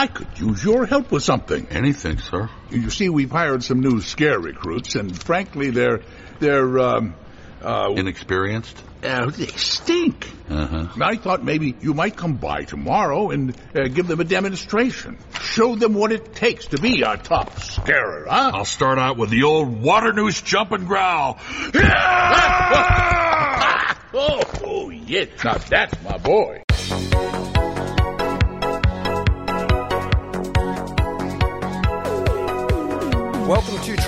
I could use your help with something. Anything, sir. You see, we've hired some new scare recruits, and frankly, they're they're um, uh, Inexperienced? uh, they stink. Uh-huh. I thought maybe you might come by tomorrow and uh, give them a demonstration. Show them what it takes to be a top scarer, huh? I'll start out with the old Waternoose jump and growl. oh, oh, yes. Now that's my boy.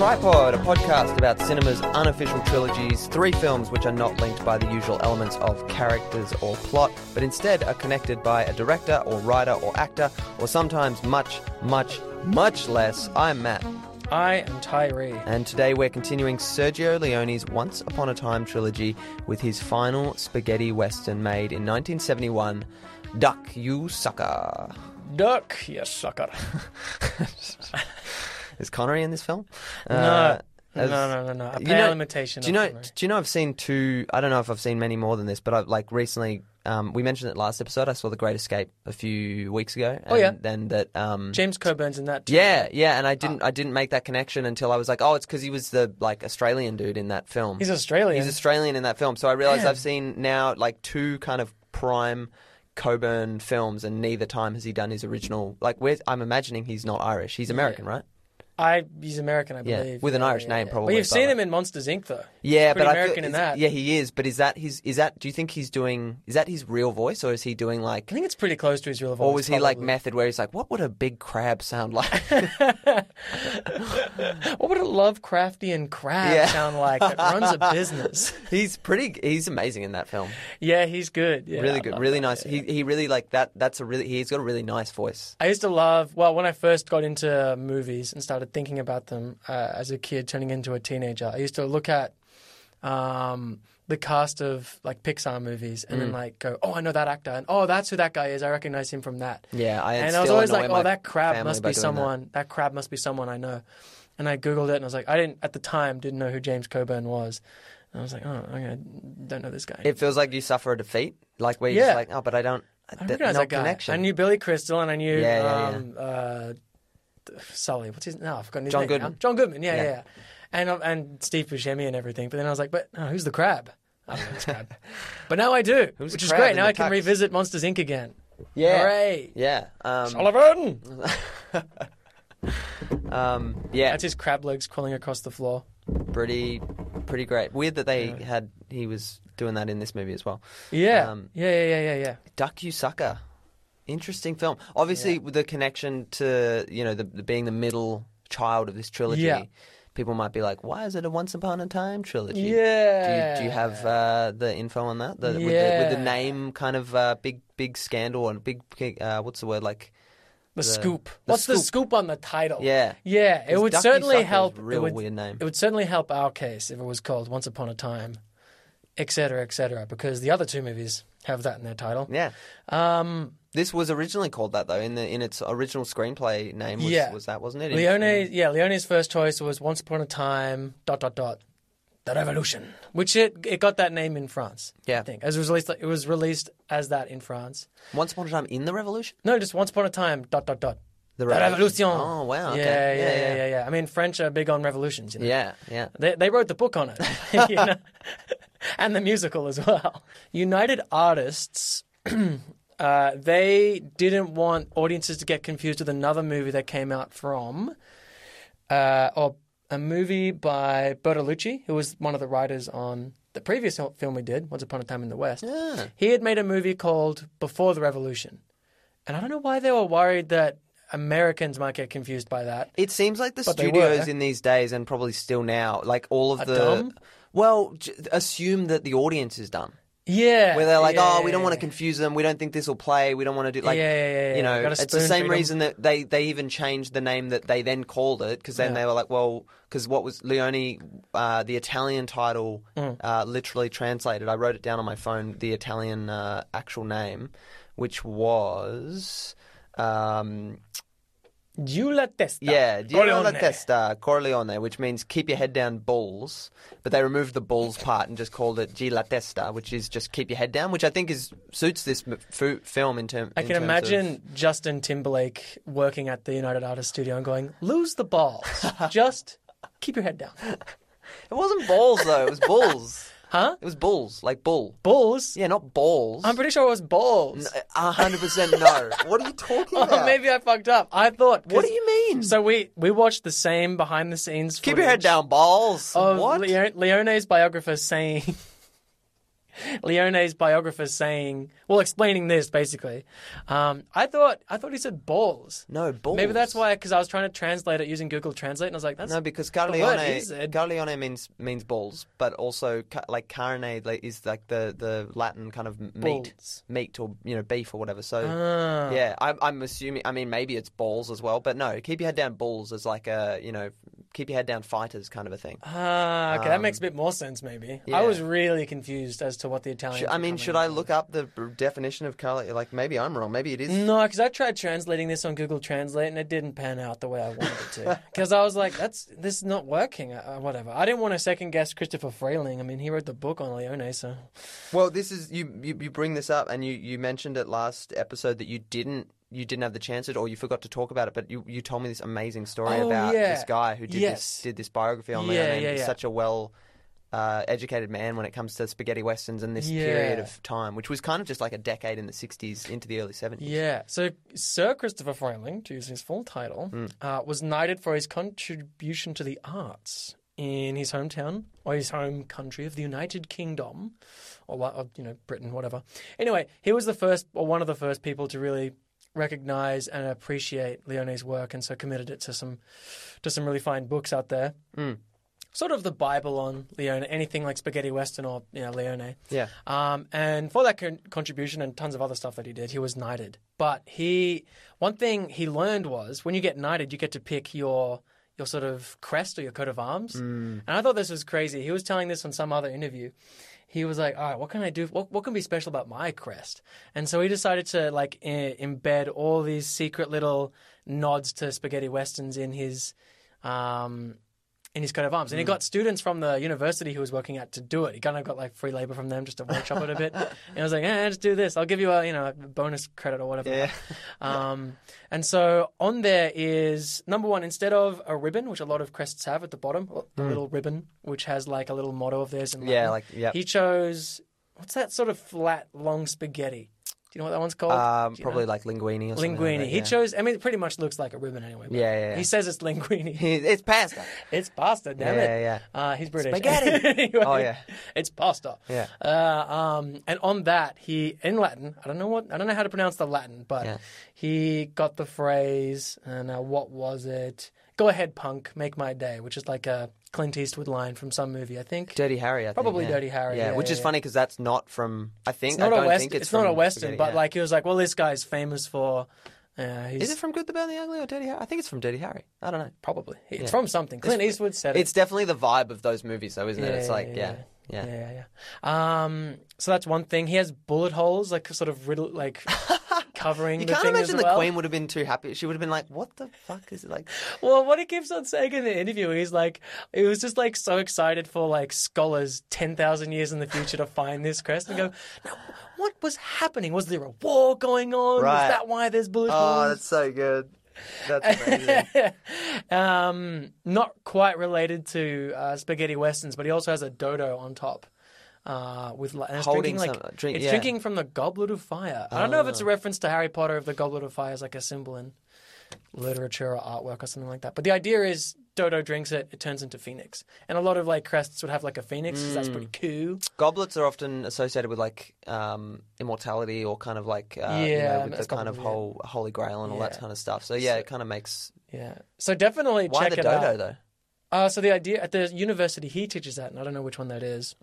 Tripod, a podcast about cinema's unofficial trilogies, three films which are not linked by the usual elements of characters or plot, but instead are connected by a director or writer or actor, or sometimes much, much, much less. I'm Matt, I am Tyrie. and today we're continuing Sergio Leone's Once Upon a Time trilogy with his final spaghetti western made in 1971, Duck You Sucker. Duck, you sucker. Is Connery in this film? no, Uh, no, as- no, no, no. A you know- imitation Do you know? Connery. Do you know? I've seen two. I don't know if I've seen many more than this, but I've like recently. Um, we mentioned it last episode. I saw The Great Escape a few weeks ago. And Oh, yeah. Then that. Um, James Coburn's in that too. yeah, yeah, and I didn't. I didn't make that connection until I was like, oh, it's because he was the like Australian dude in that film. He's Australian. He's Australian in that film. So I realized. I've seen now like two kind of prime Coburn films, and neither time has he done his original. Like, I'm imagining he's not Irish. He's American, right? I, he's American, I believe. Yeah, with an Irish name, But probably, you've but seen him in Monsters Inc. though. Yeah, Pretty but American I in that. Yeah, he is. But is that his? Is that? Do you think he's doing? Is that his real voice, or is he doing like? I think it's pretty close to his real voice. Or was he like method, where he's like, "What would a big crab sound like?" What would a Lovecraftian crab Yeah. sound like that runs a business? he's pretty. He's amazing in that film. Yeah, he's good. Yeah, really good. Really that, nice. yeah. He he really like that. That's a really. He's got a really nice voice. I used to love, well, when I first got into movies and started thinking about them uh, as a kid turning into a teenager, I used to look at um, the cast of like Pixar movies and Mm. then like go, oh, I know that actor. And oh, that's who that guy is. I recognize him from that. Yeah, I and I was always like, oh, that crab must be doing that. someone, that. crab must be someone I know. And I Googled it and I was like, I didn't, at the time, didn't know who James Coburn was. And I was like, oh, okay, I don't know this guy. It feels like you suffer a defeat, like where you're Yeah. just like, oh, but I don't. I th- recognize no that guy. connection. I knew Billy Crystal and I knew Yeah, yeah, um, uh, Sully. What's his? No, I've forgotten his John name. Goodman. John Goodman. Yeah. yeah, yeah. And um, and Steve Buscemi and everything. But then I was like, but oh, who's the crab? I don't know this crab. but now I do, Who's which is great. Now I can tux? revisit Monsters Inc. again. yeah, Hooray! yeah, um, Sullivan. um, yeah. That's his crab legs crawling across the floor. pretty pretty great. Weird that they had he was doing that in this movie as well. Yeah. Um, yeah, yeah, yeah, yeah, yeah. Duck You Sucker. Interesting film. Obviously, with the connection to you know the, the being the middle child of this trilogy, Yeah. People might be like, "Why is it a Once Upon a Time trilogy?" Yeah. Do you, do you have uh, the info on that? The, with, the, with the name kind of uh, big big scandal and big, big uh, what's the word like? The, the- scoop. the What's the scoop. scoop on the title? Yeah. Yeah, it would Duck You certainly Sucker help. a real it would, weird name. It would certainly help our case if it was called Once Upon a Time, etc., etc., because the other two movies have that in their title. Yeah. Um, This was originally called that though in the in its original screenplay name was, Yeah. was that wasn't it? Leone, yeah, Leone's first choice was Once Upon a Time, dot dot dot, the Revolution, which it it got that name in France. Yeah. I think as it was released, it was released as that in France. Once Upon a Time in the Revolution. No, just Once Upon a Time, dot dot dot. The Revolution. Oh wow. Okay. Yeah, yeah, yeah, yeah, yeah, I mean, French are big on revolutions. You know? Yeah, yeah. They, they wrote the book on it, and the musical as well. United Artists, uh, they didn't want audiences to get confused with another movie that came out from, uh, or a movie by Bertolucci, who was one of the writers on the previous film we did, Once Upon a Time in the West. Yeah. He had made a movie called Before the Revolution, and I don't know why they were worried that Americans might get confused by that. It seems like the But studios in these days, and probably still now, like all of Are the. dumb? Well, assume that the audience is dumb. Yeah, Where they're like, yeah, oh, we don't want to confuse them. We don't think this will play. We don't want to do like, Yeah, yeah, yeah, you know, it's the same reason that they they even changed the name that they then called it because then they were like, well, because what was Leone, uh, the Italian title, Mm. uh, literally translated. I wrote it down on my phone. The Italian uh, actual name, which was. Um, Giù la testa. Yeah, Diego La Corleone. Testa, Corleone, which means keep your head down balls. But they removed the balls part and just called it G La Testa, which is just keep your head down, which I think is suits this fu- film in, term, I can terms imagine Justin Timberlake working at the United Artists Studio and going, "Lose the balls, just keep your head down." It wasn't balls though; it was bulls. Huh? It was bulls, like bull. Balls? Yeah, not balls. I'm pretty sure it was balls. A hundred percent no. What are you talking Oh, about? maybe I fucked up. I thought. What do you mean? So we we watched the same behind the scenes. keep your head down, balls. Of what? Leo- Leone's biographer saying. Leone's biographer saying, well, explaining this basically. Um, I thought I thought he said balls. no balls. Maybe that's why, because I was trying to translate it using Google Translate, and I was like, "That's No, because Carleone. Carleone means means balls, but also like carne like, is like the, the Latin kind of meat, Balls. meat or you know beef or whatever. So Ah. yeah, I'm, I'm assuming. I mean, maybe it's balls as well, but no, keep your head down. Balls is like a you know keep your head down fighters kind of a thing. Ah, okay, that makes a bit more sense. Maybe I was really confused as to what the Italian. Should- I mean, should I look up the definition of Carle? Like maybe I'm wrong. Maybe it is. No, because I tried translating this on Google Translate and it didn't pan out the way I wanted it to. Because I was like, "That's this is not working." Uh, whatever. I didn't want to second guess Christopher Frayling. I mean, he wrote the book on Leone, so Well, this is you, you. You bring this up, and you you mentioned it last episode that you didn't. You didn't have the chance to, or you forgot to talk about it. But you, you told me this amazing story Oh, about yeah. this guy who did Yes. this did this biography on Yeah, Leone. yeah, He's yeah. such a well uh, educated man when it comes to spaghetti westerns in this Yeah. period of time, which was kind of just like a decade in the '60s into the early '70s. Yeah. So Sir Christopher Frayling, to use his full title, Hmm. uh, was knighted for his contribution to the arts in his hometown or his home country of the United Kingdom, or, or you know Britain, whatever. Anyway, he was the first or one of the first people to really recognize and appreciate Leone's work, and so committed it to some to some really fine books out there. Hmm. Sort of the Bible on Leone, anything like spaghetti western or you know Leone. Yeah. Um, and for that con- contribution and tons of other stuff that he did, he was knighted. But he, one thing he learned was when you get knighted, you get to pick your your sort of crest or your coat of arms. And I thought this was crazy. He was telling this on some other interview. He was like, "All right, what can I do? What what can be special about my crest?" And so he decided to like I- embed all these secret little nods to spaghetti westerns in his. Um, in his coat of arms. And he got students from the university he was working at to do it. He kind of got like free labor from them just to workshop it a bit. And I was like, eh, just do this. I'll give you a, you know, a bonus credit or whatever. Yeah. Um, and so on there is number one, instead of a ribbon, which a lot of crests have at the bottom, the little ribbon, which has like a little motto of theirs in Latin. Hmm. Yeah, like, yeah. He chose, what's that sort of flat, long spaghetti? Do you know what that one's called? Um, probably know? like linguine or something. Linguine. Like that, He yeah. chose, I mean, it pretty much looks like a ribbon anyway. Yeah, yeah, yeah. He says it's linguine. it's pasta. It's pasta, damn Yeah, it. yeah, yeah. Uh, he's British. Spaghetti. Anyway, Oh, yeah. It's pasta. Yeah. Uh, um, and on that, he in Latin. I don't know what. I don't know how to pronounce the Latin, but Yeah. he got the phrase. And uh, what was it? Go ahead, punk, make my day, which is like a Clint Eastwood line from some movie, I think. Dirty Harry, I think. Probably yeah. Dirty Harry, yeah, which yeah, is yeah. funny because that's not from. I think It's not I a don't western. think It's, it's, not a western, but yeah. like he was like, well, this guy's famous for. Uh, he's Is it from Good, the Bad, and the Ugly or Dirty Harry? I think it's from Dirty Harry. I don't know. probably? It's Yeah. from something. Clint Eastwood said it. It's definitely the vibe of those movies, though, isn't it? It's like, yeah, yeah. yeah, yeah, yeah. Um, so that's one thing. He has bullet holes, like sort of riddle, like covering You can't imagine the. Queen would have been too happy. She would have been like, "What the fuck is it like?" Well, what he keeps on saying in the interview, he's like, he was just like so excited for like scholars ten thousand years in the future to find this crest and go, now, what was happening? Was there a war going on? Right. Was that why there's bullet Oh, holes? that's so good. That's amazing. um, not quite related to uh, spaghetti westerns, but he also has a dodo on top. Uh, with and it's Holding drinking like some- drink- it's yeah. drinking from the goblet of fire. I don't know if it's a reference to Harry Potter if the goblet of fire is like a symbol in literature or artwork or something like that. But the idea is Dodo drinks it, it turns into phoenix, and a lot of like crests would have like a phoenix phoenix. 'cause that's pretty cool. Goblets are often associated with like um, immortality or kind of like uh, you Yeah, know, with the that's kind of probably it. whole holy grail and all that Yeah. kind of stuff. So yeah, it kind of makes. Yeah, so definitely Why check the it dodo out. though? Uh, so the idea at the university he teaches at, and I don't know which one that is.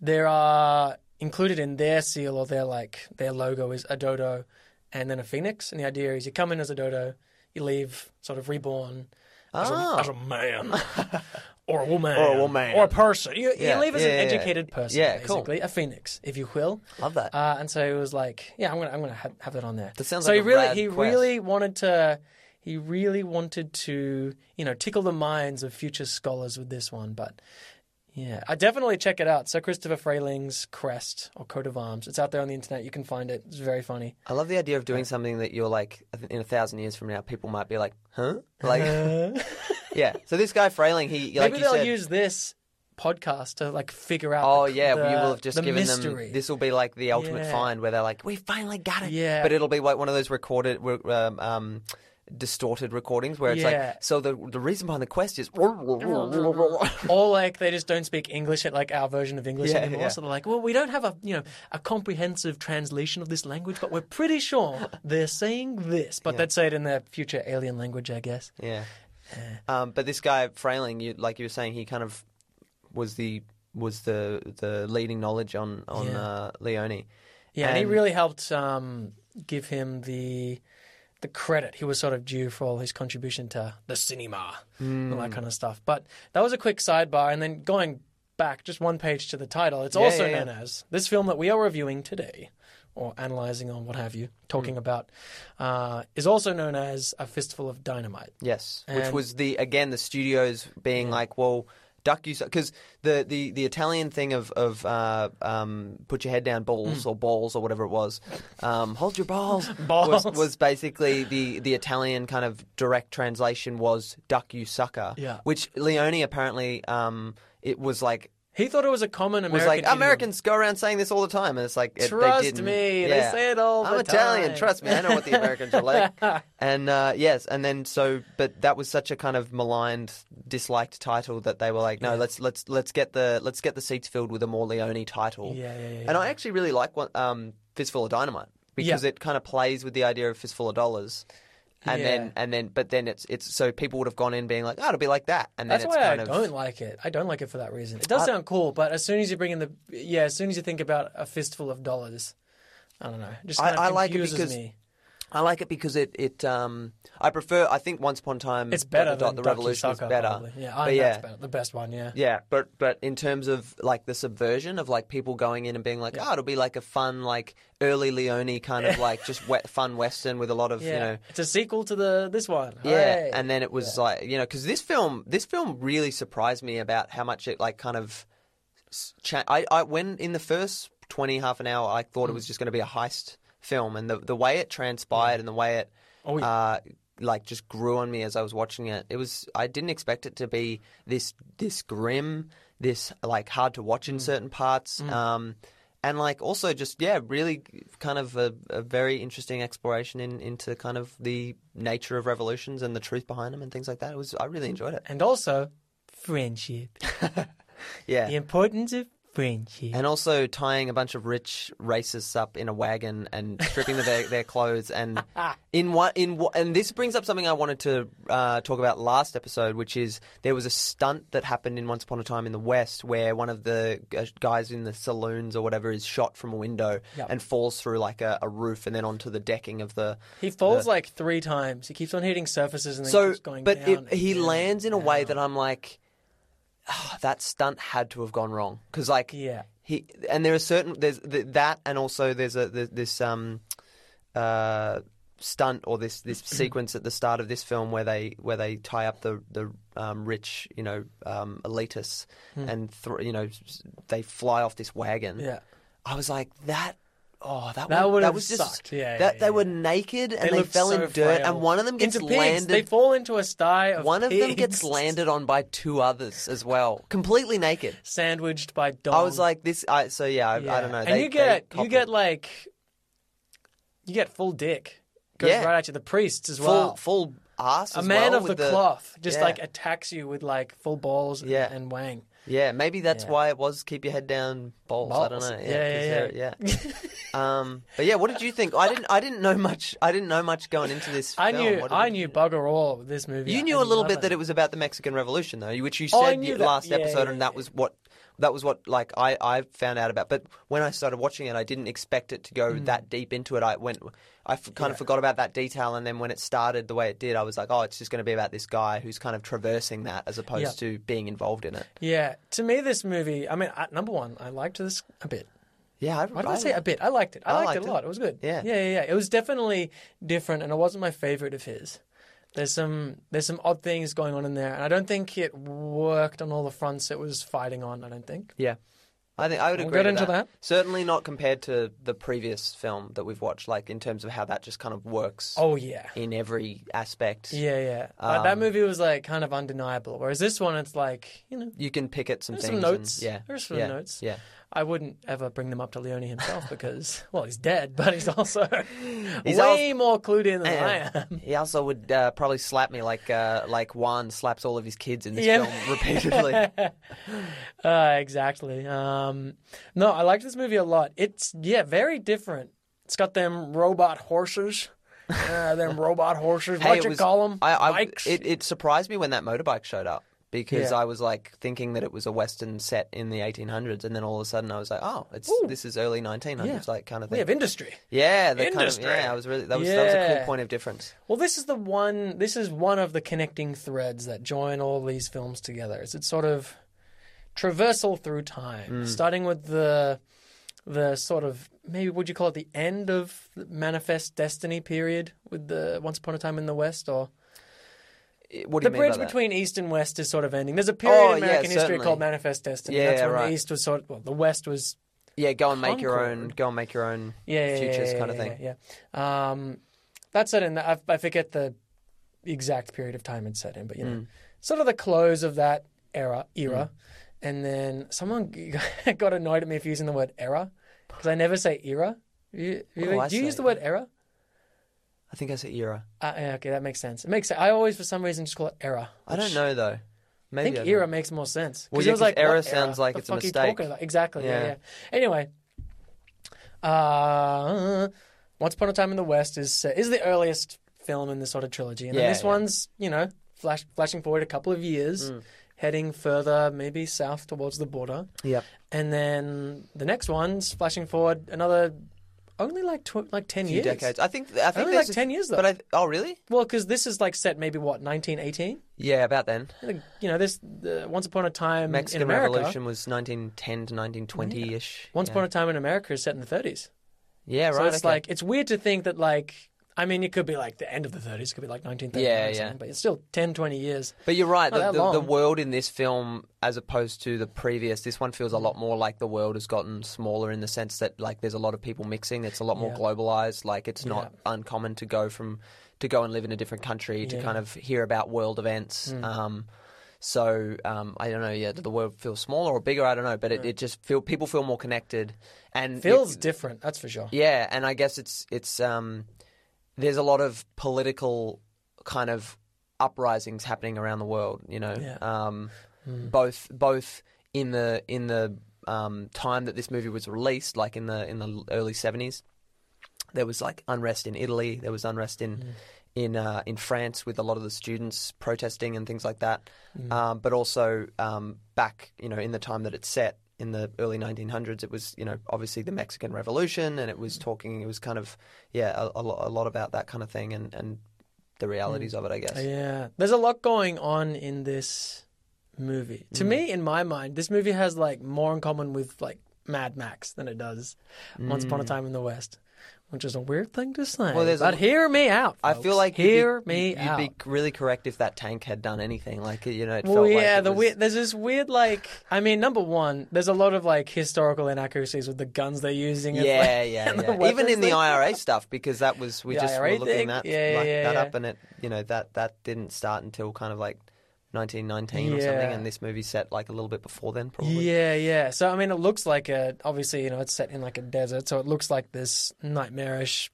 There are included in their seal or their like their logo is a dodo and then a phoenix, and the idea is you come in as a dodo, you leave sort of reborn as, Ah. a, as a man. Or a woman, Or a woman. or a person. You, Yeah, you leave as yeah, an yeah, educated person, Yeah, cool. basically a phoenix, if you will. Love that. Uh, and so it was like, yeah, I'm gonna, I'm gonna have, have that on there. That sounds so like he a really, he quest. really wanted to. he really wanted to, you know, tickle the minds of future scholars with this one. But yeah, I definitely check it out. So Christopher Frayling's crest or coat of arms. It's out there on the internet. You can find it. It's very funny. I love the idea of doing something that you're like in a thousand years from now, people might be like, "Huh?" Like, yeah. So this guy Frayling, he like Maybe they'll said, use this podcast to like figure out. Oh the, yeah, the, you will have just the given mystery. them. This will be like the ultimate Yeah. find where they're like, "We finally got it." Yeah. but it'll be like one of those recorded, um, um, distorted recordings where it's Yeah. like, so the the reason behind the quest is, or like they just don't speak English at like our version of English Yeah, anymore. yeah. So they're like, well, we don't have a you know a comprehensive translation of this language, but we're pretty sure they're saying this. But they'd say it in their future alien language, I guess. yeah. Um, but this guy Frayling, you like you were saying, he kind of was the was the the leading knowledge on on uh, Leone. Yeah, and, he really helped um, give him the the credit he was sort of due for all his contribution to the cinema and Hmm. that kind of stuff. But that was a quick sidebar, and then going back just one page to the title, it's Yeah, also yeah, yeah. known as this film that we are reviewing today, or analyzing or what have you, talking Hmm. about, uh, is also known as a fistful of dynamite. Yes, which was the again the studios being like, well, duck you because the, the the Italian thing of of uh, um, put your head down, balls Mm. or balls or whatever it was, um, hold your balls, Balls. Was, was basically the the Italian kind of direct translation was duck you sucker, Yeah. which Leone apparently um, it was like. He thought it was a common American. Was like idiom. Americans go around saying this all the time, and it's like it, Trust they didn't. me, they say it all the time. I'm Italian. time. Trust me, I know what the Americans are like. and uh, yes, and then so, but that was such a kind of maligned, disliked title that they were like, no, let's let's let's get the let's get the seats filled with a more Leone title. Yeah, yeah, yeah, And I actually really like what um, Fistful of Dynamite because Yeah. it kind of plays with the idea of Fistful of Dollars. And Yeah. then, and then, but then it's it's so people would have gone in being like, oh, it'll be like that, and then That's why I of don't like it. I don't like it for that reason. It does I- sound cool, but as soon as you bring in the yeah, as soon as you think about a fistful of dollars, I don't know. Just I- I like it because me. I like it because it it um I prefer I think Once Upon a Time It's better dot, the Ducky Revolution is better. Probably. Yeah, I but yeah, better. the best one. Yeah. Yeah, but but in terms of like the subversion of like people going in and being like, oh, it'll be like a fun like early Leone kind of like just wet, fun western with a lot of Yeah, you know. it's a sequel to the this one. Yeah, Hooray. and then it was like you know because this film this film really surprised me about how much it like kind of cha- I I when in the first twenty half an hour I thought it Mm. was just going to be a heist film and the the way it transpired and the way it Oh, yeah. uh, like just grew on me as I was watching it. It was I didn't expect it to be this this grim, this like hard to watch Mm. in certain parts. Um, and like also just yeah, really kind of a, a very interesting exploration in, into kind of the nature of revolutions and the truth behind them and things like that. It was I really enjoyed it. and also friendship. Yeah. The importance of And also tying a bunch of rich racists up in a wagon and stripping their, their clothes and in what in what and this brings up something I wanted to uh, talk about last episode, which is there was a stunt that happened in Once Upon a Time in the West where one of the guys in the saloons or whatever is shot from a window Yep. and falls through like a, a roof and then onto the decking of the. he falls like three times. He keeps on hitting surfaces and then So, keeps going but down. it, he lands in a way down. that I'm like, "Ah, that stunt had to have gone wrong because like Yeah. he and there are certain there's th- that and also there's a there's this um uh stunt or this this sequence at the start of this film where they where they tie up the the um, rich you know um, elitists and th- you know they fly off this wagon. Hmm. Yeah. I was like that. Oh, that, That would, that have was just sucked. Yeah, that yeah, they yeah. were naked and they, look fell so in dirt, frail. and one of them gets into pigs. landed. They fall into a sty of one of them gets landed on by two others as well, completely naked. sandwiched by dogs. I was like, this. I, so yeah, I, I don't know. And They- you get you get like you get full dick goes Yeah. right at you. The priests as full well. full ass. a man well of with the, cloth just like attacks you with like full balls and, Yeah. and wang. Yeah, maybe that's Yeah. why it was keep your head down balls. I don't know. Yeah, yeah, they're- yeah. um, but yeah, what did you think? I didn't. I didn't know much. I didn't know much going into this. I film. knew I knew bugger all this movie. You knew a little bit nothing. that it was about the Mexican Revolution, though, which you Oh, said that. last Yeah, episode, yeah, and that yeah. was what that was what like I, I found out about. But when I started watching it, I didn't expect it to go Hmm. that deep into it. I went, I f- kind of forgot about that detail, and then when it started the way it did, I was like, oh, it's just going to be about this guy who's kind of traversing that as opposed Yeah. to being involved in it. Yeah, to me, this movie. I mean, I, number one, I liked this a bit. Yeah, I, Why did I, say a bit? I liked it. I, I liked, liked it a it. lot. It was good. Yeah. yeah, yeah, yeah. It was definitely different, and it wasn't my favorite of his. There's some there's some odd things going on in there, and I don't think it worked on all the fronts it was fighting on. I don't think. Yeah. I think I would We'll agree get into that. that. Certainly not compared to the previous film that we've watched, like in terms of how that just kind of works Oh yeah, in every aspect. yeah, yeah. Uh, that Um, movie was like kind of undeniable, whereas this one, it's like you know, You can pick at some things. some and- notes. yeah. There's some yeah. notes. Yeah. I wouldn't ever bring them up to Leone himself because, well, he's dead, but he's also He's way more clued in than. I am. He also would uh, probably slap me like uh, like Juan slaps all of his kids in this Yeah. film repeatedly. Uh, exactly. Um, no, I liked this movie a lot. It's yeah, very different. It's got them robot horses. Uh, them robot horses. Hey, what you was- call them? I, I, Bikes. it, it surprised me when that motorbike showed up because Yeah. I was like thinking that it was a Western set in the 1800s, and then all of a sudden I was like, oh, it's Ooh. this is early 1900s, Yeah. like kind of we thing. have industry. yeah, the kind of Industry. yeah. I was really that was that was a cool point of difference. Well, this is the one. This is one of the connecting threads that join all these films together. Is it's sort of traversal through time, Mm. starting with the the sort of maybe would you call it the end of the Manifest Destiny period with the Once Upon a Time in the West, or What do the you mean bridge by that? between East and West is sort of ending. There's a period Oh, in yeah, American history certainly. called Manifest Destiny. Yeah, That's when right. the East was sort of well, the West was Yeah, go and make your own. Concord. Go and make your own yeah, yeah, futures yeah, kind of yeah, thing. Yeah, yeah. Um, that's it, and I, I forget the exact period of time it's set in, but you know, Mm. sort of the close of that era, era, and then someone got annoyed at me for using the word era because I never say era. You, you- Oh, I do you use the word era? I think I said era. Uh, yeah, okay, that makes sense. It makes sense. I always, for some reason, just call it era. I don't know though. I Maybe think don't. era makes more sense. Well, it yeah, was 'cause like era sounds like The it's a mistake. Exactly. Yeah. Yeah. yeah. Anyway, uh, Once Upon a Time in the West is uh, is the earliest film in this sort of trilogy, and then Yeah, this one's you know flash, flashing forward a couple of years, Mm. heading further maybe south towards the border, Yep. and then the next one's flashing forward another only like tw- like ten years. decades. I think. I think Only there's like a- 10 years, though. But I. Oh really? Well, because this is like set maybe what 1918. Yeah, about then. You know, this the Once Upon a Time Mexican in America. Revolution was 1910 to 1920 ish. Once yeah. Upon a Time in America is set in the 30s. Yeah, right. So it's okay. like it's weird to think that like I mean it could be like the end of the 30s, it could be like 1930 Yeah, yeah. but it's still 10, 20 years. But you're right. The, the, the world in this film, as opposed to the previous, this one feels a lot more like the world has gotten smaller in the sense that like there's a lot of people mixing. It's a lot more Yeah. globalized. Like it's not Yeah. uncommon to go from to go and live in a different country to Yeah. kind of hear about world events. Mm. Um, so um, I don't know. Yeah, the world feels smaller or bigger. I don't know, but it, it just feel people feel more connected and Feels different, that's for sure. yeah, and I guess it's it's um, there's a lot of political kind of uprisings happening around the world. You know, Yeah. um, Mm. both both in the in the um, time that this movie was released, like in the in the early seventies, there was like unrest in Italy. There was unrest in. Mm. In uh, in France, with a lot of the students protesting and things like that, Mm. um, but also um, back, you know, in the time that it's set in the early 1900s, it was, you know, obviously the Mexican Revolution, and it was mm. talking, it was kind of, yeah, a, a, lot, a lot about that kind of thing and, and the realities mm. of it, I guess. Yeah. There's a lot going on in this movie. To Mm. me, in my mind, this movie has like more in common with like Mad Max than it does Once Upon a mm. Time in the West. Which is a weird thing to say. Well, there's a- but hear me out. I feel folks. like you'd hear be, me you'd out. be really correct if that tank had done anything. Like, you know, it Well, felt like yeah, it the was- weird. There's this weird, like, I mean, number one, there's a lot of like historical inaccuracies with the guns they're using. and, Yeah, like, yeah, the yeah. Even in the IRA stuff, because that was we The just IRA were looking thing? that Yeah, yeah, like, yeah, that yeah. up, and it you know that that didn't start until kind of like 1919 or something, and this movie set like a little bit before then, probably. Yeah, yeah. So I mean, it looks like a obviously, you know, it's set in like a desert, so it looks like this nightmarish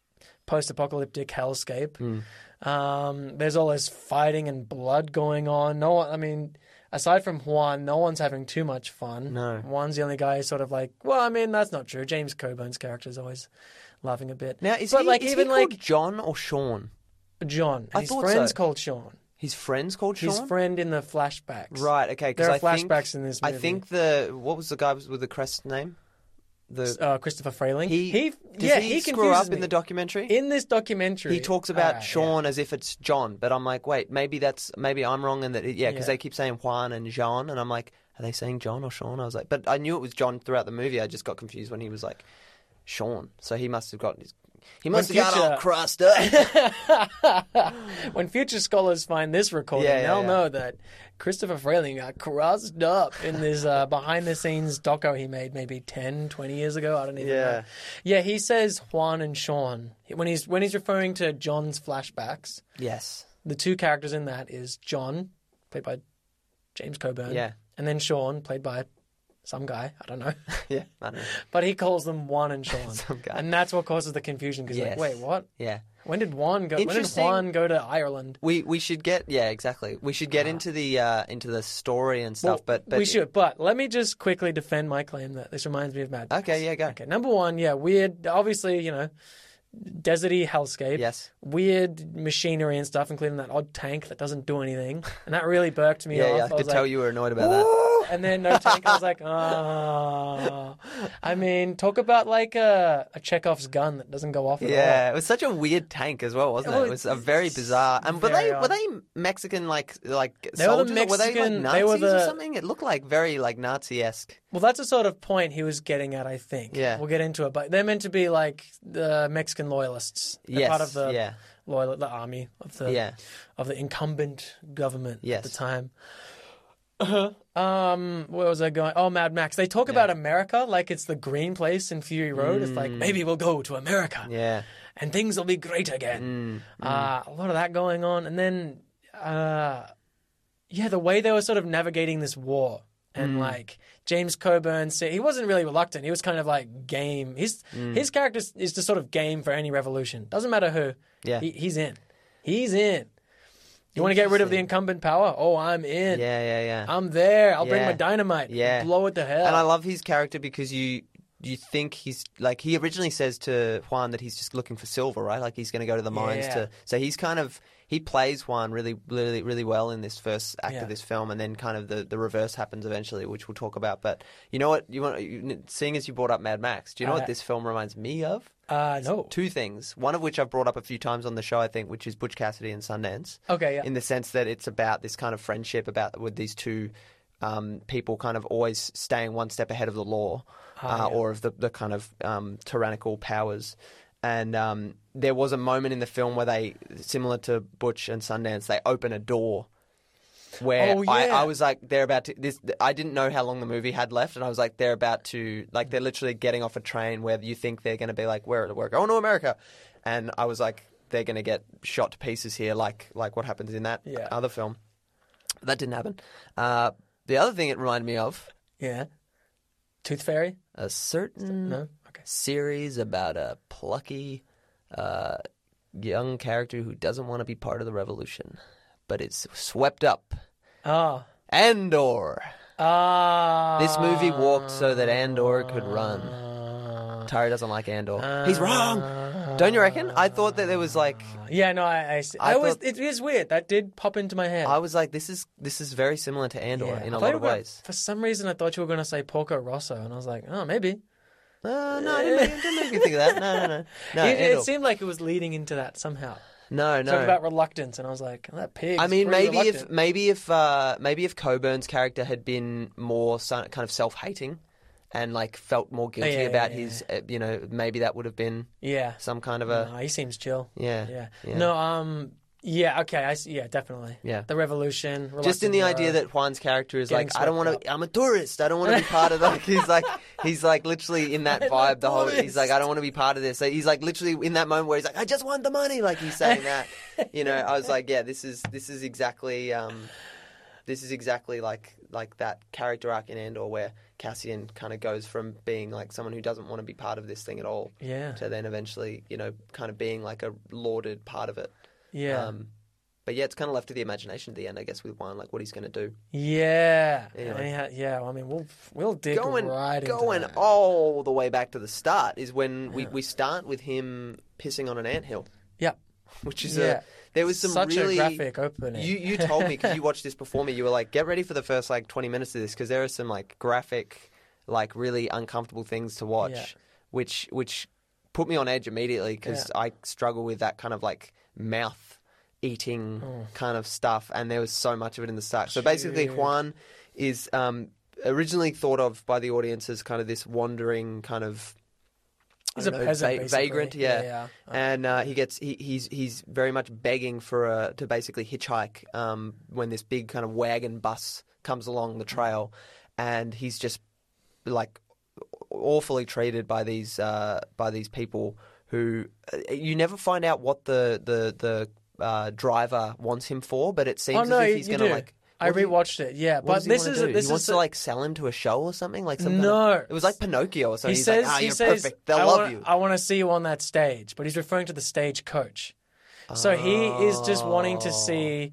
post-apocalyptic hellscape. Hmm. Um, there's all this fighting and blood going on. No one, I mean, aside from Juan, no one's having too much fun. No. Juan's the only guy who's sort of like, well, I mean, that's not true. James Coburn's character is always laughing a bit. Now, is but he, like is even he like John or Sean? John, I his thought friend's so. called Sean. His friend's called Sean. His friend in the flashbacks. Right. Okay. There Because are I think flashbacks in this I movie. think the what was the guy with the crest name? The uh, Christopher Frayling. he, he does yeah, he, he screw confuses up in the documentary. In this documentary, he talks about Ah, Sean as if it's John, but I'm like, wait, maybe that's maybe I'm wrong in that. Yeah, because Yeah. they keep saying Juan and Jean, and I'm like, are they saying John or Sean? I was like, but I knew it was John throughout the movie. I just got confused when he was like Sean. So he must have got his he must have When got all crossed up. when future scholars find this recording, Yeah, yeah, they'll yeah. know that Christopher Frayling got crossed up in this uh, behind the scenes doco he made maybe 10, 20 years ago. I don't even know. Yeah, he says Juan and Sean. When he's when he's referring to John's flashbacks, yes. the two characters in that is John, played by James Coburn. Yeah. And then Sean, played by some guy, I don't know. Yeah. I don't know. But he calls them Juan and Sean. Some guy. And that's what causes the confusion because Yes. like, wait, what? Yeah. When did Juan go when did Juan go to Ireland? We we should get yeah exactly. We should get into the uh, into the story and stuff. Ah. Well, but, but we should. But let me just quickly defend my claim that this reminds me of Mad Max. Okay, yeah, go. Okay, number one, yeah, weird. Obviously, you know, deserty hellscape. Yes. Weird machinery and stuff, including that odd tank that doesn't do anything, and that really burked me Yeah, off. yeah. I was could tell like, you were annoyed about that. And then no tank. I was like, oh. I mean, talk about like a, a Chekhov's gun that doesn't go off at all. Yeah, it was such a weird tank as well, wasn't it? It was a very bizarre. And were they were they Mexican like like They were the soldiers? or were they like Nazis they were or something? It looked like very like Nazi esque. Well, that's the sort of point he was getting at, I think. Yeah. We'll get into it, but they're meant to be like the Mexican loyalists. They're Yes, part of the yeah. loyal the army of the Yeah. of the incumbent government Yes. at the time. um, where was I going? Oh, Mad Max. They talk about America like it's the green place in Fury Road. It's Mm. like maybe we'll go to America Yeah, and things will be great again. Mm, Uh, a lot of that going on, and then, uh, yeah, the way they were sort of navigating this war, Mm. and like James Coburn, said, he wasn't really reluctant. He was kind of like game. His Mm. his character is just sort of game for any revolution. Doesn't matter who. Yeah. he, he's in. He's in. You want to get rid of the incumbent power? Oh, I'm in. yeah, yeah, yeah. I'm there. I'll bring my dynamite. Yeah. blow it to hell. and I love his character because you you think he's like he originally says to Juan that he's just looking for silver, right? Like he's going to go to the mines Yeah. to. So he's kind of he plays Juan really, really, really well in this first act Yeah. of this film, and then kind of the, the reverse happens eventually, which we'll talk about. But you know what? You want you, seeing as you brought up Mad Max, do you know Uh, what this film reminds me of? Uh, no. Two things. One of which I've brought up a few times on the show, I think, which is Butch Cassidy and Sundance Okay, yeah. in the sense that it's about this kind of friendship about with these two um, people kind of always staying one step ahead of the law uh, or of the, the kind of um, tyrannical powers. And um, there was a moment in the film where they, similar to Butch and Sundance, they open a door where Oh, I, yeah. I was like, they're about to. This I didn't know how long the movie had left, and I was like, they're about to, like, they're literally getting off a train where you think they're going to be like, where we're going to America, and I was like, they're going to get shot to pieces here, like like what happens in that Yeah. other film. But that didn't happen. Uh, the other thing it reminded me of yeah. Tooth Fairy? a certain No. Okay. series about a plucky uh, young character who doesn't want to be part of the revolution, but is swept up. Oh. Andor. Ah. This movie walked so that Andor could run. Tara doesn't like Andor. He's wrong. Don't you reckon? I thought that there was like Yeah, no, I, I. I I thought- it is weird. That did pop into my head. I was like this is this is very similar to Andor Yeah. in I a lot of gonna- ways. For some reason, I thought you were going to say Porco Rosso, and I was like, oh, maybe. Uh, no, I didn't make, didn't make me think of that. No, no, no. No, it, it seemed like it was leading into that somehow. No, no. Talking about reluctance, and I was like, oh, that pig. I mean, maybe if maybe if uh, maybe if Coburn's character had been more kind of self-hating and like felt more guilty yeah, yeah, about yeah, his, uh, you know, maybe that would have been yeah, some kind of a no, he seems chill. yeah, Yeah. yeah. No, um, yeah, okay, I see, yeah, definitely. Yeah. The revolution. Just in the idea that Juan's character is Getting like, I don't want to. I'm a tourist. I don't want to be part of that. He's like, he's like literally in that vibe. The whole. He's like, I don't want to be part of this. So he's like literally in that moment where he's like, I just want the money. Like he's saying that. you know, I was like, yeah, this is this is exactly. Um, this is exactly like like that character arc in Andor where Cassian kind of goes from being like someone who doesn't want to be part of this thing at all Yeah. to then eventually, you know, kind of being like a lauded part of it. Yeah. Um, but yeah, it's kind of left to the imagination at the end, I guess, with one like what he's going to do. yeah. Anyway. And he had- yeah, well, I mean, we'll, we'll dig going right into going that. all the way back to the start is when we, we start with him pissing on an anthill, Yeah. which is Yeah. a there was some Such really a graphic opening. You you told me because you watched this before me. You were like, get ready for the first like twenty minutes of this because there are some like graphic, like really uncomfortable things to watch, Yeah. which which put me on edge immediately because Yeah. I struggle with that kind of like mouth eating Oh. kind of stuff, and there was so much of it in the start. So basically, Juan is um, originally thought of by the audience as kind of this wandering kind of He's a know, peasant, va- vagrant, yeah. Yeah, yeah. And uh, he gets he, he's he's very much begging for a, to basically hitchhike um, when this big kind of wagon bus comes along the trail, and he's just like awfully treated by these uh, by these people who uh, you never find out what the the the uh, driver wants him for, but it seems Oh no, as if he's gonna like. I what does he- rewatched it. Yeah, but this is do? this he wants is to like sell him to a show or something like something. No. it was like Pinocchio or something. he he's says like, ah, he you're says perfect. They'll I love wanna, you. I want to see you on that stage, but he's referring to the stage coach. So he is just wanting to see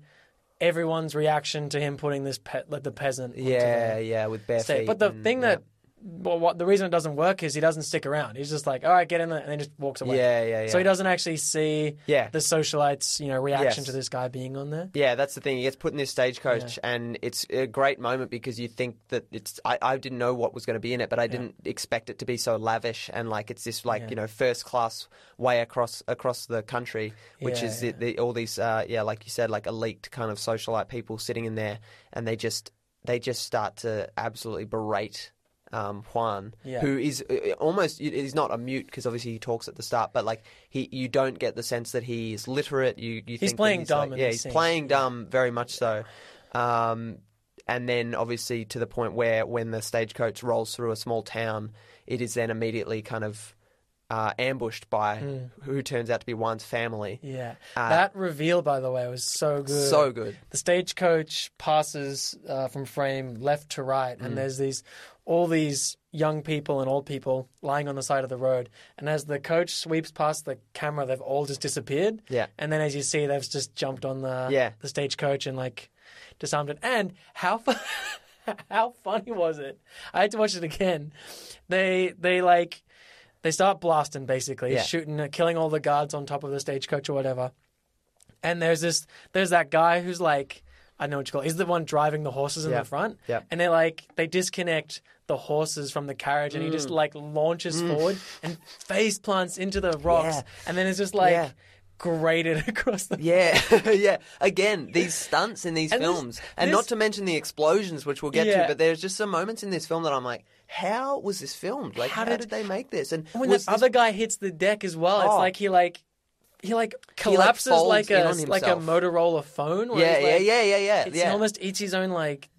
everyone's reaction to him putting this pe- like the peasant. Yeah, yeah, with bare stage. feet. But the and- thing yeah. Well, what the reason it doesn't work is he doesn't stick around. He's just like, all right, get in there, and then just walks away. Yeah, yeah, yeah. So he doesn't actually see Yeah. the socialites, you know, reaction Yes. to this guy being on there. Yeah, that's the thing. He gets put in this stagecoach, and it's a great moment because you think that it's. I, I didn't know what was going to be in it, but I didn't expect it to be so lavish and like it's this like Yeah. you know first class way across across the country, which Yeah, is yeah. The, the, all these uh, yeah, like you said, like elite kind of socialite people sitting in there, and they just they just start to absolutely berate. Um, Juan, Yeah. who is uh, almost is not a mute because obviously he talks at the start, but like he you don't get the sense that he is literate. You you think playing he's dumb like- yeah, he's scene. playing dumb very much so. Um, and then obviously to the point where when the stagecoach rolls through a small town, it is then immediately kind of uh, ambushed by who turns out to be Juan's family. Yeah, Uh, that reveal, by the way, was so good. So good. The stagecoach passes uh, from frame left to right, Mm. and there's these all these young people and old people lying on the side of the road. And as the coach sweeps past the camera, they've all just disappeared. Yeah. And then as you see, they've just jumped on the Yeah. the stagecoach and like disarmed it. And how fu- how funny was it? I had to watch it again. They they like they start blasting basically, Yeah. shooting, uh, killing all the guards on top of the stagecoach or whatever. And there's this, there's that guy who's like, I know what you call it. He's the one driving the horses in the front. Yeah. And they like, they disconnect the horses from the carriage and he Mm. just like launches forward and face plants into the rocks. Yeah. And then it's just like Yeah. grated across the. Yeah, yeah. Again, these stunts in these And this- films, and this- not to mention the explosions, which we'll get Yeah. to. But there's just some moments in this film that I'm like, how was this filmed? Like, how, How did, did- they make this? And When was the this- other guy hits the deck as well, it's Oh. like he like. He like like, collapses folds like, in a like a himself. Motorola phone. where yeah, he's, yeah, yeah, yeah, yeah, It's, yeah. He almost eats his own like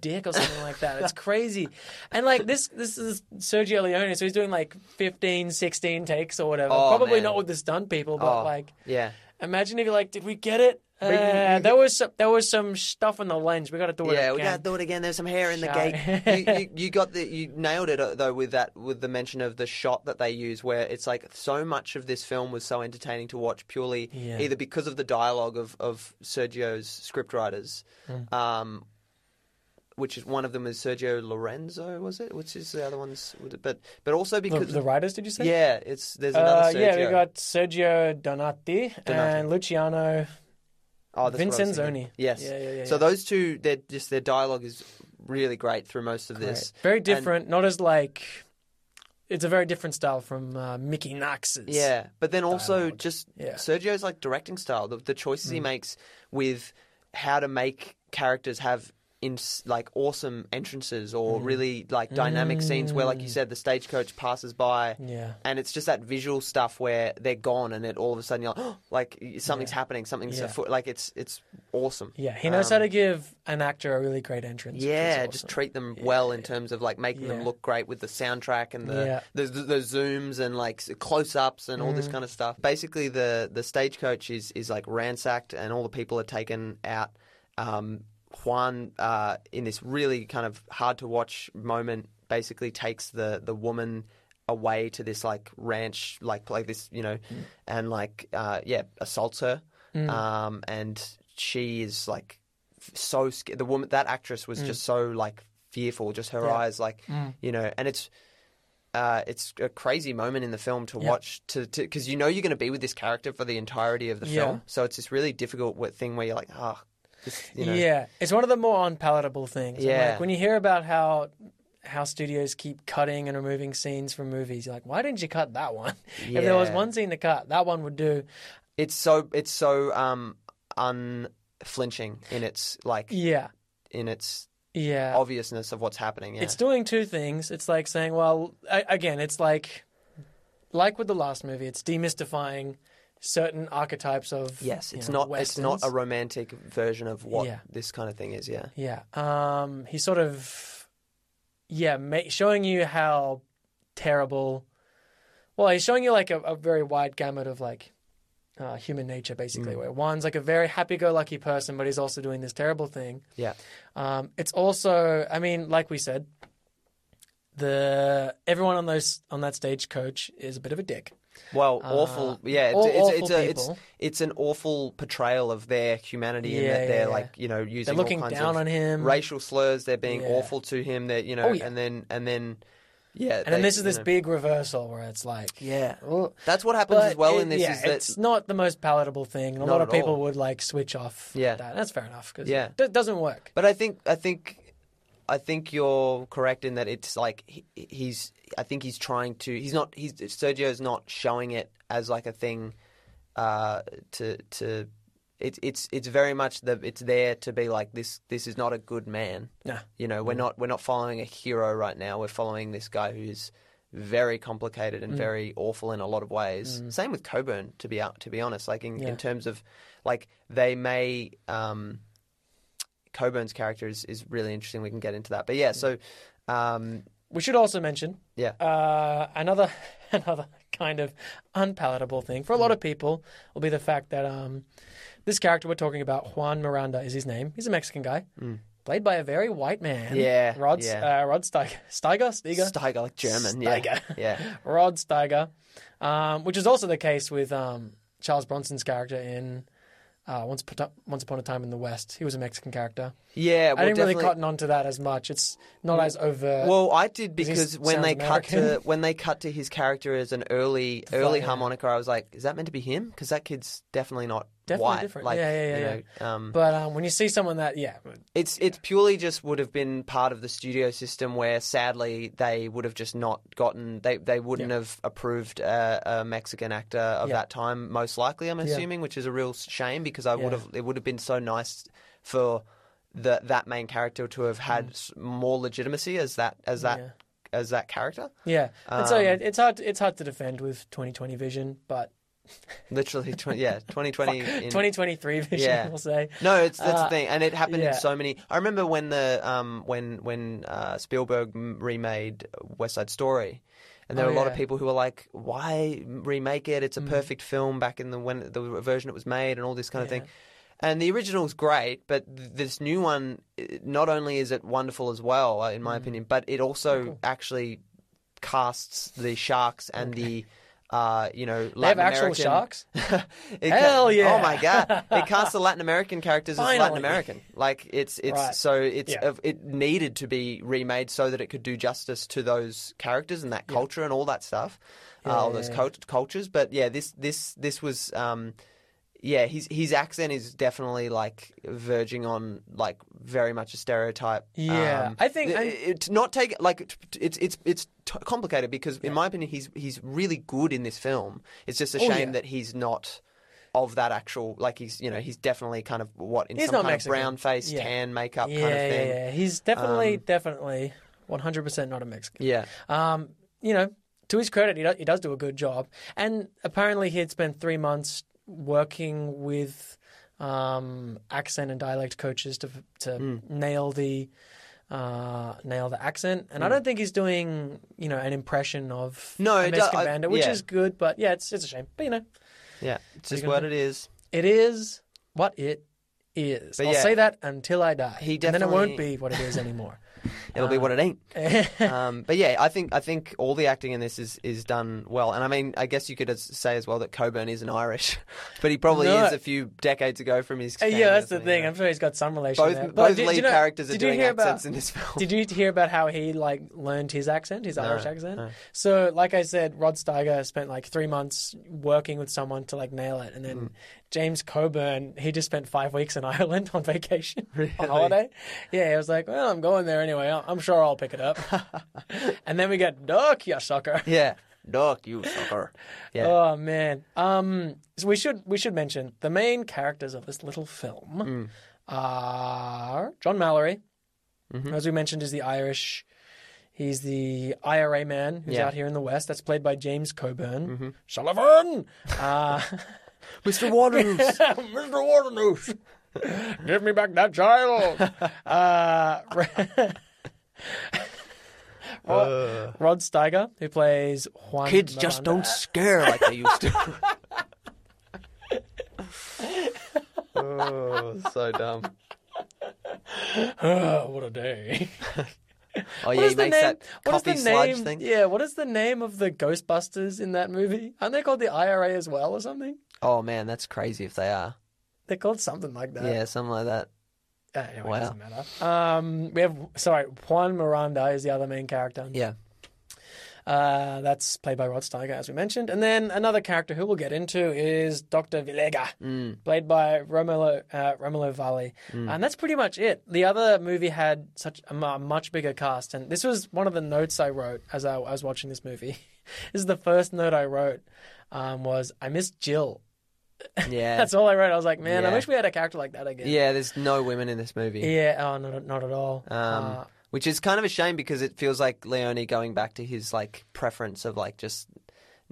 dick or something like that. It's crazy. And like this this is Sergio Leone, so he's doing like 15, 16 takes or whatever. Oh, Probably man. not with the stunt people, but Oh, like yeah. imagine if you're like, did we get it? Uh, you- there was some, there was some stuff in the lens. We got to do it Yeah, again. we gotta do it again. There's some hair in the gate. you, you, you got the you nailed it uh, though with that with the mention of the shot that they use, where it's like so much of this film was so entertaining to watch purely Yeah. either because of the dialogue of of Sergio's scriptwriters, Hmm. um, which is one of them is Sergio Lorenzo, was it? Which is the other ones? But but also because the writers, did you say? yeah, it's there's another Uh, Sergio. yeah, we got Sergio Donati, and Luciano. Oh, that's what I Vincenzoni. Yes. Yeah, yeah, yeah, so those two, they're just their dialogue is really great through most of this. Right. Very And- different. not as like. It's a very different style from uh, Mickey Knox's. Yeah, but then also dialogue. just Yeah. Sergio's like directing style, the, the choices Mm. he makes with how to make characters have in like awesome entrances Mm. or really like dynamic scenes where, like you said, the stagecoach passes by. Yeah. And it's just that visual stuff where they're gone, and it all of a sudden you're like, oh, like something's Yeah. happening, something's Yeah. afoot. Like it's it's awesome. Yeah, he knows Um, how to give an actor a really great entrance. Yeah, awesome. just treat them well in terms of like making them look great with the soundtrack and the Yeah. the, the, the zooms and like close ups and all Mm. this kind of stuff. Basically, the the stagecoach is is like ransacked and all the people are taken out. Um, Juan, uh, in this really kind of hard to watch moment, basically takes the the woman away to this like ranch, like like this, you know, Mm. and like uh, yeah, assaults her. Um, and she is like so scared. The woman, that actress, was just so like fearful. Just her Mm. Yeah. Mm. eyes, like you know, and it's. Uh, it's a crazy moment in the film to Yeah. watch to because you know you're going to be with this character for the entirety of the Yeah. film, so it's this really difficult thing where you're like, oh, this, you know, Yeah, it's one of the more unpalatable things. Yeah. like, when you hear about how how studios keep cutting and removing scenes from movies, you're like, why didn't you cut that one? if there was one scene to cut, that one would do. it's so it's so um unflinching in its like Yeah, in its yeah. obviousness of what's happening. Yeah. It's doing two things. It's like saying, well, a- again, it's like like with the last movie, it's demystifying certain archetypes of Yes, you it's know, not. It's not a romantic version of what Yeah. this kind of thing is. Yeah. Yeah. Um, he's sort of, yeah, ma- showing you how terrible. Well, he's showing you like a, a very wide gamut of like uh, human nature, basically. Mm. Where one's like a very happy-go-lucky person, but he's also doing this terrible thing. Yeah. Um, it's also, I mean, like we said, the everyone on those on that stage coach is a bit of a dick. Well, awful. Yeah, it's, Uh, awful it's, a, it's it's an awful portrayal of their humanity in Yeah, that they're yeah. like you know using They're looking all kinds down on him. racial slurs. They're being Yeah. awful to him. That you know, Oh, yeah. and then and then yeah, And then this is this know. big reversal where it's like, Yeah, well, that's what happens as well it- in this. yeah, is that it's not the most palatable thing, a lot of people all. would like switch off. Yeah. that. that's fair enough because Yeah. it doesn't work. But I think I think I think you're correct in that it's like he, he's I think he's trying to he's not he's Sergio's not showing it as like a thing uh, to to it's it's it's very much the it's there to be like this this is not a good man. Nah. You know, we're not we're not following a hero right now. We're following this guy who's very complicated Mm. and very awful in a lot of ways. Same with Coburn, to be out to be honest. Like in, Yeah. in terms of like they may um, Coburn's character is, is really interesting. We can get into that, but yeah. So um, We should also mention yeah, uh, another another kind of unpalatable thing for a Mm. lot of people will be the fact that um, this character we're talking about, Juan Miranda, is his name. He's a Mexican guy. Played by a very white man. Mm. Yeah, Rod, yeah. Uh, Rod Steiger. Steiger? Steiger? Steiger like German. Steiger. Yeah, yeah. Rod Steiger, um, which is also the case with um, Charles Bronson's character in uh, Once, Upon- Once Upon a Time in the West. He was a Mexican character. Yeah, well, I didn't really cotton on to that as much. It's not as overt. Well, I did because when they cut to when they cut to his character as an early early harmonica, I was like, is that meant to be him? Because that kid's definitely not Definitely white. different. Like, Yeah, yeah, you yeah, know, um, but um, when you see someone that, yeah, it's it's purely just would have been part of the studio system where sadly they would have just not gotten they they wouldn't have approved a, a Mexican actor of Yeah. that time most likely I'm assuming which is a real shame because I would have it would have been so nice for the that main character to have had s more legitimacy as that as that Mm. Yeah. as that character yeah. and so Um, yeah, it's hard. It's hard to defend with 2020 vision, but literally 20, yeah 2020 in, 2023 vision, Yeah. we'll say. No, it's that's Uh, the thing, and it happened yeah. in so many. I remember when the um when when uh, Spielberg remade West Side Story, and there Oh, were a lot of yeah. Mm. people who were like, "Why remake it? It's a perfect film back in the when the version it was made, and all this kind of thing." And the original's great, but th- this new one, not only is it wonderful as well, uh, in Mm. my opinion, but it also actually casts the sharks and the. Uh, you know, They have Latin actual American- sharks. it Hell ca- yeah. Oh my god! It casts the Latin American characters as Latin American. Like it's it's Right. so it's Yeah. it needed to be remade so that it could do justice to those characters and that culture and all that stuff, uh, all those yeah, cult- cultures. But yeah, this this this was. Um, yeah, his his accent is definitely like verging on like very much a stereotype. Yeah, um, I think- it's not take like it's it's it's t- complicated because in my opinion he's he's really good in this film. It's just a Oh, shame yeah. that he's not of that actual like he's you know he's definitely kind of what in He's some kind Mexican. of brown face Yeah. tan makeup Yeah, kind of yeah, thing. yeah. He's definitely, definitely 100% not a Mexican. Yeah. Um, you know, to his credit, he, do, he does do a good job. And apparently, he had spent three months working with um, accent and dialect coaches to to Hmm. nail the uh, nail the accent. Hmm. And I don't think he's doing you know an impression of No, a Mexican I- bandit, which yeah. is good. But yeah, it's it's a shame. But you know, Yeah, it's just what it is. it is what it is. But I'll yeah. say that until I die. He definitely... and then it won't be what it is anymore. It'll be what it ain't. Uh, um, but yeah, I think I think all the acting in this is, is done well, and I mean, I guess you could as- say as well that Coburn isn't Irish, but he probably No. is a few decades ago from his. Family, yeah, that's the thing. Yeah. I'm sure he's got some relation both there. Both did- lead you know- characters are doing hear accents about, in this film. Did you hear about how he like learned his accent, his Irish accent? So, like I said, Rod Steiger spent like three months working with someone to like nail it, and then Hmm. James Coburn he just spent five weeks in Ireland on vacation on holiday. Yeah, he was like, "Well, I'm going there anyway. I'm sure I'll pick it up." and then we get Duck, you sucker. yeah, Duck, you sucker. Yeah, Oh man. Um so we should we should mention the main characters of this little film Mm. are John Mallory, Mm-hmm. as we mentioned, is the Irish He's the IRA man who's Yeah. out here in the West. That's played by James Coburn. Sullivan! Uh, Mr. Waternoose. Mr. Waternoose! Give me back that child! uh, Rod, uh. Rod Steiger, who plays Juan Kids just don't scare like they used to. oh, so dumb. Oh, what a day. Oh yeah, is he the makes name? that what is coffee the sludge name? thing. Yeah, what is the name of the Ghostbusters in that movie? Aren't they called the IRA as well or something? Oh man, that's crazy if they are. They're called something like that. Yeah, something like that. Uh, anyway, Wow. it doesn't matter. Um, we have sorry, Juan Miranda is the other main character. Yeah. Uh, that's played by Rod Steiger, as we mentioned, and then another character who we'll get into is Doctor Villega, Mm. played by Romolo uh, Romolo Valli, and that's pretty much it. The other movie had such a much bigger cast, and this was one of the notes I wrote as I, I was watching this movie. this is the first note I wrote um, was I miss Jill. Yeah. That's all I wrote. I was like, man, I Yeah. wish we had a character like that again. yeah, there's no women in this movie. Yeah, oh, not, not at all. Um, Uh, which is kind of a shame because it feels like Leone going back to his like preference of like just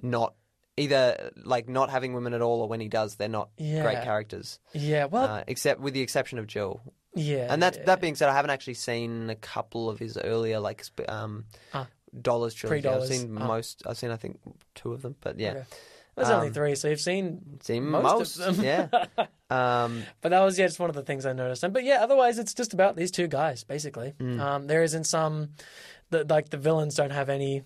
not either like not having women at all or when he does they're not Yeah. great characters. yeah, well, Uh, except with the exception of Jill. yeah. And that yeah. that being said, I haven't actually seen a couple of his earlier like sp- um, Ah. Dollars trilogy. I've seen Ah. most. I've seen I think two of them, but yeah, Okay. There's only um, three, so you've seen seen most, most. of them. yeah. Um, But that was yeah, just one of the things I noticed. And but yeah, otherwise it's just about these two guys basically. Mm. Um, there isn't some, the, like the villains don't have any,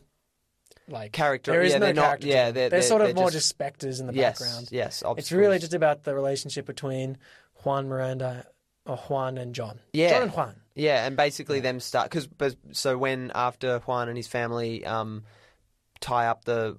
like Character- There is yeah, no they're character. to yeah, they're- they're, they're- sort of they're more just- just specters in the yes, background. yes. Obviously. It's really just about the relationship between Juan Miranda or Juan and John. Yeah. John and Juan. Yeah, and basically them start because so when after Juan and his family um, tie up the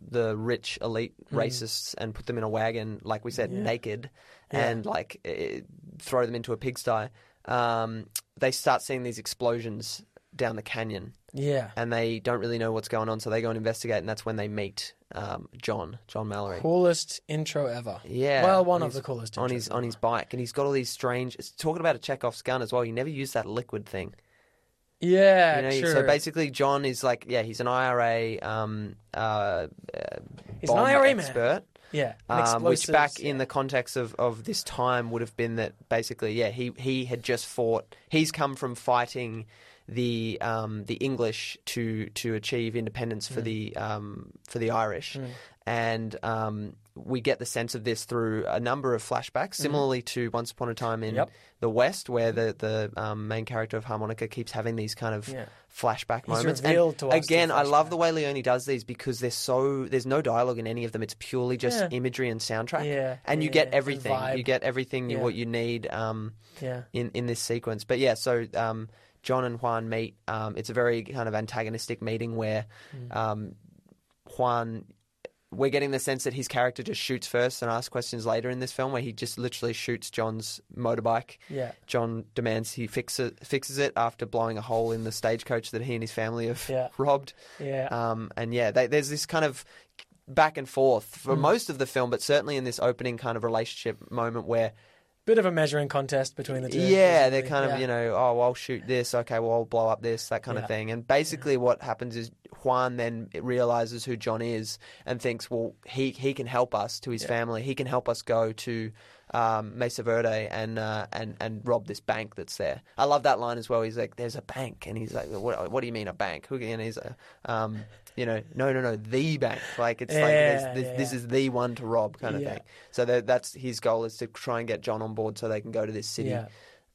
the rich elite racists and put them in a wagon, like we said. Yeah. naked, Yeah. and like eh, throw them into a pigsty, um, they start seeing these explosions down the canyon, Yeah. and they don't really know what's going on, so they go and investigate, and that's when they meet um, John, John Mallory. Coolest intro ever. Yeah, Well, one of the coolest on his on his bike, and he's got all these strange. It's talking about a Chekhov's gun as well. He never used that liquid thing. Yeah, You know, true. So basically, John is like, yeah, he's an IRA um, uh, He's an IRA man. expert. yeah, Um, which back explosives, in the context of, of this time would have been that basically, yeah, he, he had just fought. He's come from fighting the um, the English to to achieve independence for the um, for the Irish, and um, we get the sense of this through a number of flashbacks, similarly to Once Upon a Time in. Yep. the West, where the the um, main character of Harmonica keeps having these kind of Yeah. flashback He's moments. and to us again, I love the way Leone does these because they're so there's no dialogue in any of them. It's purely just Yeah. imagery and soundtrack. Yeah, and you get everything. You get everything you what you need um, yeah. in in this sequence. But yeah, so um, John and Juan meet. Um, it's a very kind of antagonistic meeting where Mm. um, Juan. We're getting the sense that his character just shoots first and asks questions later in this film, where he just literally shoots John's motorbike. Yeah. John demands he fix it, fixes it after blowing a hole in the stagecoach that he and his family have Yeah. robbed. Yeah. Um, and yeah, they, there's this kind of back and forth for Hmm. most of the film, but certainly in this opening kind of relationship moment where, Bit of a measuring contest between the two. yeah, they're kind of, Yeah. you know, oh, well, I'll shoot this. Okay, well, I'll blow up this, that kind Yeah. of thing. And basically what happens is Juan then realizes who John is and thinks, well, he, he can help us to his family. He can help us go to um, Mesa Verde and, uh, and, and rob this bank that's there. I love that line as well. He's like, there's a bank. And he's like, what, what do you mean a bank? And he's, uh, um, you know, no, no, no, the bank. Like, it's like, Yeah, there's, this, yeah, this is the one to rob kind of Yeah. thing. So that, that's his goal is to try and get John on board so they can go to this city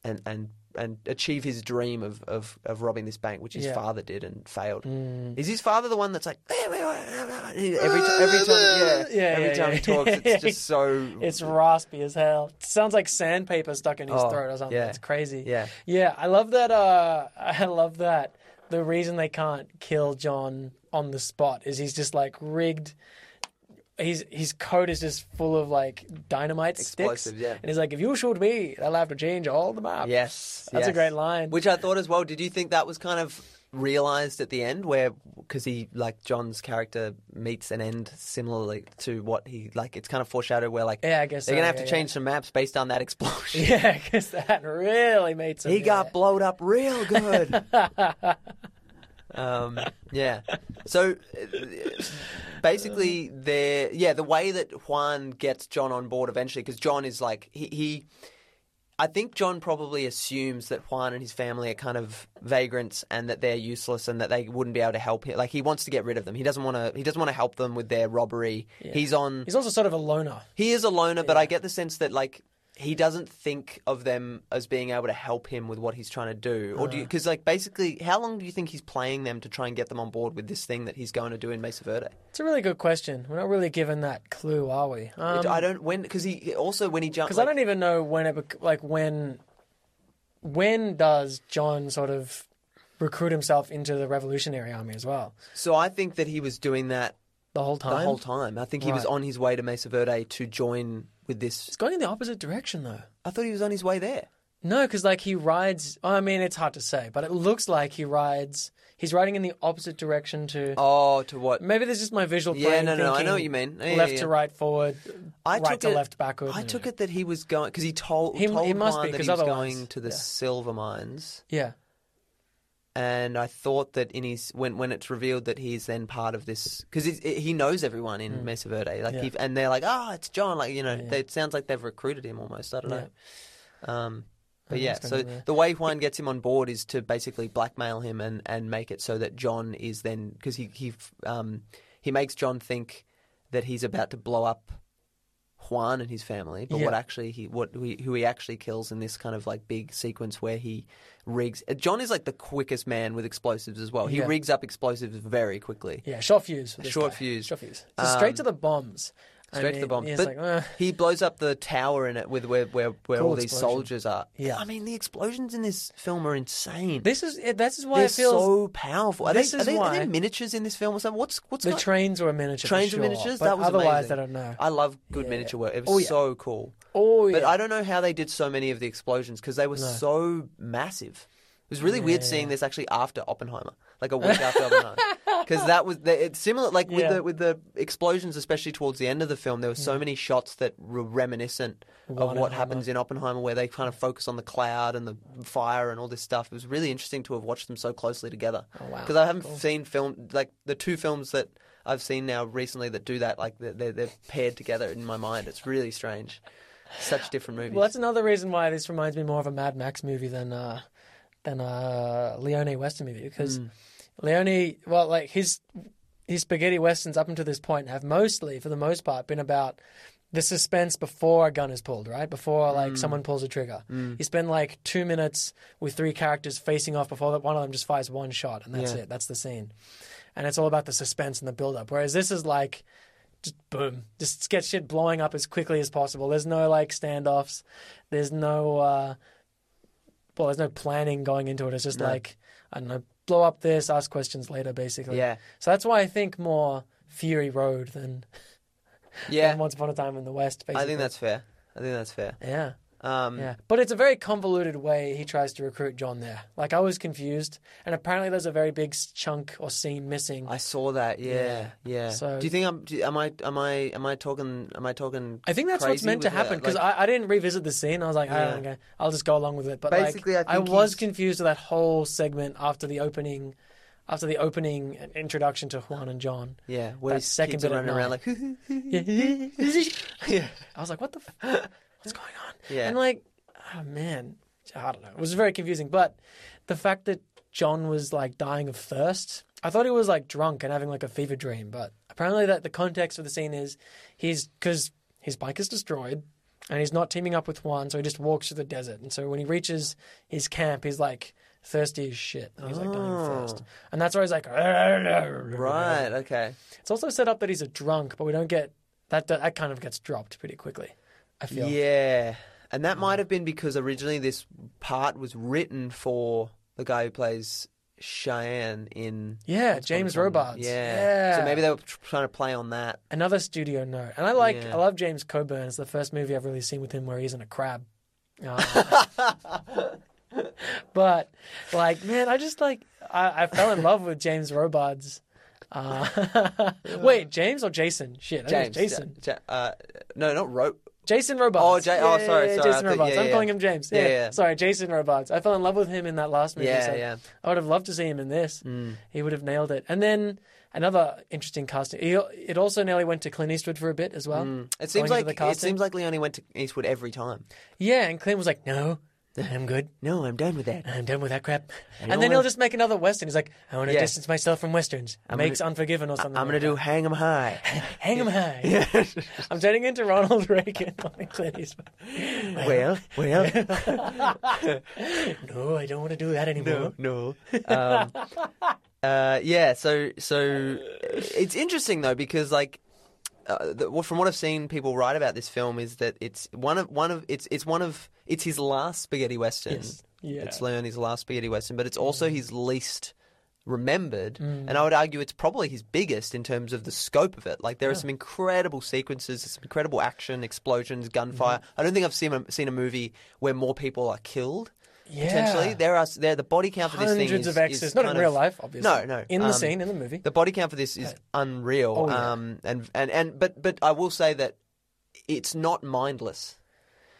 and, and, and achieve his dream of, of, of robbing this bank, which his father did and failed. Mm. Is his father the one that's like every every, every time yeah, Yeah, every time he talks it's just so It's raspy as hell. It sounds like sandpaper stuck in his Oh, throat or something. yeah. It's crazy. Yeah. Yeah, I love that. Uh, I love that. The reason they can't kill John on the spot is he's just like rigged. His his coat is just full of like dynamite sticks. Yeah. And he's like, if you shoot me, they'll have to change all the maps. yes That's a great line. which I thought as well. Did you think that was kind of realized at the end where because he like John's character meets an end similarly to what he like it's kind of foreshadowed where like Yeah, I guess they're so, gonna have yeah, to yeah. change some maps based on that explosion. Yeah, because that really made some. He got blowed up real good. Um, yeah. So uh, basically, they're yeah the way that Juan gets John on board eventually because John is like he, he. I think John probably assumes that Juan and his family are kind of vagrants and that they're useless and that they wouldn't be able to help him. Like he wants to get rid of them. He doesn't want to. He doesn't want to help them with their robbery. He's on. He's also sort of a loner. He is a loner, but I get the sense that like he doesn't think of them as being able to help him with what he's trying to do, or do you? Because like basically, how long do you think he's playing them to try and get them on board with this thing that he's going to do in Mesa Verde? It's a really good question. We're not really given that clue, are we? Um, I don't when because he also when he jumped. Because I don't even know when it like when when does John sort of recruit himself into the Revolutionary Army as well? So I think that he was doing that The whole time. the whole time. I think he was on his way to Mesa Verde to join with this. It's going in the opposite direction though. I thought he was on his way there. No, because like he rides. I mean, it's hard to say, but it looks like he rides. He's riding in the opposite direction to. Oh, to what? Maybe this is my visual Yeah, no, no, no, I know what you mean. Yeah, left yeah, to right, forward, I right took to it, left, backward. I took it that he was going because he told He- told he must be, that he was otherwise- going to the yeah. silver mines. Yeah, and I thought that in his when when it's revealed that he's then part of this because he knows everyone in Mesa Verde, like Mm. Yeah. he, and they're like, oh, it's John, like you know, Yeah. they, it sounds like they've recruited him almost. I don't Yeah. know. Um, but yeah, so the way Juan gets him on board is to basically blackmail him and, and make it so that John is then because he he um, he makes John think that he's about to blow up Juan and his family, but what actually he what who he, who he actually kills in this kind of like big sequence where he rigs. uh, John is like the quickest man with explosives as well. He Yeah. rigs up explosives very quickly. yeah. Short fuse. Short guy. fuse. Short fuse. So straight Um, to the bombs. I Straight to the bomb. But like, "Uh." he blows up the tower in it with where where, where Cool all these explosion. soldiers are. Yeah. I mean the explosions in this film are insane. This is this is why They're it feels so powerful. Are, they, This are, is they, are there miniatures in this film or something? What's what's the got- trains were miniature. trains sure, and miniatures? That was otherwise, amazing. I don't know. I love good Yeah. miniature work. It was Oh, yeah. so cool. oh, yeah. But. I don't know how they did so many of the explosions because they were so massive. It was really weird seeing this actually after Oppenheimer, like a week after Oppenheimer, because that was the, it's similar. Like with Yeah. the with the explosions, especially towards the end of the film, there were so many shots that were reminiscent of what Oppenheimer. happens in Oppenheimer, where they kind of focus on the cloud and the fire and all this stuff. It was really interesting to have watched them so closely together. Oh, wow. Because I haven't seen film like the two films that I've seen now recently that do that. Like they're, they're, they're paired together in my mind. It's really strange. Such different movies. Well, that's another reason why this reminds me more of a Mad Max movie than uh, than a Leone Western movie because Hmm. Leone, well, like his his spaghetti westerns up until this point have mostly, for the most part, been about the suspense before a gun is pulled, right? Before like Hmm. someone pulls a trigger. You spend like two minutes with three characters facing off before that one of them just fires one shot, and that's Yeah. it. That's the scene, and it's all about the suspense and the build up. Whereas this is like just boom, just get shit blowing up as quickly as possible. There's no like standoffs. There's no uh, well, there's no planning going into it. It's just No. like I don't know, blow up this, ask questions later, basically. Yeah. So that's why I think more Fury Road than, yeah. than Once Upon a Time in the West. Basically. I think that's fair. I think that's fair. yeah. Um, Yeah, but it's a very convoluted way he tries to recruit John there. Like I was confused, and apparently there's a very big chunk or scene missing. I saw that. Yeah, yeah. So- do you think I'm? Do, am I? Am I? Am I talking? Am I talking? I think that's what's meant to happen because Like, I, I didn't revisit the scene. I was like, Yeah. okay, I'll just go along with it. But Basically, like, I think was he's- confused with that whole segment after the opening, after the opening introduction to Juan and John. yeah, where that second bit running around like. yeah. I was like, what the, f- what's mm. going on? Yeah. And like, oh man, I don't know. It was very confusing. But the fact that John was like dying of thirst, I thought he was like drunk and having like a fever dream. But apparently, that the context of the scene is he's because his bike is destroyed. And he's not teaming up with Juan, so he just walks through the desert. And so when he reaches his camp, he's like thirsty as shit. And he's like dying of thirst. Oh. And that's where he's like, right. Okay. It's also set up that he's a drunk, but we don't get that. That kind of gets dropped pretty quickly. I feel. Yeah, and that might have been because originally this part was written for the guy who plays Cheyenne in. Yeah, Once Upon a James Time. Robards. Yeah. Yeah. So maybe they were trying to play on that. Another studio note, and I like. Yeah. I love James Coburn. It's the first movie I've really seen with him where he's in a crab. Uh, but like, man, I just like I, I fell in love with James Robards. Uh, wait, James or Jason? Shit, James. Jason. Ja- Ja- uh, no, not Ro. Jason Robards. Oh, Ja- oh, Yeah, sorry, sorry, Jason Robards. yeah, I'm yeah. calling him James. Yeah. Sorry, Jason Robards. I fell in love with him in that last movie. Yeah, so yeah. I would have loved to see him in this. Hmm. He would have nailed it. And then another interesting casting. He, it also nearly went to Clint Eastwood for a bit as well. Hmm. It seems like the it seems like Leone went to Eastwood every time. Yeah, and Clint was like, "No, I'm good. No, I'm done with that. I'm done with that crap." And then he'll just make another western. He's like, "I want to Yeah. distance myself from westerns." I'm Makes Unforgiven or something. I'm like gonna do Hang 'em High. Hang 'em high. I'm turning into Ronald Reagan on Clint Eastwood. well, well, No, I don't want to do that anymore. no. Um, uh, yeah, so so it's interesting though because like uh, the, well, from what I've seen people write about this film is that it's one of one of it's it's one of it's his last spaghetti western. Yes. Yeah. It's Leone's last spaghetti western, but it's also his least remembered Mm. and I would argue it's probably his biggest in terms of the scope of it. Like there are some incredible sequences, some incredible action, explosions, gunfire. Mm-hmm. I don't think I've seen a, seen a movie where more people are killed. Yeah. Potentially, there are there the body count for this thing Hundreds is, of X's. is Not in real of- life, obviously. No, no. In the um, scene, in the movie. the body count for this is unreal. Oh, yeah. Um, and and and but but I will say that it's not mindless.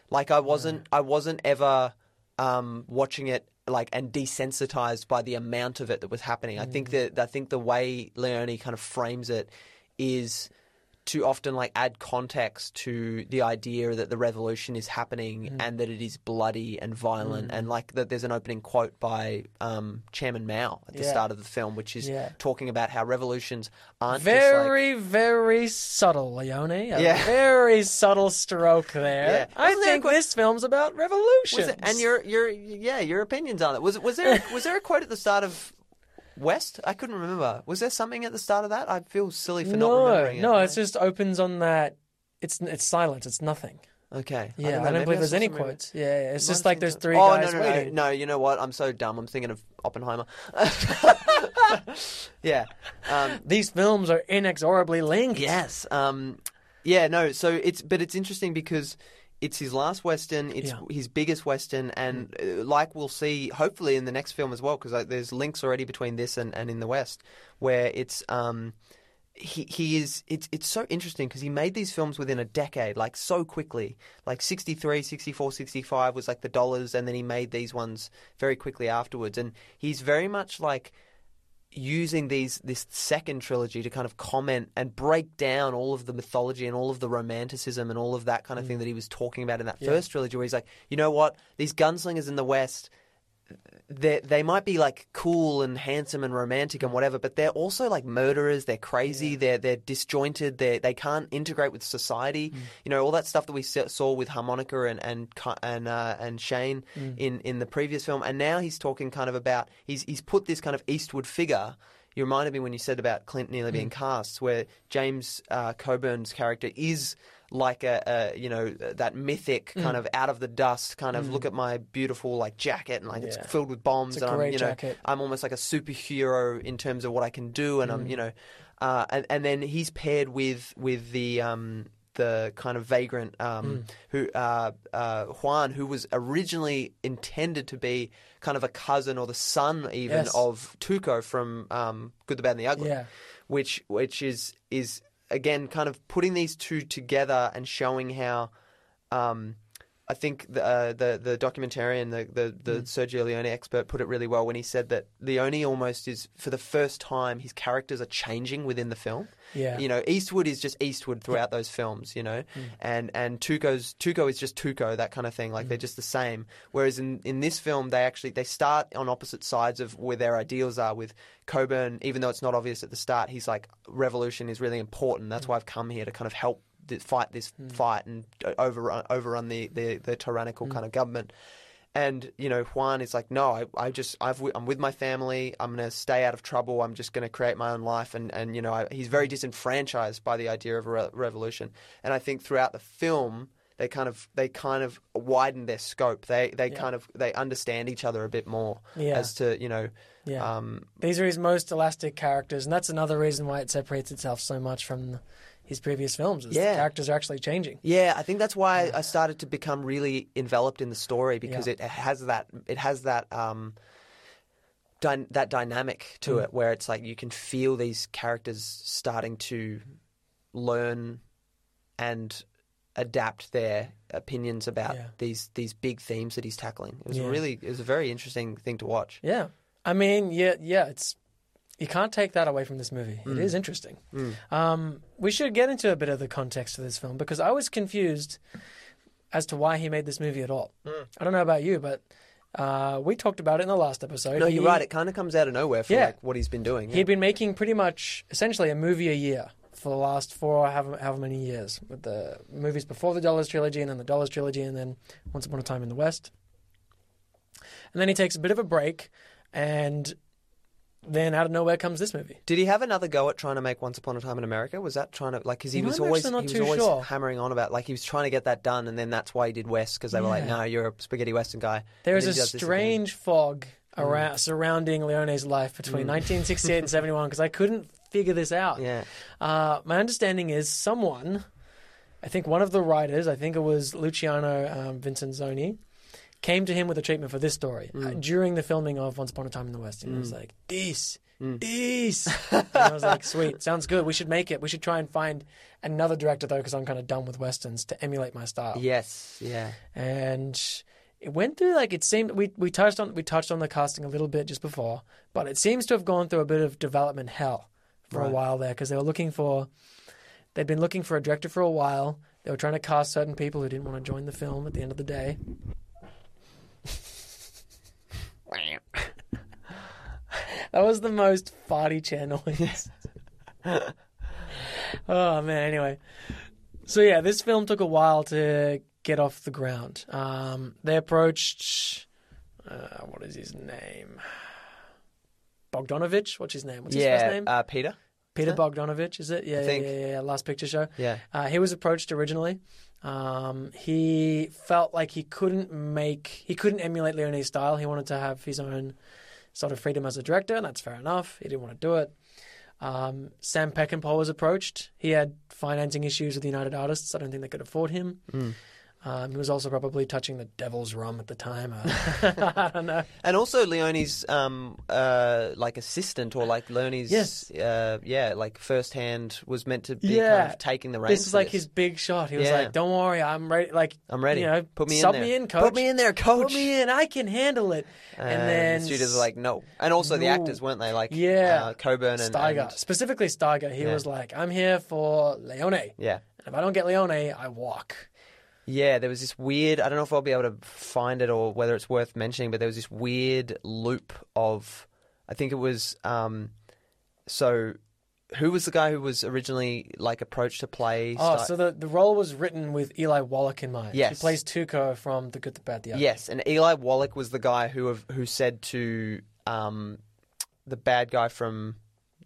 Like I wasn't I wasn't ever um, watching it like and desensitized by the amount of it that was happening. I Mm. think that I think the way Leone kind of frames it is to often like add context to the idea that the revolution is happening Mm. and that it is bloody and violent and like that there's an opening quote by um, Chairman Mao at the Yeah. start of the film which is Yeah. talking about how revolutions aren't just like Very, very subtle, Leone. A Yeah. very subtle stroke there. I there think qu- this film's about revolution. Was it, and your your yeah your opinions on it was was there was there a quote at the start of West? I couldn't remember. Was there something at the start of that? I feel silly for not remembering it. no, it just opens on that. It's it's silent. It's nothing. okay. Yeah, I don't, know, maybe believe I there's any quotes. Yeah, yeah, it's Might just like there's three oh, guys no, no, waiting. No, no, you know what? I'm so dumb. I'm thinking of Oppenheimer. yeah. Um, These films are inexorably linked. Yes. Um, yeah. No. So it's but it's interesting because it's his last western. It's Yeah. his biggest western, and uh, like we'll see, hopefully in the next film as well, because there's links already between this and, and in the West, where it's. Um, he he is it's it's so interesting because he made these films within a decade like so quickly like 63 64 65 was like the dollars and then he made these ones very quickly afterwards and he's very much like using these this second trilogy to kind of comment and break down all of the mythology and all of the romanticism and all of that kind of mm. thing that he was talking about in that first trilogy where he's like you know what? These gunslingers in the west they they might be like cool and handsome and romantic and whatever, but they're also like murderers. They're crazy. They're they're disjointed. They they can't integrate with society. You know all that stuff that we saw with harmonica and and and uh, and Shane in in the previous film. And now he's talking kind of about he's he's put this kind of Eastwood figure. You reminded me when you said about Clint nearly being cast, where James uh, Coburn's character is like a, a you know that mythic Mm. kind of out of the dust kind of look at my beautiful like jacket and like it's filled with bombs It's a and I'm you know jacket. I'm almost like a superhero in terms of what I can do and Mm. I'm you know uh, and and then he's paired with with the um the kind of vagrant um, Mm. who uh, uh, Juan, who was originally intended to be kind of a cousin or the son even Yes. of Tuco from um, Good, the Bad, and the Ugly Yeah. which which is is again kind of putting these two together and showing how um, I think the, uh, the the documentarian, the the, the Mm. Sergio Leone expert, put it really well when he said that Leone almost is for the first time his characters are changing within the film. Yeah. you know, Eastwood is just Eastwood throughout those films. You know, and and Tuco's Tuco is just Tuco, that kind of thing. Like they're just the same. Whereas in in this film, they actually they start on opposite sides of where their ideals are. With Coburn, even though it's not obvious at the start, he's like revolution is really important. That's why I've come here to kind of help th- fight this fight and uh, overrun overrun the the, the tyrannical kind of government. And you know, Juan is like, no, I, I just, I've, I'm with my family. I'm going to stay out of trouble. I'm just going to create my own life. And and you know, I, he's very disenfranchised by the idea of a re- revolution. And I think throughout the film, they kind of, they kind of widen their scope. They, they kind of, they understand each other a bit more Yeah. as to, you know, Yeah. um, These are his most elastic characters, and that's another reason why it separates itself so much from his previous films. Yeah. the characters are actually changing. Yeah, I think that's why I started to become really enveloped in the story because Yeah. it has that it has that um dy- that dynamic to Mm. it where it's like you can feel these characters starting to learn and adapt their opinions about Yeah. these these big themes that he's tackling. It was Yeah. really it was a very interesting thing to watch. Yeah, I mean, yeah, yeah. It's you can't take that away from this movie. Hmm. It is interesting. Um, we should get into a bit of the context of this film because I was confused as to why he made this movie at all. Hmm. I don't know about you, but uh, we talked about it in the last episode. No, you're He- right. It kind of comes out of nowhere for Yeah. like what he's been doing. He'd been making pretty much essentially a movie a year for the last four or however, however many years with the movies before the Dollars trilogy and then the Dollars trilogy and then Once Upon a Time in the West. And then he takes a bit of a break and then out of nowhere comes this movie. Did he have another go at trying to make Once Upon a Time in America? Was that trying to like because he was always he was always sure. hammering on about like he was trying to get that done, and then that's why he did West because they were like, "No, you're a spaghetti western guy." There is a he does this again. strange fog around surrounding Leone's life between 1968 and 71 because I couldn't figure this out. Yeah, Uh, my understanding is someone, I think one of the writers, I think it was Luciano um, Vincenzoni, came to him with a treatment for this story uh, mm. during the filming of Once Upon a Time in the West. And he was mm. like, this, mm. this. and I was like, sweet, sounds good. We should make it. We should try and find another director, though, because I'm kind of done with Westerns to emulate my style yes, yeah. and it went through like it seemed we, we touched on we touched on the casting a little bit just before, but it seems to have gone through a bit of development hell for a Right. while there because they were looking for they'd been looking for a director for a while. They were trying to cast certain people who didn't want to join the film at the end of the day. That was the most farty chair noise. oh man. Anyway, so yeah, this film took a while to get off the ground. Um, they approached uh, what is his name? Bogdanovich. What's his name? What's his first yeah, name? uh, Peter. Peter Bogdanovich. Is it? Yeah, yeah, yeah, yeah. Last Picture Show. Yeah. Uh, he was approached originally. Um, he felt like he couldn't make, he couldn't emulate Leone's style. He wanted to have his own sort of freedom as a director, and that's fair enough. He didn't want to do it. Um, Sam Peckinpah was approached. He had financing issues with the United Artists. I don't think they could afford him. Hmm. Um, he was also probably touching the devil's rum at the time. Uh, I don't know. And also Leone's um uh like assistant or like Leone's Yes. uh yeah like first hand was meant to be Yeah. kind of taking the reins. This is like his big shot. He was Yeah. like, "Don't worry, I'm ready. Like, I'm ready. You know, Put me sub in there. me in, coach. Put me in there, coach. Put me in. I can handle it." And, And then the studios were like, no. And also the actors, weren't they? Like, Yeah. uh, Coburn and, Steiger, and- specifically Steiger, he Yeah. was like, "I'm here for Leone. Yeah. And if I don't get Leone, I walk." Yeah, there was this weird. I don't know if I'll be able to find it or whether it's worth mentioning, but there was this weird loop of. I think it was. Um, so, who was the guy who was originally like approached to play? Oh, so the the role was written with Eli Wallach in mind. Yes. he plays Tuco from The Good, the Bad, the Ugly. yes, and Eli Wallach was the guy who have, who said to um, the bad guy from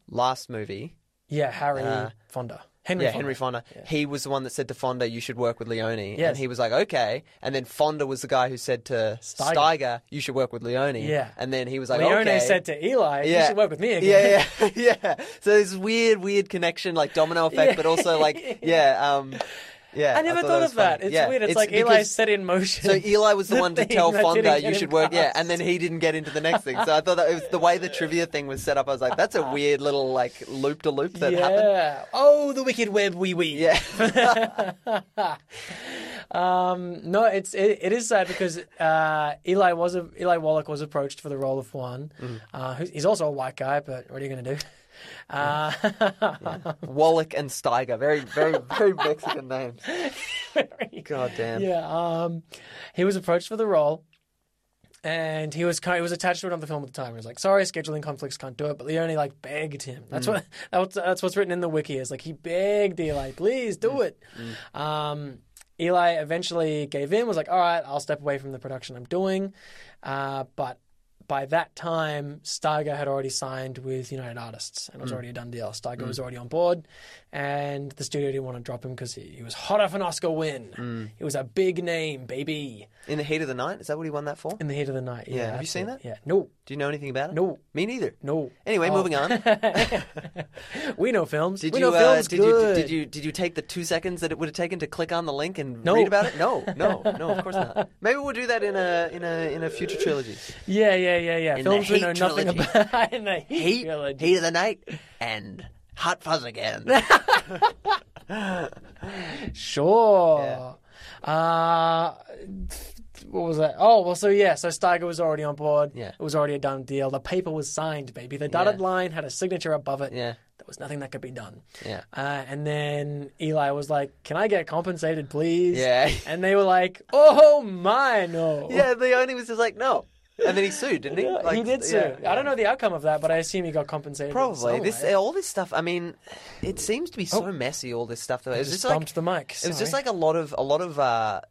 last movie. yeah, Harry Uh, Fonda, Henry, yeah, Fonda. Henry Fonda. He was the one that said to Fonda, "You should work with Leone," Yes. and he was like, "Okay." And then Fonda was the guy who said to Steiger. Steiger, "You should work with Leone." Yeah. and then he was like, Leone "Okay." said to Eli, "You should work with me again." Yeah, yeah, yeah. So this weird, weird connection, like domino effect, Yeah. but also like, yeah, um, yeah. I never thought thought, of that. funny. It's Yeah, weird. It's, like Eli set in motion. So Eli was the, one to tell Fonda you should work, yeah, and then he didn't get into the next thing. So I thought that it was the way the trivia thing was set up. I was like, that's a weird little like loop to loop that yeah. happened. Oh, the wicked web we weave. Yeah, Um, no, it's it, it is sad because uh, Eli was a, Eli Wallach was approached for the role of Juan. Mm. Uh, who's- he's also a white guy, but what are you going to do? Uh, Wallach and Steiger, very, very, very Mexican names. God damn. yeah, um, he was approached for the role, and he was kind he was attached to another film at the time. He was like, "Sorry, scheduling conflicts can't do it." But Leone like begged him. That's Mm. what that's, that's what's written in the wiki. Is like he begged Eli, "Please do Mm. it." Um, Eli eventually gave in. Was like, "All right, I'll step away from the production I'm doing," uh, but. By that time, Steiger had already signed with United Artists and it Mm. was already a done deal. Steiger was already on board, and the studio didn't want to drop him because he, he was hot off an Oscar win. Mm. He was a big name, baby. In the heat of the night, is that what he won that for? In the heat of the night. Yeah, Yeah, have you seen that? Yeah. No, Do you know anything about it? no, Me neither. no. Anyway, Oh. moving on. we know films. Did we you, know uh, films did you good. did you did you take the two seconds that it would have taken to click on the link and No. read about it? No, no, no, of course not. Maybe we'll do that in a in a in a future trilogy. Yeah, yeah, yeah, yeah. In films the we know nothing about. in the Heat, Heat, heat of the night, and Hot Fuzz again. Sure. Uh, what was that? Oh, well, so yeah, so Steiger was already on board. Yeah. It was already a done deal. The paper was signed, baby. The dotted Yeah. line had a signature above it. Yeah. There was nothing that could be done. Yeah. Uh, and then Eli was like, Can I get compensated, please? Yeah. And they were like, Oh, my, no. Yeah, Leone was just like, no. And then he sued, didn't he? Yeah, Like, he did sue. yeah, I don't know the outcome of that, but I assume he got compensated. Probably this way. all this stuff. I mean, it seems to be so messy. All this stuff. Though. It was Oh. just just like bumped the mic. it was just like a lot of a lot of uh,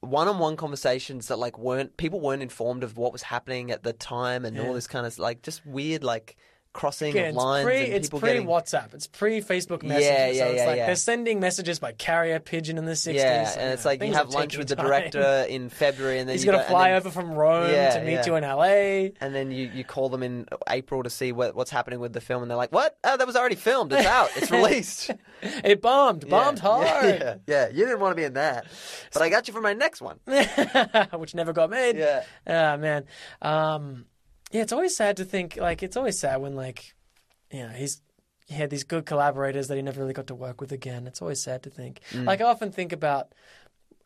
one-on-one conversations that like weren't people weren't informed of what was happening at the time and all this kind of like just weird like crossing of lines pre, and it's pre getting WhatsApp. It's pre Facebook Messenger. Yeah, yeah, so it's yeah, like yeah. they're sending messages by carrier pigeon in the 60s. yeah, so, and it's like you have lunch with the time. director in February and then He's going to fly then, over from Rome Yeah, to meet you in LA. and then you, you call them in April to see what, what's happening with the film and they're like, what? Oh, that was already filmed. It's out. It's released. It bombed, bombed hard, Yeah, you didn't want to be in that, but I got you for my next one. which never got made. Yeah. Ah, man. Um, yeah, it's always sad to think, like, it's always sad when, like, you know, he's. He had these good collaborators that he never really got to work with again. It's always sad to think. Mm. Like I often think about,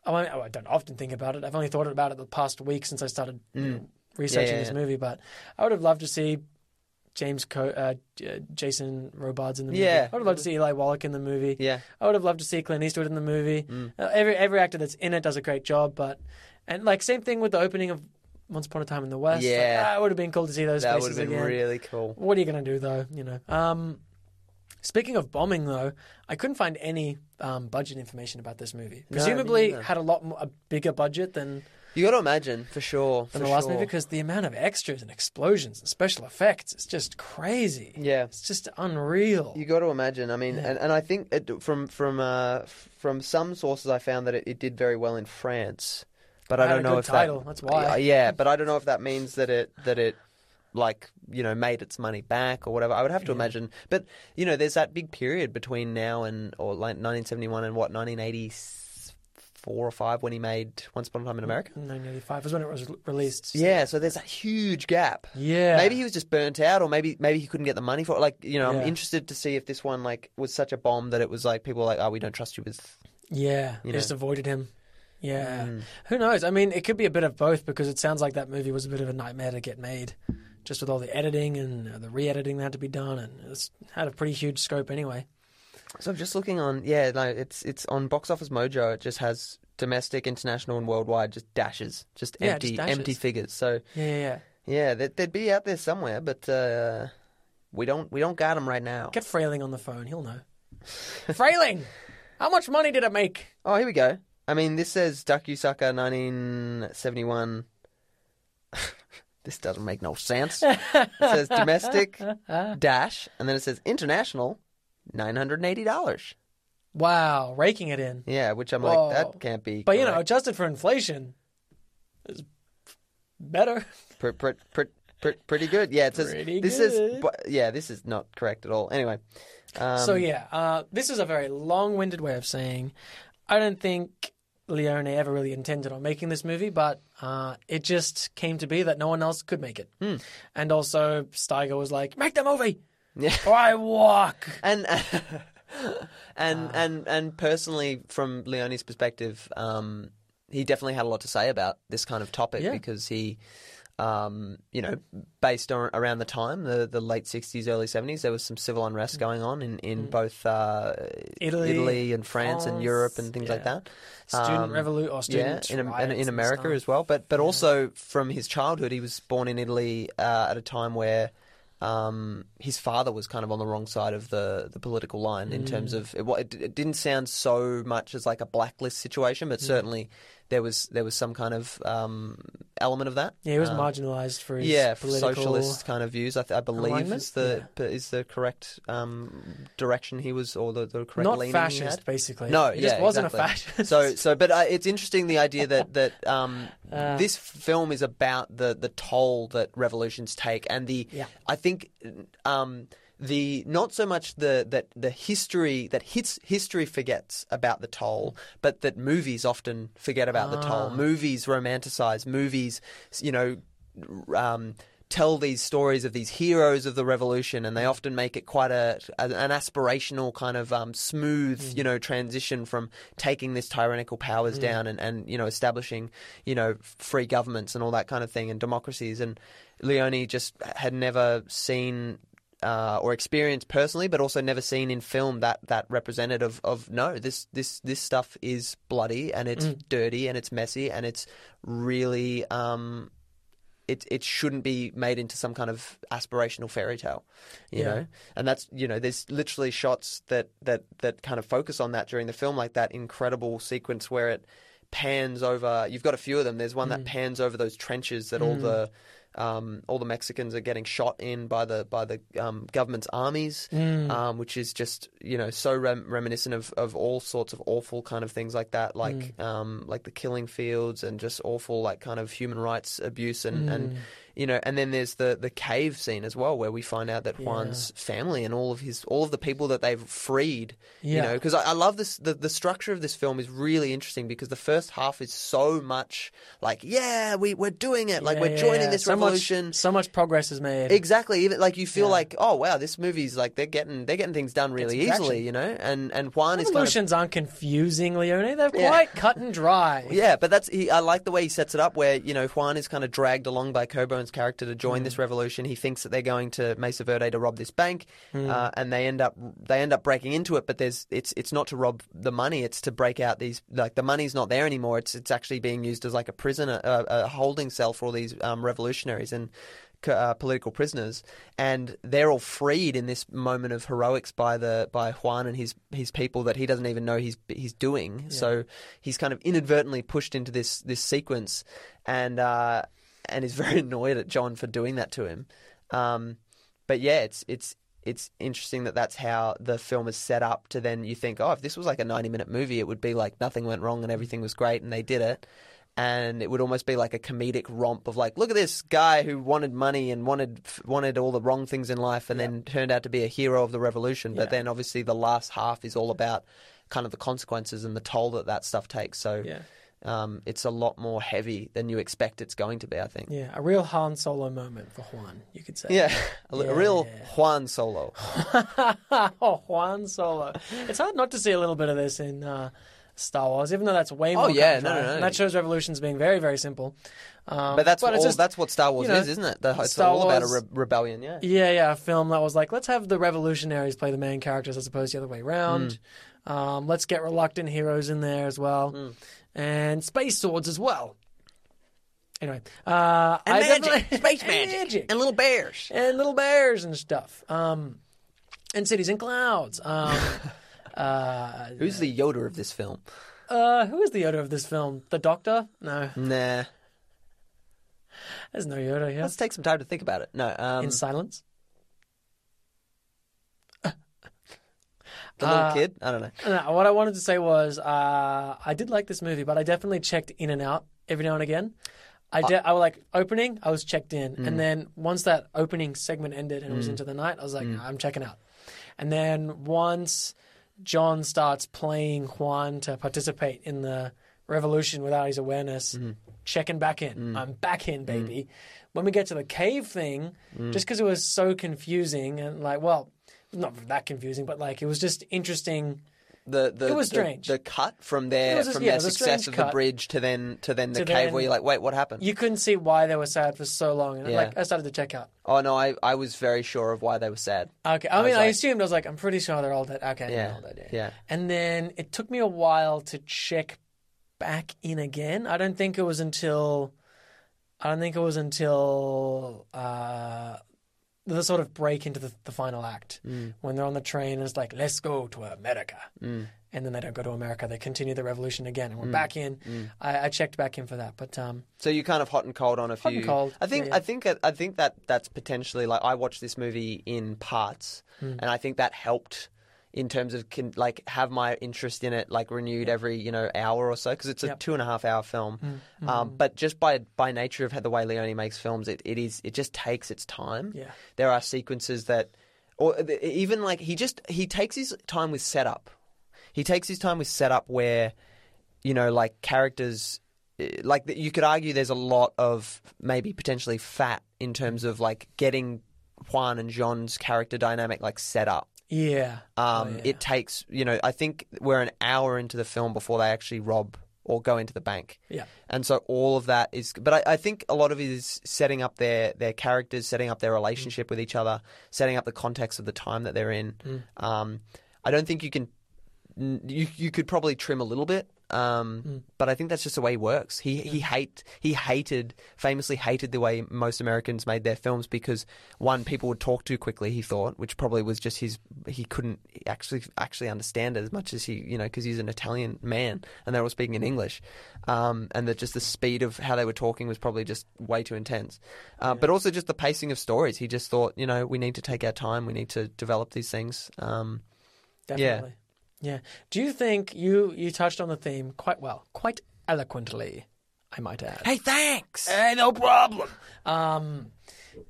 I, mean, I don't often think about it. I've only thought about it the past week since I started you know, researching Mm. yeah, this yeah. movie. But I would have loved to see James, Co- uh, J- Jason Robards in the movie. Yeah. I would have loved to see Eli Wallach in the movie. Yeah. I would have loved to see Clint Eastwood in the movie. Uh, every every actor that's in it does a great job, but and like same thing with the opening of Once Upon a Time in the West. Yeah. ah, it would have been cool to see those That would faces have been again. really cool. What are you going to do though? You know. Um, speaking of bombing though, I couldn't find any um, budget information about this movie. Presumably neither. had a lot more, a bigger budget than You got to imagine for sure. than for the last sure. movie because the amount of extras and explosions and special effects is just crazy. Yeah. It's just unreal. You got to imagine. I mean, and, and I think it, from from uh, from some sources, I found that it, it did very well in France, but I a don't know if title, that. that's why. Yeah, yeah, but I don't know if that means that it that it like you know made its money back or whatever. I would have to imagine. But you know, there's that big period between now and or like 1971 and what 1984 or five when he made Once Upon a Time in America. 1985 was when it was re- released. Yeah, so there's a huge gap. Yeah. Maybe he was just burnt out, or maybe maybe he couldn't get the money for it. Like, you know, I'm interested to see if this one like was such a bomb that it was like people were like, oh, we don't trust you with. Yeah, You they just avoided him. Yeah. Who knows? I mean, it could be a bit of both because it sounds like that movie was a bit of a nightmare to get made, just with all the editing and uh, the re-editing that had to be done, and it's had a pretty huge scope anyway. So I'm just looking on, yeah, no, it's it's on Box Office Mojo. It just has domestic, international, and worldwide, just dashes, just Yeah, empty, just dashes. empty figures. So Yeah, yeah, yeah. yeah, they'd, they'd be out there somewhere, but uh, we don't we don't got them right now. Get Frayling on the phone; he'll know. Frayling, how much money did it make? Oh, here we go. I mean, this says Duck, You Sucker 1971. this doesn't make no sense. It says domestic dash, and then it says international, nine hundred and eighty dollars. Wow, raking it in. Yeah, which I'm Whoa. like, that can't be. But you know, adjusted for inflation, is better. Pr- pr- pr- pr- pretty good. Yeah, it says Pretty this good. is. Yeah, this is not correct at all. Anyway, um, so yeah, uh, this is a very long-winded way of saying I don't think Leone ever really intended on making this movie, but uh, it just came to be that no one else could make it. And also, Steiger was like, "Make the movie, Yeah. or I walk." and and Ah. and and personally, from Leone's perspective, um, he definitely had a lot to say about this kind of topic Yeah. because he. Um, you know, based on around the time, the, the late sixties, early seventies, there was some civil unrest going on in, in both uh, Mm. Italy, and France and Europe and things like that. Student Um, revolution or yeah, student in, in, in America as well. But but also from his childhood, he was born in Italy uh, at a time where um, his father was kind of on the wrong side of the, the political line in terms Mm. of it, it, it didn't sound so much as like a blacklist situation, Mm. but certainly there was there was some kind of um, element of that. Yeah, he was Um, marginalized for his yeah, for socialist kind of views. I, th- I believe is the is the correct um, direction he was, or the, the correct Not leaning he fascist, basically. No, he just wasn't exactly. a fascist. So, so, but uh, it's interesting the idea that that um, Uh. this film is about the the toll that revolutions take, and the Yeah. I think um, the not so much the that the history that hits history forgets about the toll, but that movies often forget about the toll. Ah. Movies romanticize. Movies, you know. Um, tell these stories of these heroes of the revolution, and they often make it quite a, a an aspirational kind of um, smooth, Mm. you know, transition from taking this tyrannical powers down and, and you know establishing you know free governments and all that kind of thing and democracies. And Leone just had never seen. Uh, or experienced personally, but also never seen in film that that representative of no, this this this stuff is bloody and it's dirty and it's messy and it's really um, it it shouldn't be made into some kind of aspirational fairy tale, you Yeah. know. And that's you know, there's literally shots that that that kind of focus on that during the film, like that incredible sequence where it pans over. You've got a few of them. There's one that pans over those trenches that all the um, all the Mexicans are getting shot in by the by the um, government's armies, um, which is just you know so rem- reminiscent of, of all sorts of awful kind of things like that, like um, like the killing fields and just awful like kind of human rights abuse and, and you know, and then there's the the cave scene as well, where we find out that Juan's family and all of his all of the people that they've freed, you know, because I, I love this the the structure of this film is really interesting because the first half is so much like yeah we we're doing it like we're yeah, joining yeah. this so revolution. Much, so much progress is made. Exactly. Even like you feel Yeah. like, oh wow, this movie's like they're getting they're getting things done really It's action. easily, you know. And and Juan is kind of Revolutions aren't confusing, Leone. They're Yeah. quite cut and dry. yeah, but that's he, I like the way he sets it up, where you know Juan is kind of dragged along by Character to join Mm. this revolution. He thinks that they're going to Mesa Verde to rob this bank, Mm. uh, and they end up they end up breaking into it. But there's it's it's not to rob the money; it's to break out these like the money's not there anymore. It's it's actually being used as like a prison, a, a holding cell for all these um, revolutionaries and. Uh, political prisoners, and they're all freed in this moment of heroics by the by Juan and his his people that he doesn't even know he's he's doing. So he's kind of inadvertently pushed into this this sequence, and uh, and is very annoyed at John for doing that to him. Um, but yeah, it's it's it's interesting that that's how the film is set up. To then you think, oh, if this was like a ninety minute movie, it would be like nothing went wrong and everything was great, and they did it. And it would almost be like a comedic romp of like, look at this guy who wanted money and wanted wanted all the wrong things in life, and then turned out to be a hero of the revolution. But Yeah. then obviously the last half is all about kind of the consequences and the toll that that stuff takes. So Yeah. Um, it's a lot more heavy than you expect it's going to be. I think. Yeah, a real Han Solo moment for Juan, you could say. Yeah, a, Yeah, real. Juan Solo. oh, Juan Solo. It's hard not to see a little bit of this in uh, Star Wars, even though that's way more. Oh, yeah, no, no, no. And that shows Revolutions being very, very simple. Um, But that's it's all. just- that's what Star Wars you know, is, isn't it? The, it's Star all about a re- rebellion. Yeah. Yeah, yeah, a film that was like, let's have the revolutionaries play the main characters as opposed to the other way around. Hmm. Um, let's get reluctant heroes in there as well, Hmm. And space swords as well. Anyway, uh, And I magic, space and magic, magic. and little bears. and little bears and stuff. Um, and cities and clouds. Um, uh, Who's the Yoda of this film? uh, who is the Yoda of this film? The Doctor? No, Nah. there's no Yoda here. Let's take some time to think about it. No. Um, In silence. The little uh, kid. I don't know. No, what I wanted to say was uh, I did like this movie, but I definitely checked in and out every now and again. I did. I was like opening. I was checked in, mm. and then once that opening segment ended and it was into the night, I was like, Mm. I'm checking out. And then once John starts playing Juan to participate in the revolution without his awareness, Mm-hmm. checking back in. I'm back in, baby. When we get to the cave thing, Mm. just because it was so confusing and like, well, not that confusing, but like it was just interesting. The, the It was the- strange. The, cut from their a- from yeah, their it success of the cut. bridge to then to then the To cave then- where you're like, wait, what happened? You couldn't see why they were sad for so long, and Yeah. like I started to check out. Oh no, I, I was very sure of why they were sad. Okay, I, was mean, I like- assumed I was like, I'm pretty sure they're all dead. Okay, they're Yeah, all dead. yeah. And then it took me a while to check back in again. I don't think it was until I don't think it was until uh, the sort of break into the, the final act Mm. when they're on the train and it's like, let's go to America. And then they don't go to America. They continue the revolution again, and we're Mm. back in. I, I checked back in for that, but um, So you're kind of hot and cold on a few. and cold, I think yeah, yeah. I think I think that that's potentially like I watched this movie in parts, Hmm. and I think that helped in terms of can, like have my interest in it like renewed every you know hour or so because it's a Yep. two and a half hour film. Hmm. Um, but just by by nature of how the way Leone makes films, it, it is it just takes its time. Yeah. there are sequences that, or even like he just he takes his time with setup. He takes his time with setup where, you know, like characters eh, like you could argue there's a lot of maybe potentially fat in terms of like getting Juan and John's character dynamic like set up. Yeah. Um, Oh, yeah. It takes, you know, I think we're an hour into the film before they actually rob or go into the bank. Yeah. And so all of that is, but I, I think a lot of it is setting up their, their characters, setting up their relationship with each other, setting up the context of the time that they're in. Um, I don't think you can, you, you could probably trim a little bit. Um, but I think that's just the way he works. He he hate he hated famously hated the way most Americans made their films because one people would talk too quickly. He thought, which probably was just his he couldn't actually actually understand it as much as he you know because he's an Italian man and they were all speaking in English, um, and that just the speed of how they were talking was probably just way too intense. Uh, But also just the pacing of stories. He just thought you know we need to take our time. We need to develop these things. Um, Definitely. Yeah. Do you think you you touched on the theme quite well, quite eloquently, I might add. hey, thanks. Hey, no problem. Um,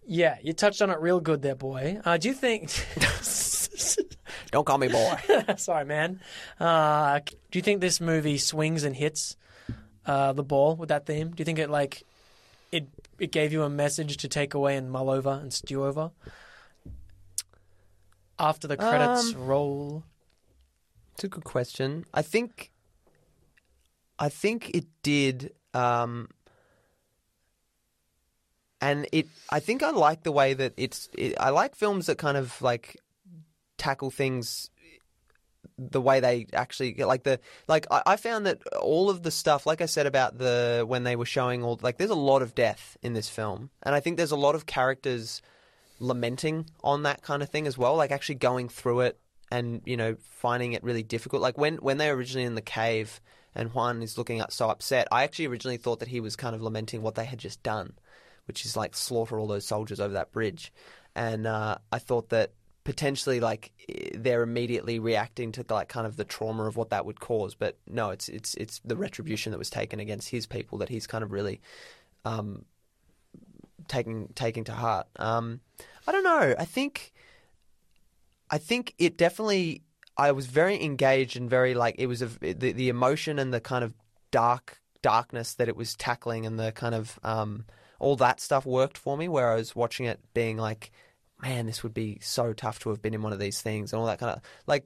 yeah, you touched on it real good there, boy. Uh, do you think? Don't call me boy. Sorry, man. Uh, do you think this movie swings and hits uh, the ball with that theme? Do you think it like it it gave you a message to take away and mull over and stew over after the credits roll? It's a good question. I think, I think it did, um, and it. I think I like the way that it's. It, I like films that kind of like tackle things the way they actually like the like I, I found that all of the stuff like I said about the when they were showing all like there's a lot of death in this film and I think there's a lot of characters lamenting on that kind of thing as well like actually going through it and you know finding it really difficult. Like when when they were originally in the cave and Juan is looking up so upset I actually originally thought that he was kind of lamenting what they had just done which is like slaughter all those soldiers over that bridge. And uh, I thought that potentially like they're immediately reacting to like kind of the trauma of what that would cause. But no it's it's it's the retribution that was taken against his people that he's kind of really um taking taking to heart. Um i don't know. I think i think it definitely i was very engaged and very like it was a the, the emotion and the kind of dark darkness that it was tackling and the kind of um all that stuff worked for me where i was watching it being like man, this would be so tough to have been in one of these things and all that kind of like.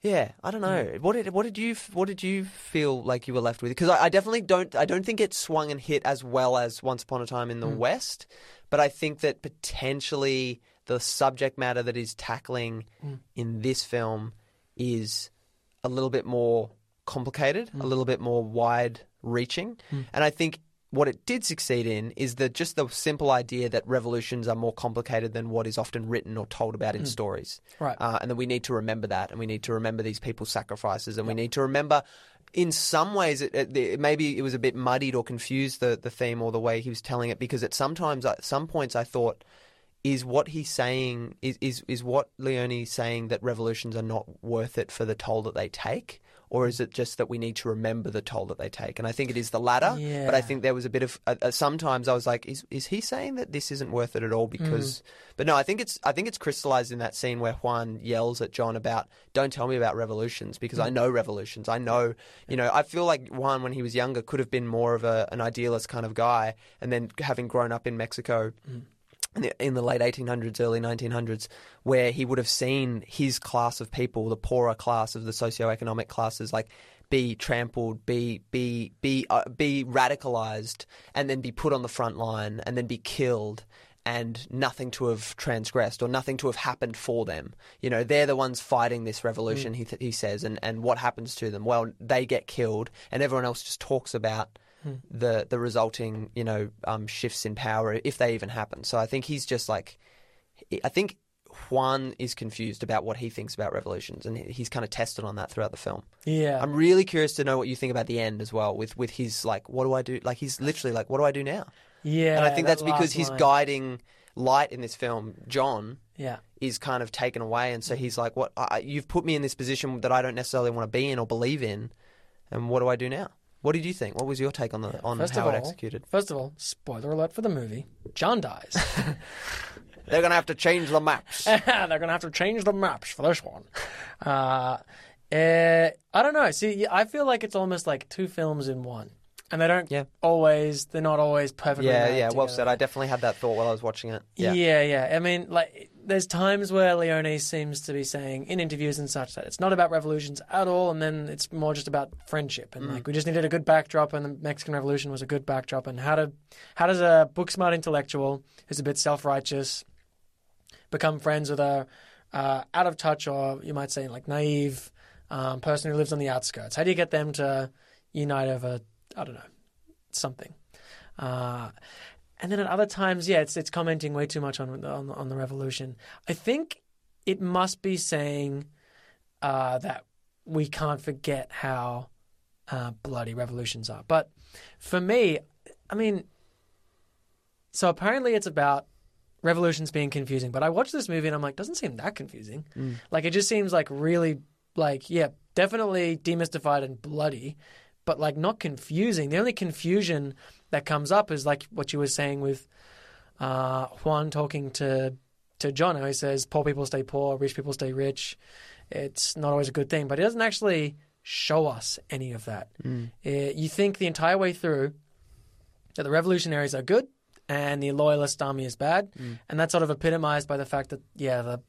Yeah, I don't know. What did what did you what did you feel like you were left with? Because I, I definitely don't I don't think it swung and hit as well as Once Upon a Time in the West, but I think that potentially the subject matter that is tackling hmm. in this film is a little bit more complicated, a hmm. little bit more wide reaching, hmm. and I think what it did succeed in is that just the simple idea that revolutions are more complicated than what is often written or told about in stories. Right. Uh, and that we need to remember that, and we need to remember these people's sacrifices, and we need to remember. In some ways, it, it, it, maybe it was a bit muddied or confused the, the theme or the way he was telling it because at sometimes at some points I thought is what he's saying is, is is what Leone saying that revolutions are not worth it for the toll that they take? Or is it just that we need to remember the toll that they take? And I think it is the latter but I think there was a bit of uh, uh, sometimes I was like is is he saying that this isn't worth it at all because but no I think it's I think it's crystallized in that scene where Juan yells at John about don't tell me about revolutions because I know revolutions. I know you know I feel like Juan when he was younger could have been more of a, an idealist kind of guy and then having grown up in Mexico the, in the late 1800s, early 1900s, where he would have seen his class of people, the poorer class of the socioeconomic classes, like be trampled, be be be uh, be radicalized, and then be put on the front line, and then be killed. And nothing to have transgressed or nothing to have happened for them. You know, they're the ones fighting this revolution, he, th- he says. And, and what happens to them? Well, they get killed, and everyone else just talks about the the resulting you know um, shifts in power if they even happen. So I think he's just like I think Juan is confused about what he thinks about revolutions, and he's kind of tested on that throughout the film. Yeah. I'm really curious to know what you think about the end as well, with with his like, what do I do? Like he's literally like, what do I do now? yeah. and I think that that's because his guiding light in this film, John, Yeah. is kind of taken away, and so he's like, "What? I, you've put me in this position that I don't necessarily want to be in or believe in, and what do I do now?" What did you think? What was your take on the on First how of it executed? First of all, spoiler alert for the movie: John dies. They're gonna have to change the maps. They're gonna have to change the maps for this one. Uh, eh, I don't know. See, I feel like it's almost like two films in one. And they don't Yeah. always. They're not always perfectly. Yeah, yeah, well said. I definitely had that thought while I was watching it. Yeah. Yeah. yeah, I mean, like, there's times where Leone seems to be saying in interviews and such that it's not about revolutions at all, and then it's more just about friendship. And like, we just needed a good backdrop, and the Mexican Revolution was a good backdrop. And how to, how does a book smart intellectual who's a bit self righteous become friends with a uh, out of touch or you might say like naive um, person who lives on the outskirts? How do you get them to unite over I don't know something? Uh, and then at other times, yeah, it's it's commenting way too much on the, on, the- on the revolution. I think it must be saying uh, that we can't forget how uh, bloody revolutions are. But for me, I mean, so apparently it's about revolutions being confusing. But I watched this movie and I'm like, doesn't seem that confusing. Like it just seems like really like yeah, definitely demystified and bloody, but like not confusing. The only confusion that comes up is like what you were saying with uh, Juan talking to to John. How he says poor people stay poor, rich people stay rich. It's not always a good thing, but it doesn't actually show us any of that. Uh, you think the entire way through that the revolutionaries are good and the loyalist army is bad, and that's sort of epitomized by the fact that yeah the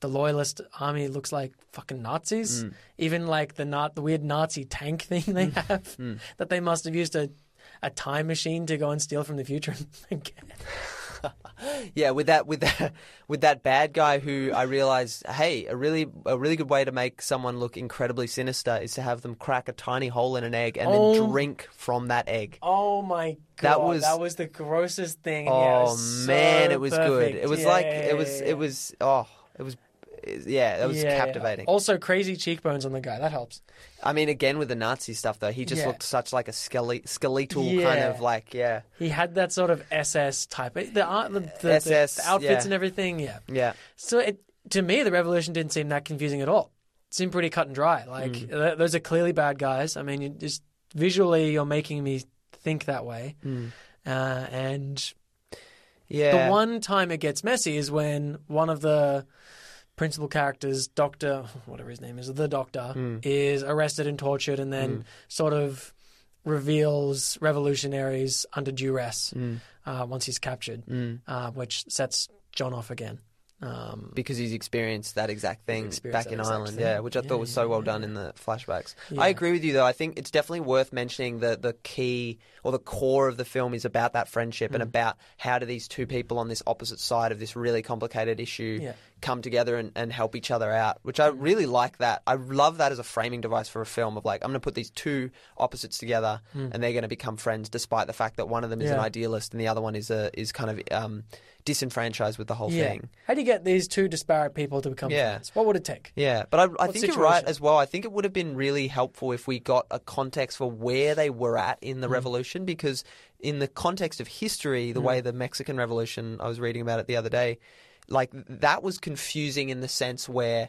the loyalist army looks like fucking Nazis. Hmm. Even like the not the weird Nazi tank thing they hmm. have hmm. that they must have used a a time machine to go and steal from the future. Yeah, with that with that with that bad guy who I realized, hey, a really a really good way to make someone look incredibly sinister is to have them crack a tiny hole in an egg and Oh. then drink from that egg. Oh my god, That was- that was the grossest thing. and yeah, Oh was man, so it was perfect. good. It was Yeah, like it was it was oh, it was yeah, that was yeah, yeah. captivating. Also, crazy cheekbones on the guy. That helps. I mean, again with the Nazi stuff though, he just Yeah. looked such like a skele- skeletal kind of like yeah, He had that sort of SS type. The art, the, the, the- SS, the outfits yeah. and everything. Yeah. yeah. So it, to me, the revolution didn't seem that confusing at all. It seemed pretty cut and dry. Like Mm. th- those are clearly bad guys. I mean, you just visually, you're making me think that way. Mm. Uh, and Yeah. the one time it gets messy is when one of the principal characters, Doctor, whatever his name is, the Doctor, Hmm. is arrested and tortured, and then sort of reveals revolutionaries under duress Hmm. uh, once he's captured, uh, which sets John off again. Um, because he's experienced that exact thing back in Ireland, thing. yeah, which I Yeah, thought was so well yeah, done in the flashbacks. Yeah. I agree with you though. I think it's definitely worth mentioning that the key or the core of the film is about that friendship Mm. and about how do these two people on this opposite side of this really complicated issue. Come together and, and help each other out, which I really like that. I love that as a framing device for a film of like, I'm going to put these two opposites together and they're going to become friends despite the fact that one of them is an Mm. Idealist and the other one is a, is kind of um, disenfranchised with the whole yeah. thing. How do you get these two disparate people to become Yeah. friends? What would it take? Yeah, but I, I think you're right as well. I think it would have been really helpful if we got a context for where they were at in Mm. the revolution, because in the context of history, the way the Mexican Revolution, I was reading about it the other day, like that was confusing in the sense where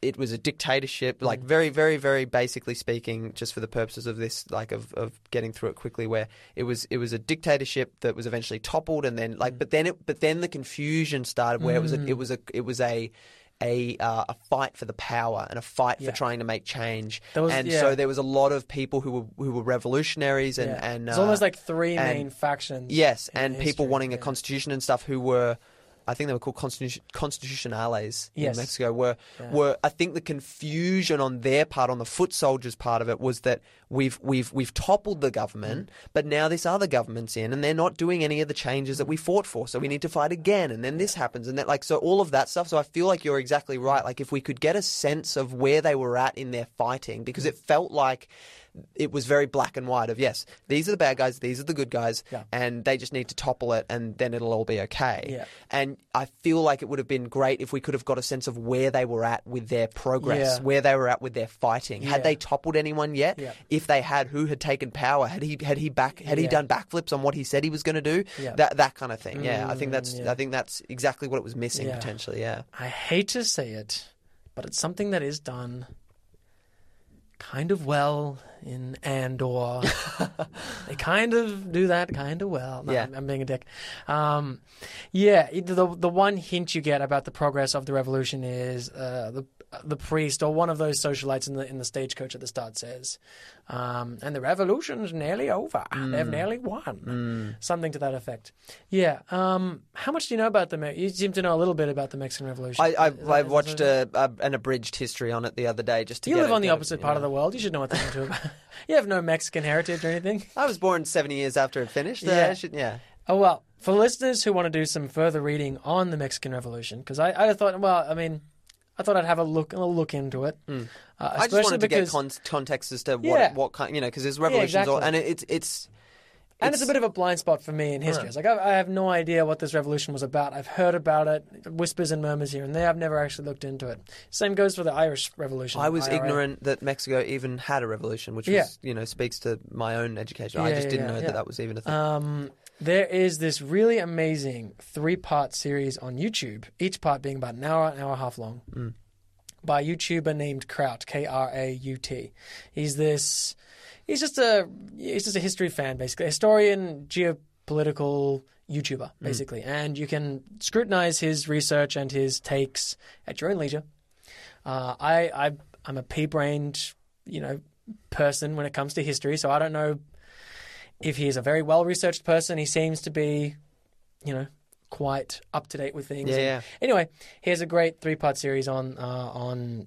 it was a dictatorship, like very, very, very basically speaking, just for the purposes of this, like of, of getting through it quickly, where it was it was a dictatorship that was eventually toppled, and then like, but then it, but then the confusion started where it was a, it was a it was a a uh, a fight for the power and a fight Yeah. for trying to make change, was- and yeah. so there was a lot of people who were who were revolutionaries and Yeah. and it's uh, almost like three and- main factions. Yes, and the people history, wanting a constitution and stuff who were, I think they were called constitu- constitutionales Yes. in Mexico. Were Yeah. were I think the confusion on their part, on the foot soldiers' part of it, was that we've we've we've toppled the government, Mm. but now this other government's in, and they're not doing any of the changes that we fought for. So we need to fight again, and then this happens, and that like so all of that stuff. So I feel like you're exactly right. Like if we could get a sense of where they were at in their fighting, because it felt like it was very black and white of yes, these are the bad guys, these are the good guys, Yeah. and they just need to topple it, and then it'll all be okay. Yeah. And I feel like it would have been great if we could have got a sense of where they were at with their progress, Yeah. where they were at with their fighting. Had they toppled anyone yet? If they had, who had taken power? Had he had he back had he done backflips on what he said he was going to do? Yeah. That that kind of thing. Yeah, I think Mm, that's. I think that's exactly what it was missing potentially. Yeah. I hate to say it, but it's something that is done kind of well in Andor. they kind of do that kind of well. No, Yeah. I'm, I'm being a dick. Um, yeah, the the one hint you get about the progress of the revolution is uh, the the priest or one of those socialites in the in the stagecoach at the start says, um, and the revolution's nearly over. Mm. They've nearly won. Something to that effect. Yeah. Um, how much do you know about the? Me- you seem to know a little bit about the Mexican Revolution. I, I, that- I watched a, a, an abridged history on it the other day just to You live on the opposite part of the world. You should know what they're about. you have no Mexican heritage or anything. I was born 70 years after it finished. uh, Yeah. Should, yeah. Oh well, for listeners who want to do some further reading on the Mexican Revolution, because I, I thought, well, I mean, I thought I'd have a look, a look into it. Uh, Hmm. I just wanted to because, get con- context as to what Yeah. what kind, you know, because there's revolutions, all, exactly. and it, it's it's and it's a bit of a blind spot for me in history. It's like I, I have no idea what this revolution was about. I've heard about it, whispers and murmurs here and there. I've never actually looked into it. Same goes for the Irish Revolution. I was IRA. ignorant that Mexico even had a revolution, which Yeah. was, you know, speaks to my own education. I just yeah, didn't yeah, know yeah. that that was even a thing. Um, there is this really amazing three part series on YouTube, each part being about an hour, an hour and a half long, Mm. by a YouTuber named Kraut, K R A U T. He's this, he's just a, he's just a history fan, basically, a historian, geopolitical YouTuber, basically. And you can scrutinize his research and his takes at your own leisure. Uh, I, I, I'm a pea brained, you know, person when it comes to history, so I don't know if he is a very well researched person, he seems to be, you know, quite up to date with things. Yeah, And yeah. Anyway, here's a great three part series on uh, on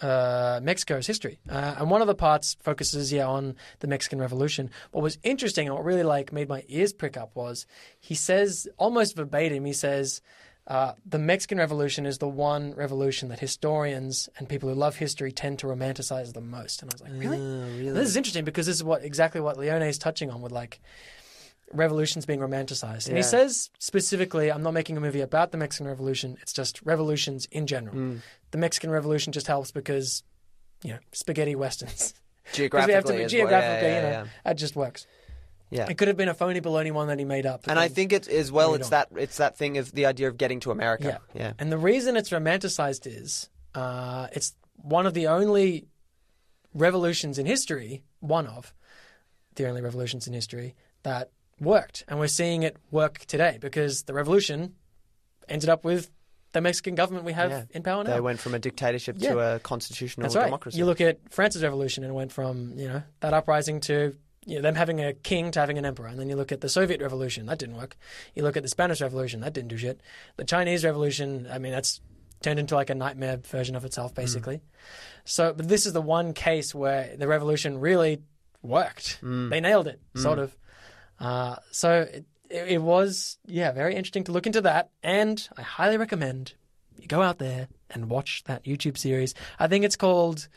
uh, Mexico's history, uh, and one of the parts focuses yeah on the Mexican Revolution. What was interesting and what really like made my ears prick up was he says almost verbatim. He says. Uh, the Mexican Revolution is the one revolution that historians and people who love history tend to romanticize the most. And I was like, really? Oh, really? This is interesting because this is what exactly what Leone is touching on with like revolutions being romanticized. And he says specifically, I'm not making a movie about the Mexican Revolution. It's just revolutions in general. Hmm. The Mexican Revolution just helps because, you know, spaghetti westerns. Geographically, we have to be as well. geographically, yeah, yeah, you yeah, know, that just works. Yeah. It could have been a phony baloney one that he made up. And I think it's as well. It's on. that it's that thing of the idea of getting to America. Yeah. yeah. And the reason it's romanticized is uh, it's one of the only revolutions in history, one of the only revolutions in history that worked. And we're seeing it work today because the revolution ended up with the Mexican government we have Yeah. in power now. They went from a dictatorship to a constitutional That's right. democracy. You look at France's revolution and it went from, you know, that uprising to you know, them having a king to having an emperor. And then you look at the Soviet revolution, that didn't work. You look at the Spanish revolution, that didn't do shit. The Chinese revolution, I mean, that's turned into like a nightmare version of itself, hmm. basically. So, but this is the one case where the revolution really worked. Hmm. They nailed it, hmm. sort of. Uh, so it, it was, yeah, very interesting to look into that. And I highly recommend you go out there and watch that YouTube series. I think it's called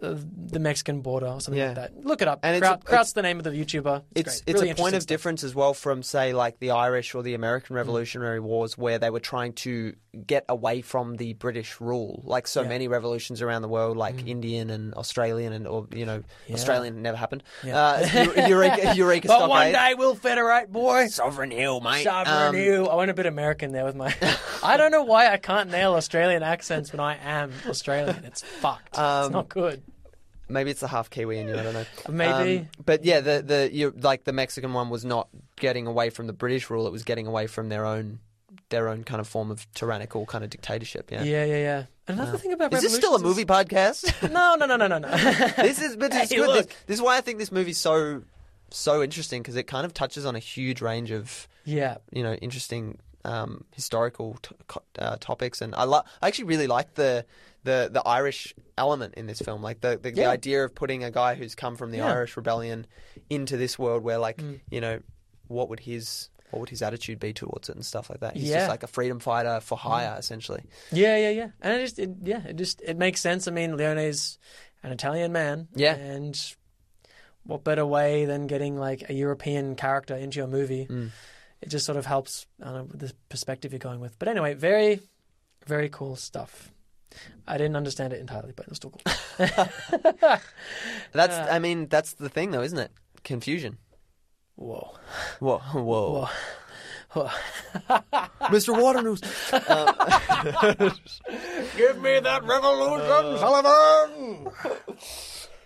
uh, The Mexican Border or something Yeah. like that. Look it up. And it's Kraut, a- Kraut's the name of the YouTuber. It's, it's great. Really a point interesting of stuff. difference as well from say like the Irish or the Mm. American Revolutionary Wars where they were trying to get away from the British rule like so. Mm. many revolutions around the world like Indian and Australian and or you know Australian never happened uh, Eu- Eureka Eureka But one Stockade. day we'll federate, boy. Sovereign Hill mate Sovereign Um, Hill. I went a bit American there with my. I don't know why I can't nail Australian accents when I am Australian. It's fucked. Um, it's not good. Maybe it's the half Kiwi in you. I don't know. Maybe. Um, but yeah, the the you, like the Mexican one was not getting away from the British rule. It was getting away from their own their own kind of form of tyrannical kind of dictatorship. Yeah. Yeah, yeah, yeah. Another thing about Is this still a movie podcast? No, no, no, no, no, no. this is, but it's Hey, good. This, this is why I think this movie's so so interesting because it kind of touches on a huge range of yeah, you know interesting um, historical t- uh, topics, and I lo- I actually really like the the the Irish element in this film, like the the, the idea of putting a guy who's come from the Yeah. Mm. Irish Rebellion into this world where, like, you know, what would his what would his attitude be towards it and stuff like that? He's Yeah. Mm. just like a freedom fighter for hire, essentially. yeah, yeah, yeah. And it just, it, yeah, it just, it makes sense. I mean, Leone's an Italian man. Yeah. And what better way than getting like a European character into your movie? Mm. It just sort of helps I don't know, with the perspective you're going with. But anyway, very, very cool stuff. I didn't understand it entirely, but it was still cool. That's, Uh. I mean, that's the thing, though, isn't it? Confusion. Whoa. Whoa, whoa, Whoa. Mr. Waternoose. Give me that revolution, Sullivan!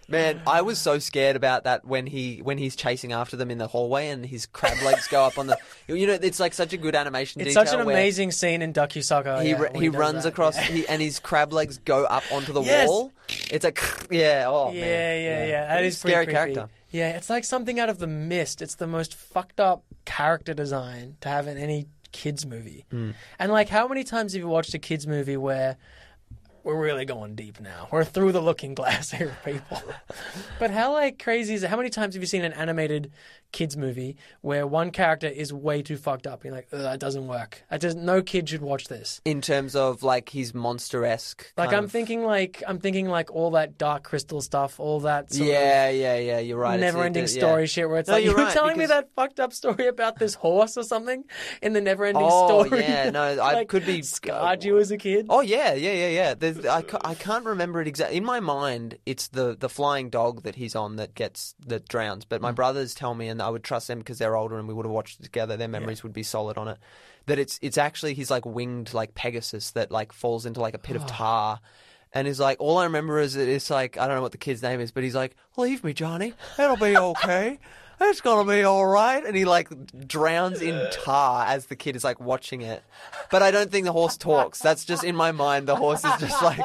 Man, I was so scared about that when he when he's chasing after them in the hallway and his crab legs go up on the. You know, it's like such a good animation. It's such an amazing scene in Duck, You Sucker. He yeah, he runs that. across Yeah. he, and his crab legs go up onto the Yes. wall. It's like yeah, oh yeah, man, yeah, yeah. That Pretty is scary character. Yeah, it's like something out of the mist. It's the most fucked up character design to have in any kids movie. Hmm. And like, how many times have you watched a kids movie where we're really going deep now? We're through the looking glass here, people. but how like crazy is it? How many times have you seen an animated kids movie where one character is way too fucked up? You're like, that doesn't work. That does, no kid should watch this. In terms of like his monster esque. Like I'm thinking, like I'm thinking, like all that Dark Crystal stuff, all that sort of Yeah, yeah, yeah. You're right. It's- never-ending it- yeah. story shit where it's No, like you're you were right, telling me that fucked up story about this horse or something in the never-ending Oh, story. yeah, no, I like, could be- scarred you as a kid. Oh yeah, yeah, yeah, yeah. There's, I, I can't remember it exactly. In my mind, it's the the flying dog that he's on that gets that drowns. But my Mm. brothers tell me, and I would trust them because they're older and we would have watched it together. Their memories would be solid on it. That it's it's actually he's like winged like Pegasus that like falls into like a pit of tar. And he's like all I remember is it's like I don't know what the kid's name is, but he's like, "Leave me, Johnny. It'll be okay. It's gonna be all right." And he like drowns in tar as the kid is like watching it. But I don't think the horse talks. That's just in my mind. The horse is just like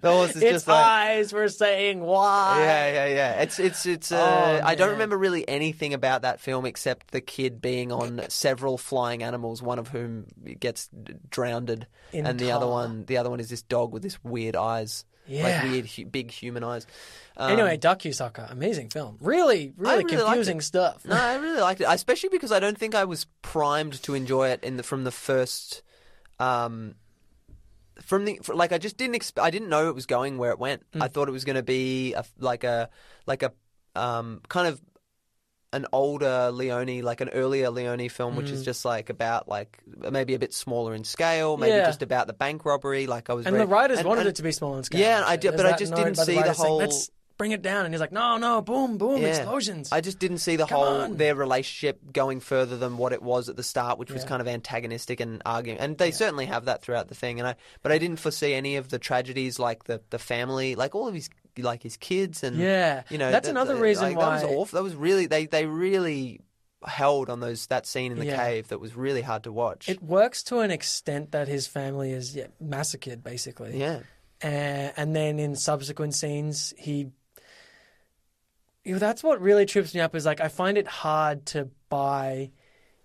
the horse is its just like eyes were saying why. yeah, yeah, yeah. It's it's it's. Uh, Oh, I don't remember really anything about that film except the kid being on several flying animals, one of whom gets drowned, In and the other one, the other one is this dog with this weird eyes, like Yeah. weird, hu- big human eyes. Um, Anyway, Duck, You Sucker, amazing film. Really, really, really confusing stuff. no, I really liked it, especially because I don't think I was primed to enjoy it in the from the first. Um, from the fr- like, I just didn't. Exp- I didn't know it was going where it went. I thought it was going to be a, like a like a um kind of an older Leone, like an earlier Leone film, which is mm. just like about like maybe a bit smaller in scale, maybe Yeah. just about the bank robbery. Like I was, And very- the writers and- wanted and- it to be small and scale. Yeah, and I did- but I just didn't see the saying, whole- Let's bring it down, and he's like, no, no, boom, boom, Yeah. explosions. I just didn't see the Come whole on. their relationship going further than what it was at the start, which was kind of antagonistic and arguing. And they certainly have that throughout the thing. And I, but I didn't foresee any of the tragedies, like the the family, like all of his like his kids, and Yeah. you know That's that- another that- reason like, that was why- awful. That was really they they really held on those that scene in the Yeah. cave that was really hard to watch. It works to an extent that his family is yeah, massacred, basically. yeah, and, and then in subsequent scenes he you know, that's what really trips me up is like I find it hard to buy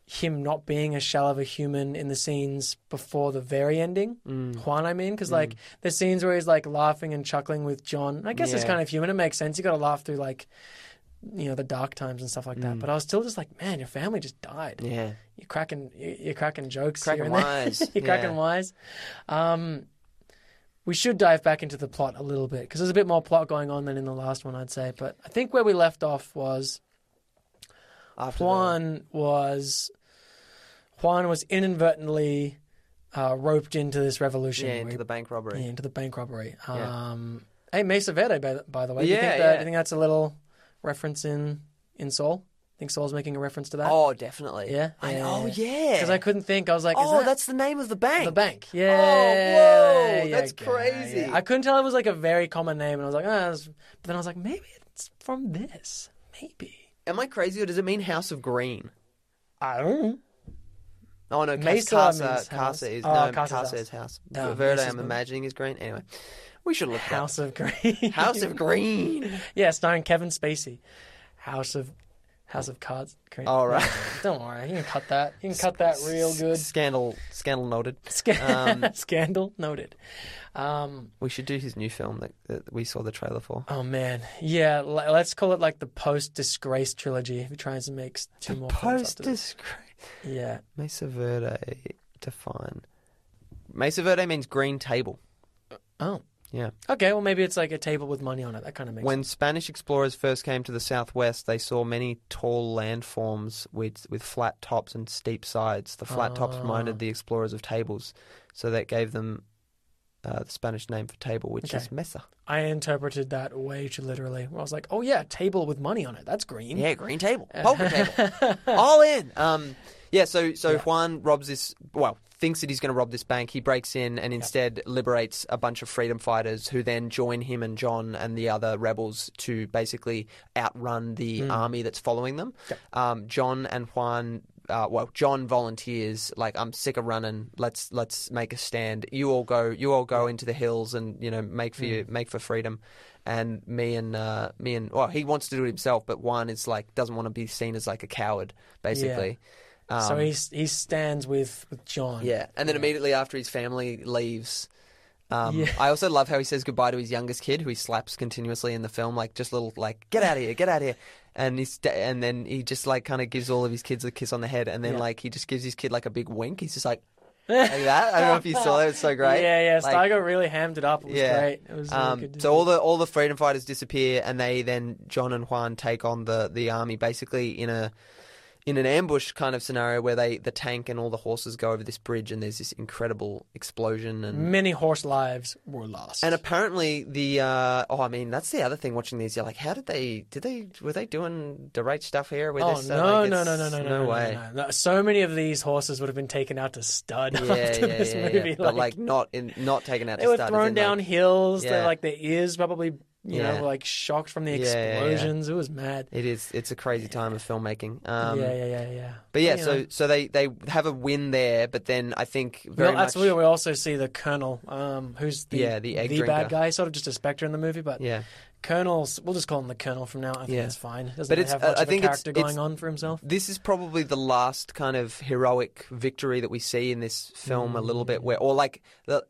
him not being a shell of a human in the scenes before the very ending. Mm. Juan, I mean, because like the scenes where he's like laughing and chuckling with John, I guess it's kind of human. It makes sense. You got to laugh through like you know the dark times and stuff like that. But I was still just like, man, your family just died. Mm. yeah. You're cracking, you're cracking jokes, Cracking here and there. wise, you're cracking wise. Um, we should dive back into the plot a little bit because there's a bit more plot going on than in the last one, I'd say. But I think where we left off was After Juan was Juan was inadvertently uh, roped into this revolution, yeah, into he- the bank robbery. yeah, into the bank robbery. Yeah. Um, hey, Mesa Verde, by, by the way, do you Yeah, think that, yeah. do you think that's a little reference in in Saul? I think Saul's making a reference to that? Oh, definitely. Yeah? I, Yeah, oh, yeah. yeah. Because I couldn't think. I was like, is oh, that that's the name of the bank. the bank? Yeah. Oh, whoa, you that's go, crazy. yeah. I couldn't tell it was like a very common name, and I was like, ah, that's- but then I was like, maybe it's from this. Maybe. Am I crazy or does it mean House of Green? I don't know. Oh no, Mesa Casa, Casa house. is Oh, no, Casa's Casa house. is house. No, Verde, I'm imagining is green. Anyway, we should look House of Green. House of Green. yeah, starring Kevin Spacey. House of House of Cards. Green. All right. Don't worry, you can cut that. You can cut that real good. Scandal, scandal noted. Sca- Um, Scandal noted. Um, We should do his new film that, that we saw the trailer for. oh man, yeah. l- Let's call it like the post-disgrace trilogy. If he tries to make two more films Post disgrace. Yeah. Mesa Verde define. Mesa Verde means green table. Oh. Yeah. Okay. Well, maybe it's like a table with money on it. That kind of makes sense. When Spanish explorers first came to the southwest, they saw many tall landforms with with flat tops and steep sides. The flat tops Ah. reminded the explorers of tables, so that gave them uh, the Spanish name for table, which Okay. is mesa. I interpreted that way too literally. I was like, oh yeah, table with money on it. That's green. Yeah, green table, poker table, all in. Um, Yeah, so so Yeah. Juan robs this. Well, thinks that he's going to rob this bank. He breaks in and instead liberates a bunch of freedom fighters, who then join him and John and the other rebels to basically outrun the Hmm. army that's following them. Um, John and Juan. Uh, well, John volunteers. Like, I'm sick of running. Let's let's make a stand. You all go. You all go into the hills and you know make for Hmm. you make for freedom. And me and uh, me and well, he wants to do it himself, but Juan is like doesn't want to be seen as like a coward, basically. so Um, he he stands with with John. yeah, and then immediately after his family leaves, um, Yeah. I also love how he says goodbye to his youngest kid, who he slaps continuously in the film, like just little like get out of here, get out of here, and he's and then he just like kind of gives all of his kids a kiss on the head, and then Yeah. like he just gives his kid like a big wink. He's just like like that. I don't know if you saw that; it's so great. Yeah, yeah. Like, Steiger really hammed it up. It was yeah. great. It was really Um, good so all the all the freedom fighters disappear, and they then John and Juan take on the the army, basically in a in an ambush kind of scenario where they the tank and all the horses go over this bridge, and there's this incredible explosion and. many horse lives were lost. And apparently the uh, oh I mean that's the other thing watching these you're like how did they did they were they doing the right stuff here with Oh this no, like, no, no, no, no, no, no, way no, no. So many of these horses would have been taken out to stud yeah after yeah, this yeah, movie. yeah. but like not in not taken out they to were as thrown down like, hills. Yeah. They're like their ears probably, you Yeah. know, like shocked from the Yeah, yeah, yeah. explosions. It was mad. it is it's a crazy time of filmmaking um, yeah, yeah, yeah, yeah. But yeah, so so they they have a win there, but then I think very Well, that's much where we also see the colonel, um, who's the Yeah, the egg the drinker. bad guy, sort of just a spectre in the movie. But yeah. Colonel's, we'll just call him the colonel from now. I think Yeah. that's fine. Doesn't But it's- have uh, much I of think a it's- character it's- going on for himself. This is probably the last kind of heroic victory that we see in this film a little bit, where or like the,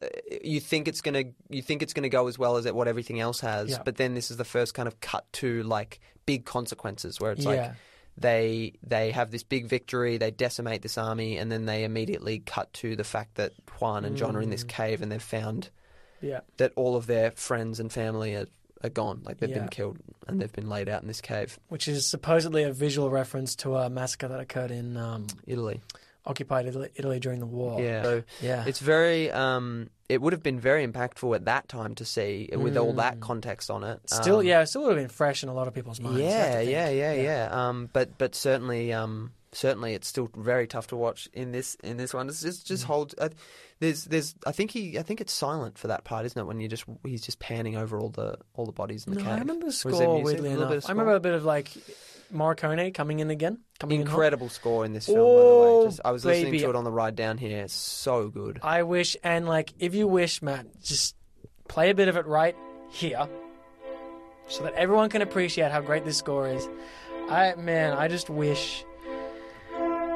you think it's gonna you think it's gonna go as well as it, what everything else has, Yeah. but then this is the first kind of cut to like big consequences where it's like they they have this big victory, they decimate this army, and then they immediately cut to the fact that Juan and John are in Mm. this cave and they've found Yeah. that all of their friends and family are, are gone. Like they've Yeah. been killed and they've been laid out in this cave. Which is supposedly a visual reference to a massacre that occurred in um, Italy. occupied Italy, Italy during the war. Yeah. So Yeah. it's very um it would have been very impactful at that time to see with all that Mm. context on it. Still, Um, yeah, it still would have been fresh in a lot of people's minds. have Yeah, yeah, yeah, yeah. Um but but certainly um certainly it's still very tough to watch in this in this one. It's just just Mm. holds uh, there's there's I think he I think it's silent for that part, isn't it? When you just he's just panning over all the all the bodies in the No, cave. I remember the Or is there score weirdly enough. of I remember a bit of like Morricone coming in again. Coming in. Incredible score in this film, by the Oh, way. Just, I was listening to it on the ride down here. It's so good. I wish, and like, if you wish, Matt, just play a bit of it right here, so that everyone can appreciate how great this score is. I man, I just wish.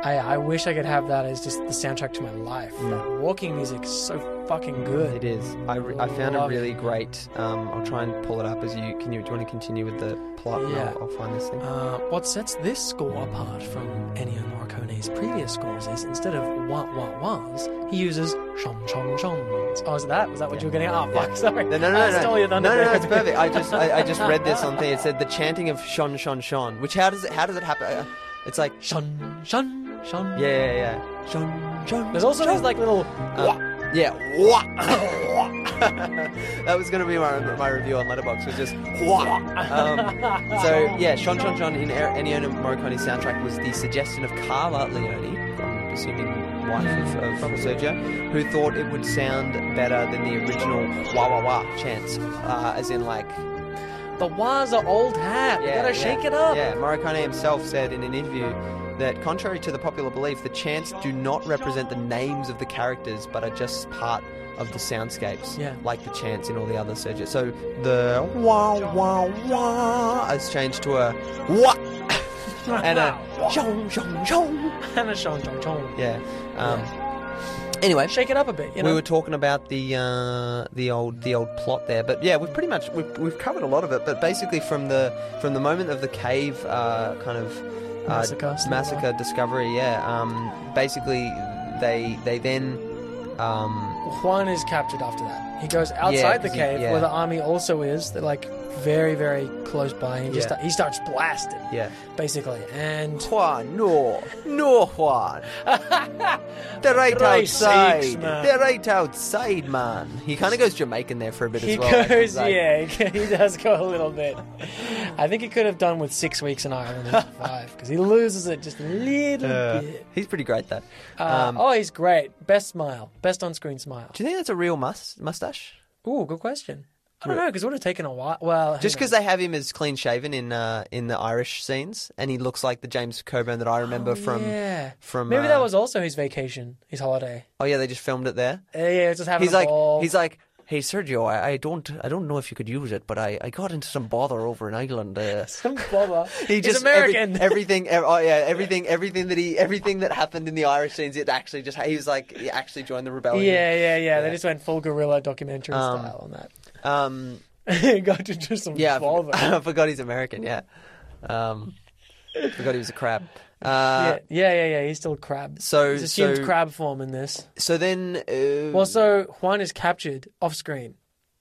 I, I wish I could have that as just the soundtrack to my life. That walking music is so fucking good. It is. I, re- I found a Love it. really great. Um, I'll try and pull it up as you. Can you? Do you want to continue with the plot? Yeah. I'll, I'll find this thing. Uh, what sets this score apart from Ennio Morricone's previous scores is instead of wah wah wahs, he uses shon shon shons. Oh, is that? Was that what you were getting at? Oh, fuck, sorry. No, no, no, I no, stole no, your no, thunder no, no, there. it's perfect. I just, I, I just read this on thing. It said the chanting of Shon, Shon, Shon. Which how does it, how does it happen? Uh, It's like, Shon shon shon. yeah, yeah, yeah. Shon, Shon. There's also these like little. Uh, yeah. Wah. that was going to be my, my review on Letterboxd. Was just wah. Um, so yeah, Shon Shon Shon in Ennio Morricone's soundtrack was the suggestion of Carla Leone, I'm assuming wife of, of Sergio, who thought it would sound better than the original wah wah wah chants, uh, as in like The wahs are old hat. you gotta shake it up. Yeah, Morricone himself said in an interview that, contrary to the popular belief, the chants do not represent the names of the characters, but are just part of the soundscapes, Yeah. like the chants in all the other Sergio. So the wah wah wah has changed to a wah and a shong shong shong. and a shon shon shon. Yeah. Um, Anyway, Shake it up a bit. You know. we were talking about the uh, the old the old plot there, but yeah, we've pretty much we've, we've covered a lot of it. But basically, from the from the moment of the cave uh, kind of Massacre, something massacre like discovery, yeah, um, basically they they then um, Juan is captured after that. He goes outside the 'cause he- cave yeah. where the army also is. They're like very, very close by, and he just Yeah. he starts blasting, Yeah. basically. And Juan, no, no, Juan. They're right Three outside. sakes, man. They're right outside, man. He kind of goes Jamaican there for a bit he as well. goes, like- yeah, he does go a little bit. I think he could have done with six weeks in Ireland and five because he loses it just a little Uh, bit. he's pretty great though. Uh, Um, oh, he's great. Best smile, best on-screen smile. Do you think that's a real mus- mustache? Ooh, good question. I don't know because it would have taken a while. Well, Just because they have him as clean shaven in uh, in the Irish scenes, and he looks like the James Coburn that I remember from Oh, yeah. from. maybe uh, that was also his vacation, his holiday. Oh yeah, they just filmed it there. Uh, yeah, just having He's a like ball. he's like. Hey Sergio, I, I don't I don't know if you could use it, but I, I got into some bother over in Ireland. Uh, Some bother. he He's just every- American. everything, ev- oh yeah, everything, everything that he, everything that happened in the Irish scenes, it actually just he was like he actually joined the rebellion. yeah, yeah, yeah, They just went full guerrilla documentary Um, style on that. Um. Got into some Yeah. I forgot, I forgot he's American. Yeah. Um. Forgot he was a crab. Uh, yeah, yeah, yeah, yeah. He's still crab. So He's assumed so crab form in this. so then. Uh, Well, so Juan is captured off screen.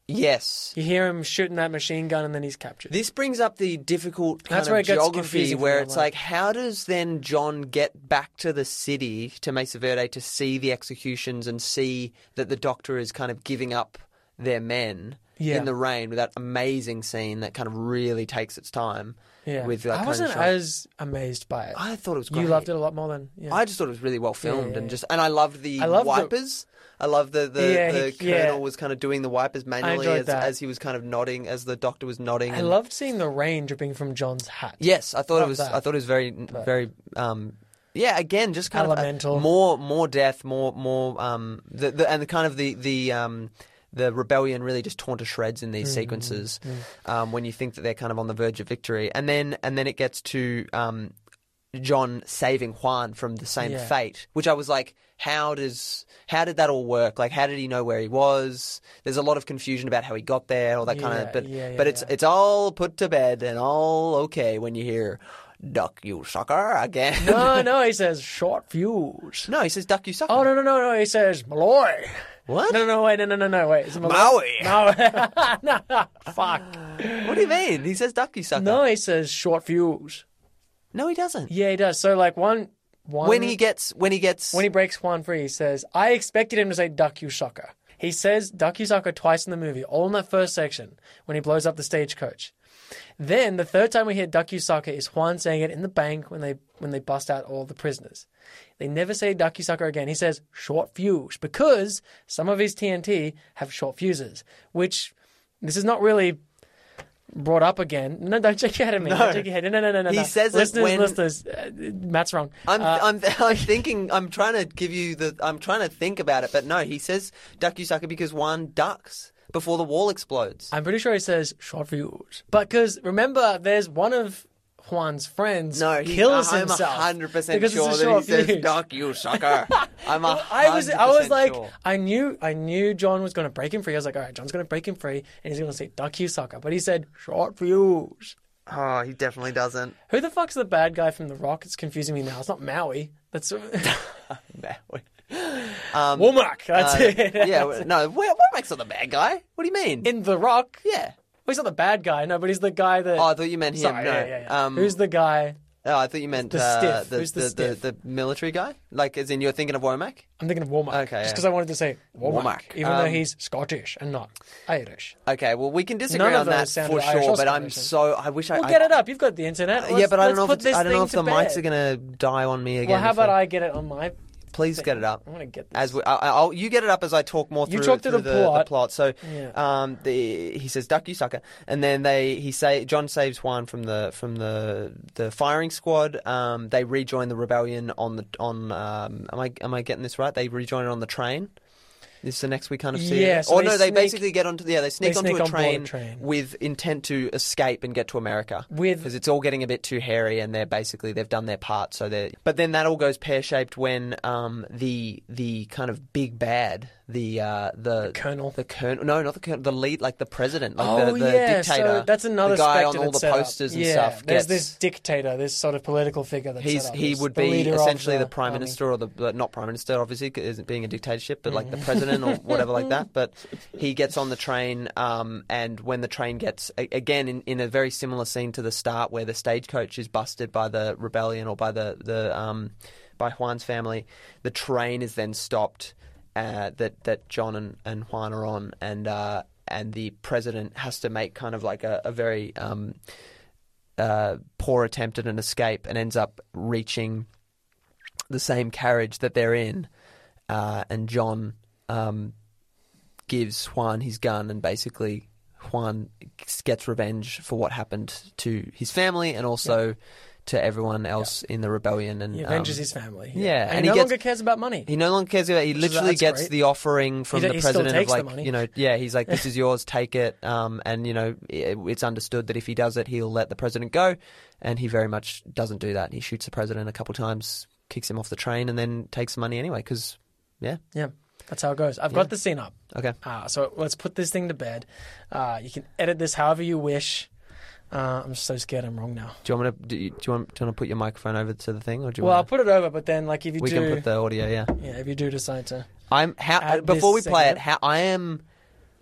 yes. You hear him shooting that machine gun, and then he's captured. This brings up the difficult kind That's where of it gets geography where it's like, how does then John get back to the city, to Mesa Verde, to see the executions and see that the doctor is kind of giving up their men Yeah. in the rain with that amazing scene that kind of really takes its time. yeah, with that I wasn't shot. as amazed by it. I thought it was great. you loved it a lot more than yeah. I just thought it was really well filmed yeah, and just and I loved the I loved the- wipers. I love the the, the colonel was kind of doing the wipers manually as, that. as he was kind of nodding as the doctor was nodding. I and- loved seeing the rain dripping from John's hat. Yes, I thought it was. that. I thought it was very, very. Um, yeah, again, just kind Elemental. of uh, more, more death, more, more. Um, the, the and the kind of the the um, the rebellion really just torn to shreds in Mm, these sequences. Um, when you think that they're kind of on the verge of victory, and then and then it gets to um, John saving Juan from the same Yeah. fate, which I was like, how does how did that all work? Like, how did he know where he was? There's a lot of confusion about how he got there, all that kind of. But yeah, but it's yeah. it's all put to bed and all okay when you hear "duck you sucker" again. No, no, he says short fuse. no, he says "duck you sucker." Oh no, no, no, no. He says Malloy. What? No, no, no, wait, no, no, no, no, wait. Is it Malloy? Maui. Maui. no, fuck. What do you mean? He says "duck you sucker." No, he says short fuse. no, he doesn't. Yeah, he does. So like one, one When he gets when he gets when he breaks Juan free, he says, "I expected him to say duck you sucker." He says duck you sucker twice in the movie, all in that first section when he blows up the stagecoach. Then the third time we hear duck you is Juan saying it in the bank when they when they bust out all the prisoners. They never say duck sucker again. He says short fuse because some of his TNT have short fuses, which this is not really brought up again. No, don't shake your head at me. Don't shake your head. No, no, no, no, no. He no. says it when- listeners, uh, Matt's wrong. I'm, Uh, I'm, I'm thinking, I'm trying to give you the, I'm trying to think about it, but no, he says duck you sucker because Juan ducks before the wall explodes. I'm pretty sure he says short fuse. But because remember, there's one of Juan's friends no, he, kills I'm himself. hundred percent because it's sure a that he short says fuse. duck you sucker. I'm a I was, I was 100% like, sure. I knew, I knew John was going to break him free. I was like, all right, John's going to break him free, and he's going to say "duck you sucker," but he said "short fuse." oh, he definitely doesn't. Who the fuck's the bad guy from The Rock? It's confusing me now. It's not Maui. That's Um, Womack. That's uh, it. yeah, no, what not the bad guy? What do you mean? In The Rock, yeah. well, he's not the bad guy. No, but he's the guy that. Oh, I thought you meant him. Sorry, no. yeah, yeah, yeah. Um, Who's the guy? Oh, I thought you meant The uh, stiff. the, Who's the the, the, stiff? the military guy. Like, as in you're thinking of Womack. I'm thinking of Womack. Okay, Just yeah. because I wanted to say Womack, Womack. even though Um, he's Scottish and not Irish. Okay, well, we can disagree on that for sure. But I'm so I wish I. Well, I get it up. You've got the internet. yeah, Let's- but I don't know if I don't know if to the mics are gonna die on me again. Well, how about I get it on my? Please get it up. I'm gonna get this. As we, I, I'll, you get it up as I talk more You through, talk through through the plot. plot. So, Yeah. um, the, he says "duck you sucker," and then they he say John saves Juan from the from the the firing squad. Um, they rejoin the rebellion on the on. Um, am I am I getting this right? They rejoin it on the train. This is the next we kind of see. Yeah, so or no, they sneak- basically get onto the yeah they sneak they onto sneak a on board a train, train. with intent to escape and get to America. With- because it's all getting a bit too hairy, and they're basically they've done their part. So they but then that all goes pear shaped when um the the kind of big bad the uh the, colonel? the colonel no not the colonel the lead like the president like oh the, the yeah, dictator so that's another the guy on all the set up. posters and yeah, stuff There's gets, this dictator, this sort of political figure that's He's he would be essentially the, prime army. minister or the the- not prime minister obviously isn't being a dictatorship but like the president president or whatever like that. But he gets on the train, um, and when the train gets again in, in a very similar scene to the start, where the stagecoach is busted by the rebellion or by the the um, by Juan's family, the train is then stopped uh, that that John and, and Juan are on, and uh, and the president has to make kind of like a, a very um, uh, poor attempt at an escape and ends up reaching the same carriage that they're in, uh, and John um, gives Juan his gun, and basically Juan gets revenge for what happened to his family and also to everyone else in the rebellion. And He avenges um, his family. yeah, and, he no gets- longer cares about money. he no longer cares about. He is- literally that's gets great. the offering from He the d- he still president of takes the like, money. you know, yeah. He's like, "This is yours, take it." Um, and you know, it, it's understood that if he does it, he'll let the president go, and he very much doesn't do that. He shoots the president a couple times, kicks him off the train, and then takes the money anyway. Because, yeah, Yeah, that's how it goes. I've got the scene up. okay. Uh, so let's put this thing to bed. Uh, you can edit this however you wish. Uh, I'm just so scared I'm wrong now. Do you want me to? Do you, do you want? Do you want to put your microphone over to the thing, or do you Well, I'll want? put it over, but then like if you do we do, can put the audio. Yeah. yeah, if you do decide to, I'm how before we play it. How I am,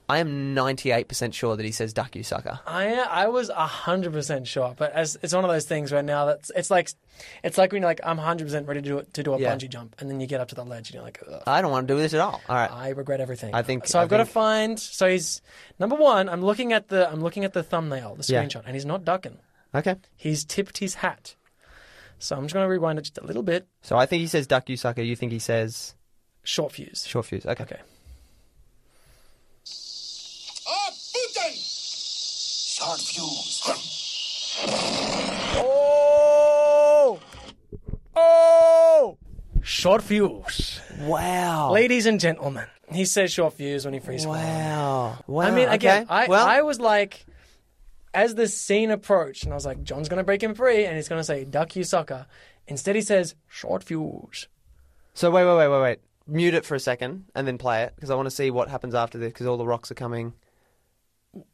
I am ninety eight percent sure that he says "duck you sucker." I I was hundred percent sure, but as it's one of those things where now that's it's like it's like when you're like I'm hundred percent ready to do, to do a Yeah. bungee jump, and then you get up to the ledge and you're like, Ugh, I don't want to do this at all. All right. I regret everything. I think- so. I I've got to think- find. So he's number one. I'm looking at the I'm looking at the thumbnail, the Yeah. screenshot, and he's not ducking. Okay. He's tipped his hat. So I'm just going to rewind it just a little bit. So I think he says "duck you sucker." You think he says Short fuse. "short fuse"? Okay. Okay. Ah, Putin! Short fuse. Oh! Oh! Short fuse. Wow. Ladies and gentlemen, he says short fuse when he frees. Wow. Wow. I mean, again, okay. I, well, I was like, as the scene approached, and I was like, John's going to break him free, and he's going to say, duck you sucker. Instead, he says, short fuse. so wait, wait, wait, wait, wait. Mute it for a second and then play it because I want to see what happens after this because all the rocks are coming.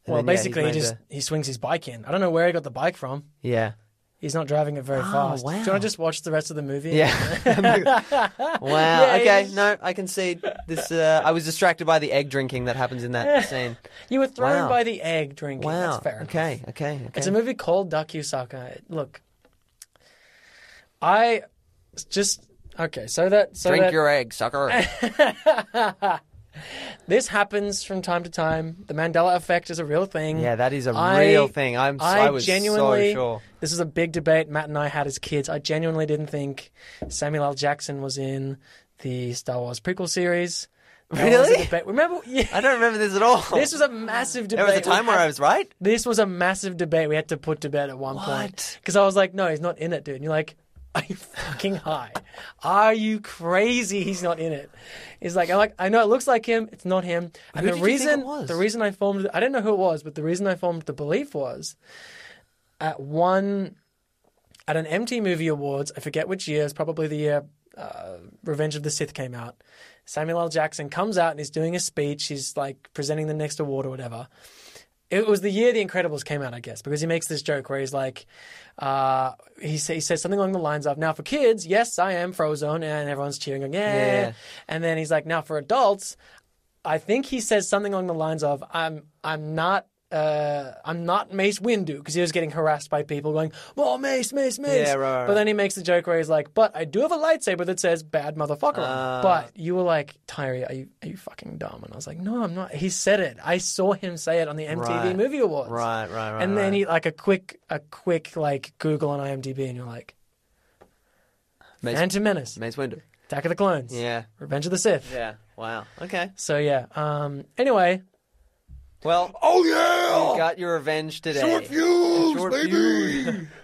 Well, then, yeah, basically, he just he swings his bike in. I don't know where he got the bike from. yeah. He's not driving it very fast. Do you want to just watch the rest of the movie? Yeah. wow. Yeah, okay. No, I can see this. Uh, I was distracted by the egg drinking that happens in that scene. You were thrown Wow. by the egg drinking. Wow. That's fair. okay. Okay. Okay. It's a movie called Sucker. Look, I just okay. So that so Drink that your egg, sucker. This happens from time to time. The Mandela effect is a real thing. yeah, that is a I- real thing. I'm. I, I was genuinely. so sure. This is a big debate Matt and I had as kids. I genuinely didn't think Samuel L. Jackson was in the Star Wars prequel series. That was a Really? Remember? Yeah. I don't remember this at all. This was a massive debate. There was a time where I was right. This was a massive debate we had to put to bed at one point. Because I was like, no, he's not in it, dude. And you're like, are you fucking high? Are you crazy? He's not in it. He's like, I'm like, I know it looks like him. It's not him. And Who the did you think reason, the reason I formed, I don't know who it was, but the reason I formed the belief was at one, at an MTV Movie Awards, I forget which year, it's probably the year uh, Revenge of the Sith came out. Samuel L. Jackson comes out and he's doing a speech. He's like presenting the next award or whatever. It was the year The Incredibles came out, I guess, because he makes this joke where he's like, uh, he, say, he says something along the lines of, "Now for kids, yes, I am Frozone," and everyone's cheering, going, "Yeah!" Yeah. And then he's like, "Now for adults, I think he says something along the lines of, "I'm I'm not." Uh, I'm not Mace Windu because he was getting harassed by people going, "More Mace, Mace, Mace." Yeah, right, right, But then he makes the joke where he's like, "But I do have a lightsaber that says bad motherfucker." on it." Uh. but you were like, "Tyrie, are you are you fucking dumb?" And I was like, "No, I'm not." He said it. I saw him say it on the MTV Right. Movie Awards. Right, right, right. And then he like a quick a quick like Google on IMDb, and you're like, Mace, Phantom Menace, Mace Windu. Attack of the Clones, Yeah. Revenge of the Sith. Yeah. Wow. Okay. So yeah. Um. Anyway, Well, Oh, yeah, you got your revenge today. Short fuse, Short baby! fuse.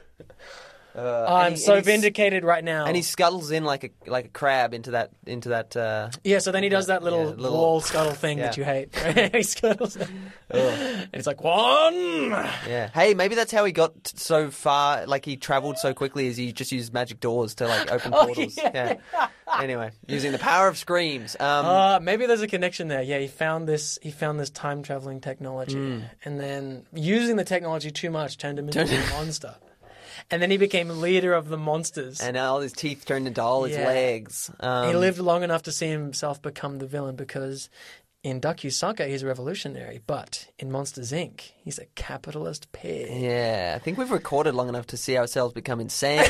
Uh, I'm he- so vindicated right now. And he scuttles in like a like a crab into that into that. Uh, yeah. So then he does that little, Yeah, little- wall scuttle thing that you Yeah. hate. he scuttles, in. and it's like one. yeah. Hey, maybe that's how he got t- so far. Like he travelled so quickly, is he just used magic doors to like open Oh, portals. yeah. Anyway, using the power of screams. Um, Uh, maybe there's a connection there. Yeah, he found this. He found this time traveling technology, Hmm. and then using the technology too much turned him into a monster. And then he became leader of the monsters. and all his teeth turned into all his Yeah. legs. Um, he lived long enough to see himself become the villain because in Duck, You Sucker he's a revolutionary, but in Monsters Inc. he's a capitalist pig. Yeah, I think we've recorded long enough to see ourselves become insane.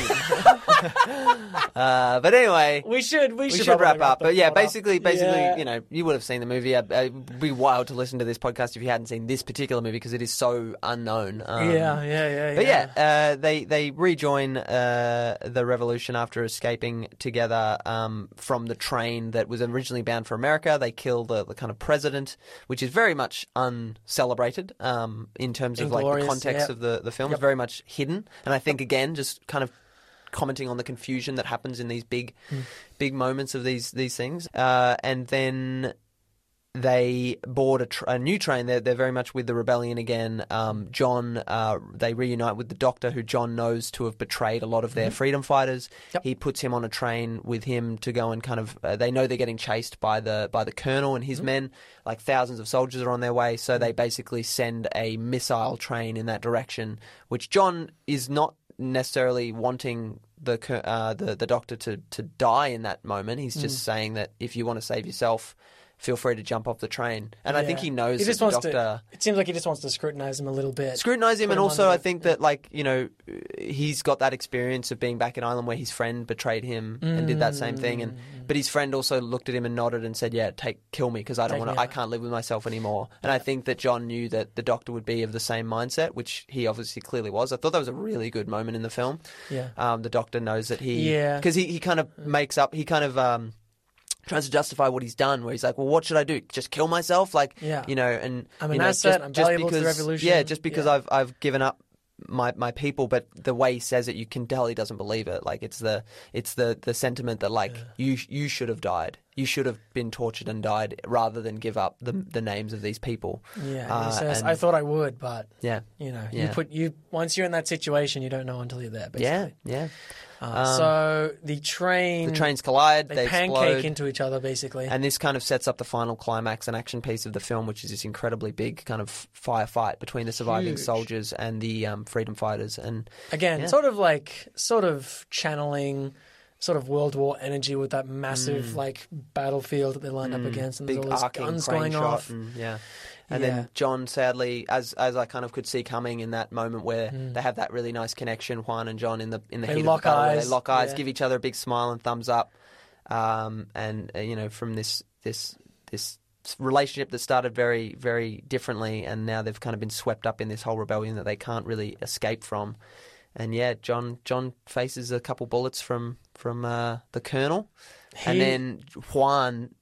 uh, but anyway, We should we, we should, should wrap probably up. But yeah, plot up. basically, basically, Yeah. you know, you would have seen the movie. Uh, It'd be wild to listen to this podcast if you hadn't seen this particular movie because it is so unknown. Um, yeah, yeah, yeah, But yeah, uh, they they rejoin uh, the revolution after escaping together um, from the train that was originally bound for America. They kill the, the kind of president, which is very much uncelebrated um, in terms of like the context of the the film. Yep. It's very much hidden, and I think again, just kind of commenting on the confusion that happens in these big Hmm. big moments of these these things, uh, and then they board a, tr- a new train. They're, they're very much with the rebellion again. Um, John, uh, they reunite with the Doctor, who John knows to have betrayed a lot of their freedom fighters. Mm-hmm. Yep. He puts him on a train with him to go and kind of. Uh, they know they're getting chased by the by the Colonel and his Mm-hmm. men. Like thousands of soldiers are on their way, so they basically send a missile train in that direction, which John is not necessarily wanting the uh, the the Doctor to to die in that moment. He's Mm. just saying that if you want to save yourself feel free to jump off the train. And I think he knows He that just the wants doctor to. It seems like he just wants to scrutinize him a little bit. scrutinize him, Put and him also I think that like you know he's got that experience of being back in Ireland where his friend betrayed him and did that same thing, and but his friend also looked at him and nodded and said, "Yeah, take kill me because I don't want to. I can't live with myself anymore." And I think that John knew that the doctor would be of the same mindset, which he obviously clearly was. I thought that was a really good moment in the film. Yeah. Um, the doctor knows that he Yeah. because he, he kind of makes up he kind of um tries to justify what he's done where he's like well what should i do just kill myself like Yeah. you know and I'm an you know, asset, just, I'm just valuable to the revolution. yeah just because Yeah. i've i've given up my my people but the way he says it you can tell he doesn't believe it like it's the it's the the sentiment that like you you should have died you should have been tortured and died rather than give up the the names of these people Yeah, Uh, says, and- "I thought I would, but yeah you know, you put you once you're in that situation, you don't know until you're there." Basically. yeah yeah Uh, so the train, the trains collide they, they, pancake explode. into each other, basically. And this kind of sets up the final climax and action piece of the film, which is this incredibly big kind of firefight between the surviving Huge. soldiers and the um, freedom fighters. And Again, Yeah. sort of like sort of channeling sort of World War energy with that massive like battlefield that they lined up against, and Mm. big there's all these guns going off. And, yeah. And Yeah. then John, sadly, as as I kind of could see coming in that moment where they have that really nice connection, Juan and John in the in the Mm. They heat lock of the battle, eyes, they lock eyes, yeah. give each other a big smile and thumbs up, um, and uh, you know from this this this relationship that started very very differently, and now they've kind of been swept up in this whole rebellion that they can't really escape from. And yeah, John John faces a couple bullets from from uh, the colonel, and then Juan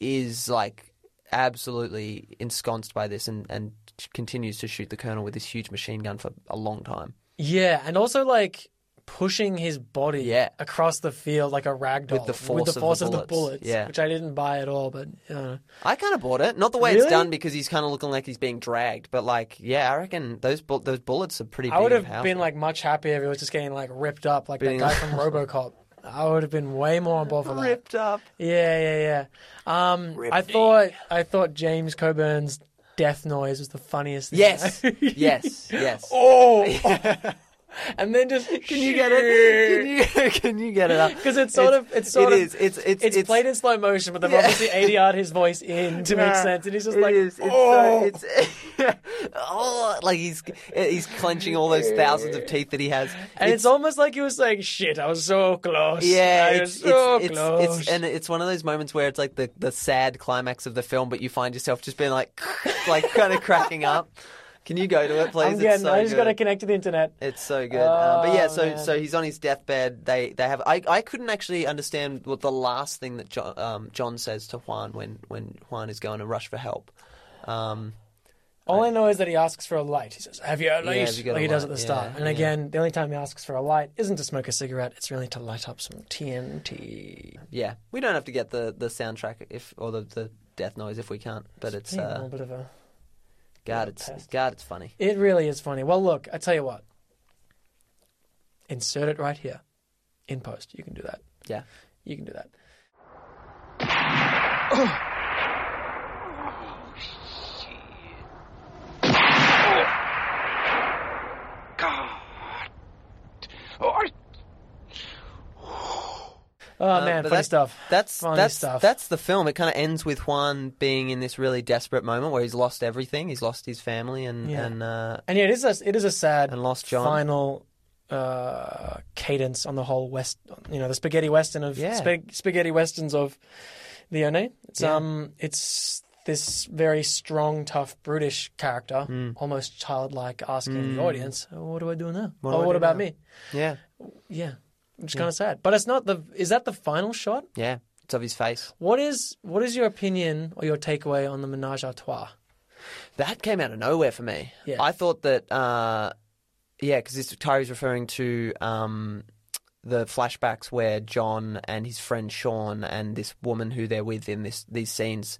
is like absolutely ensconced by this and, and continues to shoot the colonel with this huge machine gun for a long time. Yeah, and also like pushing his body Yeah. across the field like a rag doll With the force the of the force of the bullets. bullets, Yeah. which I didn't buy at all. But uh, I kind of bought it, not the way it's done because he's kind of looking like he's being dragged, but like yeah, I reckon those bu- those bullets are pretty. I would have been like much happier if it was just getting like ripped up like Being that guy from RoboCop. I would have been way more on board for that. ripped up. Yeah, yeah, yeah. Um, I thought I thought James Coburn's death noise was the funniest. Thing. Yes, yes, yes. oh, and then just Can you get it? Can you, can you get it up? Because it's sort of it's sort it of is. It's it's it's, played in slow motion, but they've Yeah. obviously ADR'd his voice in to make sense, and he's just it like, is. It's, oh, uh, it's oh, like he's he's clenching all those thousands of teeth that he has, and it's, almost like he was saying, "Shit, I was so close." yeah, I it's, was so it's, it's, close." it's and it's one of those moments where it's like the the sad climax of the film, but you find yourself just being like like kind of cracking up. Can you go to it, please? I'm getting. so I just got to connect to the internet. It's so good. Uh, but yeah, Oh, so man. so he's on his deathbed. They they have. I, I couldn't actually understand what the last thing that John, um, John says to Juan when when Juan is going to rush for help. Um, All I know is that he asks for a light. He says, "Have you a light?" you like he does at the Yeah, start. and yeah. again, the only time he asks for a light isn't to smoke a cigarette. It's really to light up some TNT. yeah, we don't have to get the, the soundtrack if or the, the death noise if we can't. But it's Yeah, a uh, little bit of a. God, it's pest. God, it's funny. It really is funny. Well, look, I tell you what. Insert it right here, in post. You can do that. Yeah. You can do that. God man, But funny that- stuff. That's Funny that's stuff. that's the film. It kind of ends with Juan being in this really desperate moment where he's lost everything. He's lost his family and Yeah. and uh, And yeah, it is a it is a sad And Lost John. final uh, cadence on the whole west. You know, the spaghetti western of Yeah. spag- spaghetti westerns of Leone. It's Yeah. um, it's this very strong, tough, brutish character, Hmm. almost childlike, asking the audience, oh, "What do I do now? What oh, what do about now?" me?" yeah, Yeah, which is kind of sad. But it's not the. Is that the final shot? yeah, it's of his face. What is what is your opinion or your takeaway on the menage a trois? That came out of nowhere for me. Yeah. I thought that, uh, yeah, because Tyrie's referring to um, the flashbacks where John and his friend Sean and this woman who they're with in this these scenes.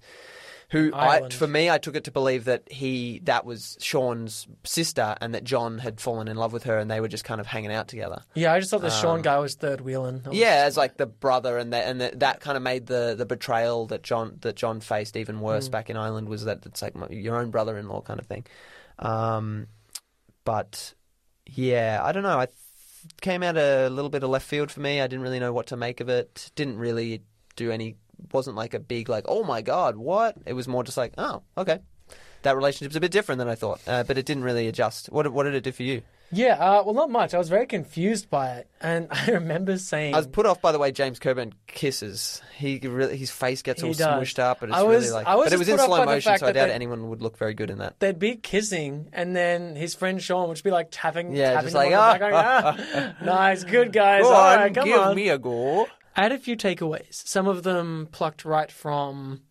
Who I, for me, I took it to believe that he that was Sean's sister, and that John had fallen in love with her, and they were just kind of hanging out together. Yeah, I just thought the Sean guy was third wheeling. Was- Um, Yeah, as like the brother, and that and that, that kind of made the, the betrayal that John that John faced even worse Mm. back in Ireland. Was that it's like my, your own brother-in-law kind of thing. Um, but yeah, I don't know. I th- came out a little bit of left field for me. I didn't really know what to make of it. Didn't really do any. Wasn't like a big like oh my god what. It was more just like oh okay. That relationship's a bit different than I thought, uh, but it didn't really adjust. What what did it do for you? Yeah, uh, well, not much. I was very confused by it, and I remember saying, I was put off by the way James Coburn kisses. He really his face gets He all does. smushed up, and it's I was- really like. I was but it just was in put off slow by the motion, fact so I that doubt they- anyone would look very good in that. they'd be kissing, and then his friend Sean would just be like tapping, Yeah, tapping just him like, on the ah, going, ah, nice, good guys. Go All on, right, come give on. me a go. I had a few takeaways. Some of them plucked right from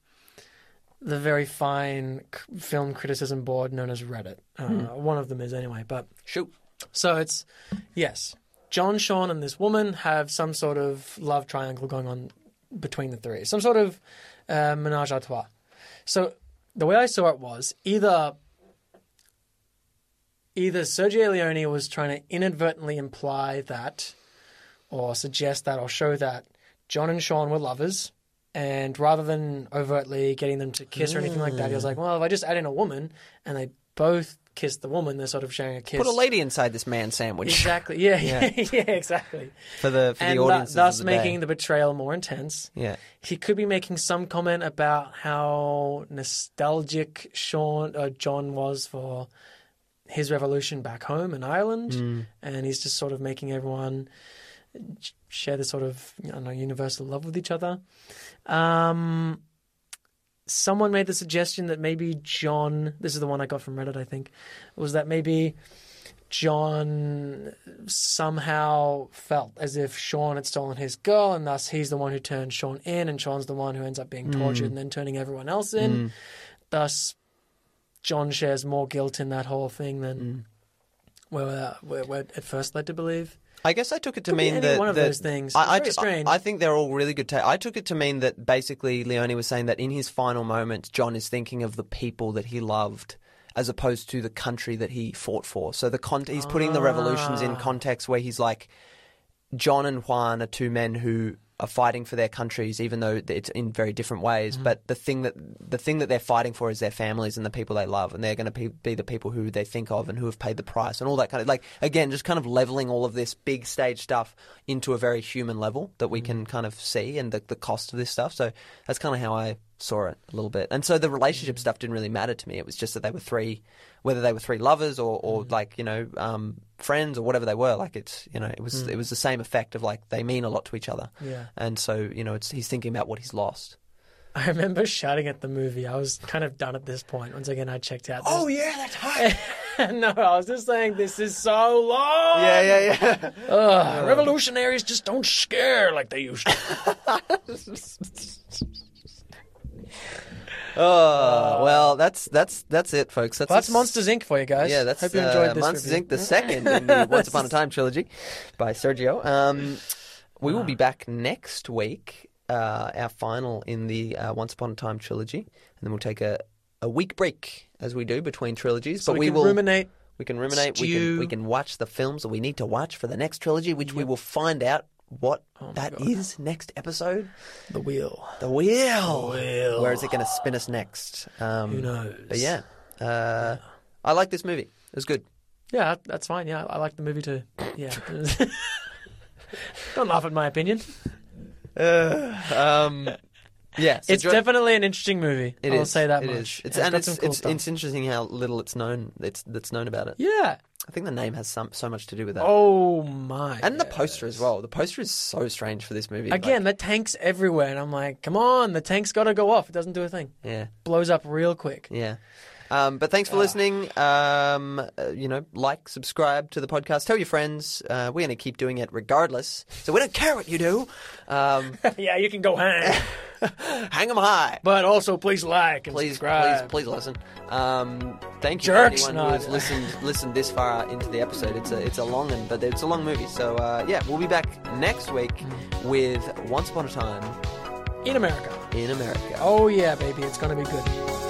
the very fine c- film criticism board known as Reddit. Uh, Hmm. One of them is anyway, but Shoot. So it's yes, John, Sean, and this woman have some sort of love triangle going on between the three, some sort of uh, menage a trois. So the way I saw it was either either Sergio Leone was trying to inadvertently imply that, or suggest that, or show that John and Sean were lovers. And rather than overtly getting them to kiss or anything like that, he was like, "Well, if I just add in a woman and they both kiss the woman, they're sort of sharing a kiss." Put a lady inside this man sandwich Exactly. Yeah, yeah, yeah, exactly. for the for And the audience. thus making the betrayal more intense. yeah. He could be making some comment about how nostalgic Sean uh, John was for his revolution back home in Ireland, Mm. and he's just sort of making everyone share this sort of I don't know universal love with each other. Um, someone made the suggestion that maybe John. This is the one I got from Reddit. I think was that maybe John somehow felt as if Sean had stolen his girl, and thus he's the one who turned Sean in, and Sean's the one who ends up being hmm. tortured and then turning everyone else in. Hmm. Thus, John shares more guilt in that whole thing than hmm. we're, we're, we're at first led to believe. I guess I took it to Could be mean any that one of that- those things. I, It's I, very t- strange. I think they're all really good. Ta- I took it to mean that basically Leone was saying that in his final moments, John is thinking of the people that he loved. As opposed to the country that he fought for, so the con- he's putting the revolutions Ah. in context where he's like, John and Juan are two men who are fighting for their countries, even though it's in very different ways. Mm-hmm. But the thing that the thing that they're fighting for is their families and the people they love, and they're going to be, be the people who they think of and who have paid the price and all that kind of like again, just kind of leveling all of this big stage stuff into a very human level that Mm-hmm. we can kind of see and the, the cost of this stuff. So that's kind of how I saw it a little bit. And so the relationship Mm-hmm. stuff didn't really matter to me. It was just that they were three, whether they were three lovers or, or Mm-hmm. like you know um, friends or whatever they were. Like it's you know it was it was the same effect of like they mean a lot to each other. Mm. Yeah. And so you know it's he's thinking about what he's lost. I remember shouting at the movie. I was kind of done at this point. Once again, I checked out. Oh yeah, that's hot. no, I was just saying this is so long. yeah, yeah, yeah. Ugh, revolutionaries just don't scare like they used to. Oh well, that's that's that's it, folks. That's Well, that's Monsters Inc. for you guys. Yeah, that's Hope you enjoyed uh, this Monsters review. Inc. The second in the Once Upon a Time trilogy by Sergio. Um, we will be back next week, uh, our final in the uh, Once Upon a Time trilogy, and then we'll take a, a week break as we do between trilogies. So but we, we can will ruminate. we can ruminate. We can we can watch the films that we need to watch for the next trilogy, which we will find out what Oh that is next episode. The wheel. The wheel. wheel. Where is it going to spin us next? Um, Who knows? But yeah, uh, I like this movie. It was good. Yeah, that's fine. Yeah, I like the movie too. Yeah. Don't laugh at my opinion. um, yeah, so It's jo- definitely an interesting movie. It I'll is, say that it much. is. It's, It's and it's cool it's, it's interesting how little it's known. It's that's known about it. yeah. I think the name has some so much to do with that. Oh my. and the poster as well. The poster is so strange for this movie. Again, Like, the tank's everywhere, and I'm like, come on, the tank's got to go off. It doesn't do a thing. yeah, Blows up real quick. yeah. Um, but thanks for listening. Um, uh, you know, like, subscribe to the podcast. Tell your friends. Uh, we're going to keep doing it regardless. So we don't care what you do. Um, yeah, you can go hang, hang them high. but also please like and please, subscribe. please, please listen. Um, thank you Jerks, for anyone who's listened listened this far into the episode. It's a it's a long one, but it's a long movie. So uh, yeah, we'll be back next week with Once Upon a Time In America. in America. Oh yeah, baby, it's gonna be good.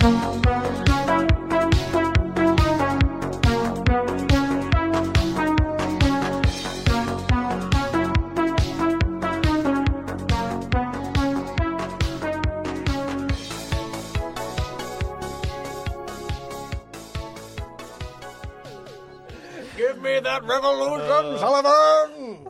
Give me that revolution, Sullivan!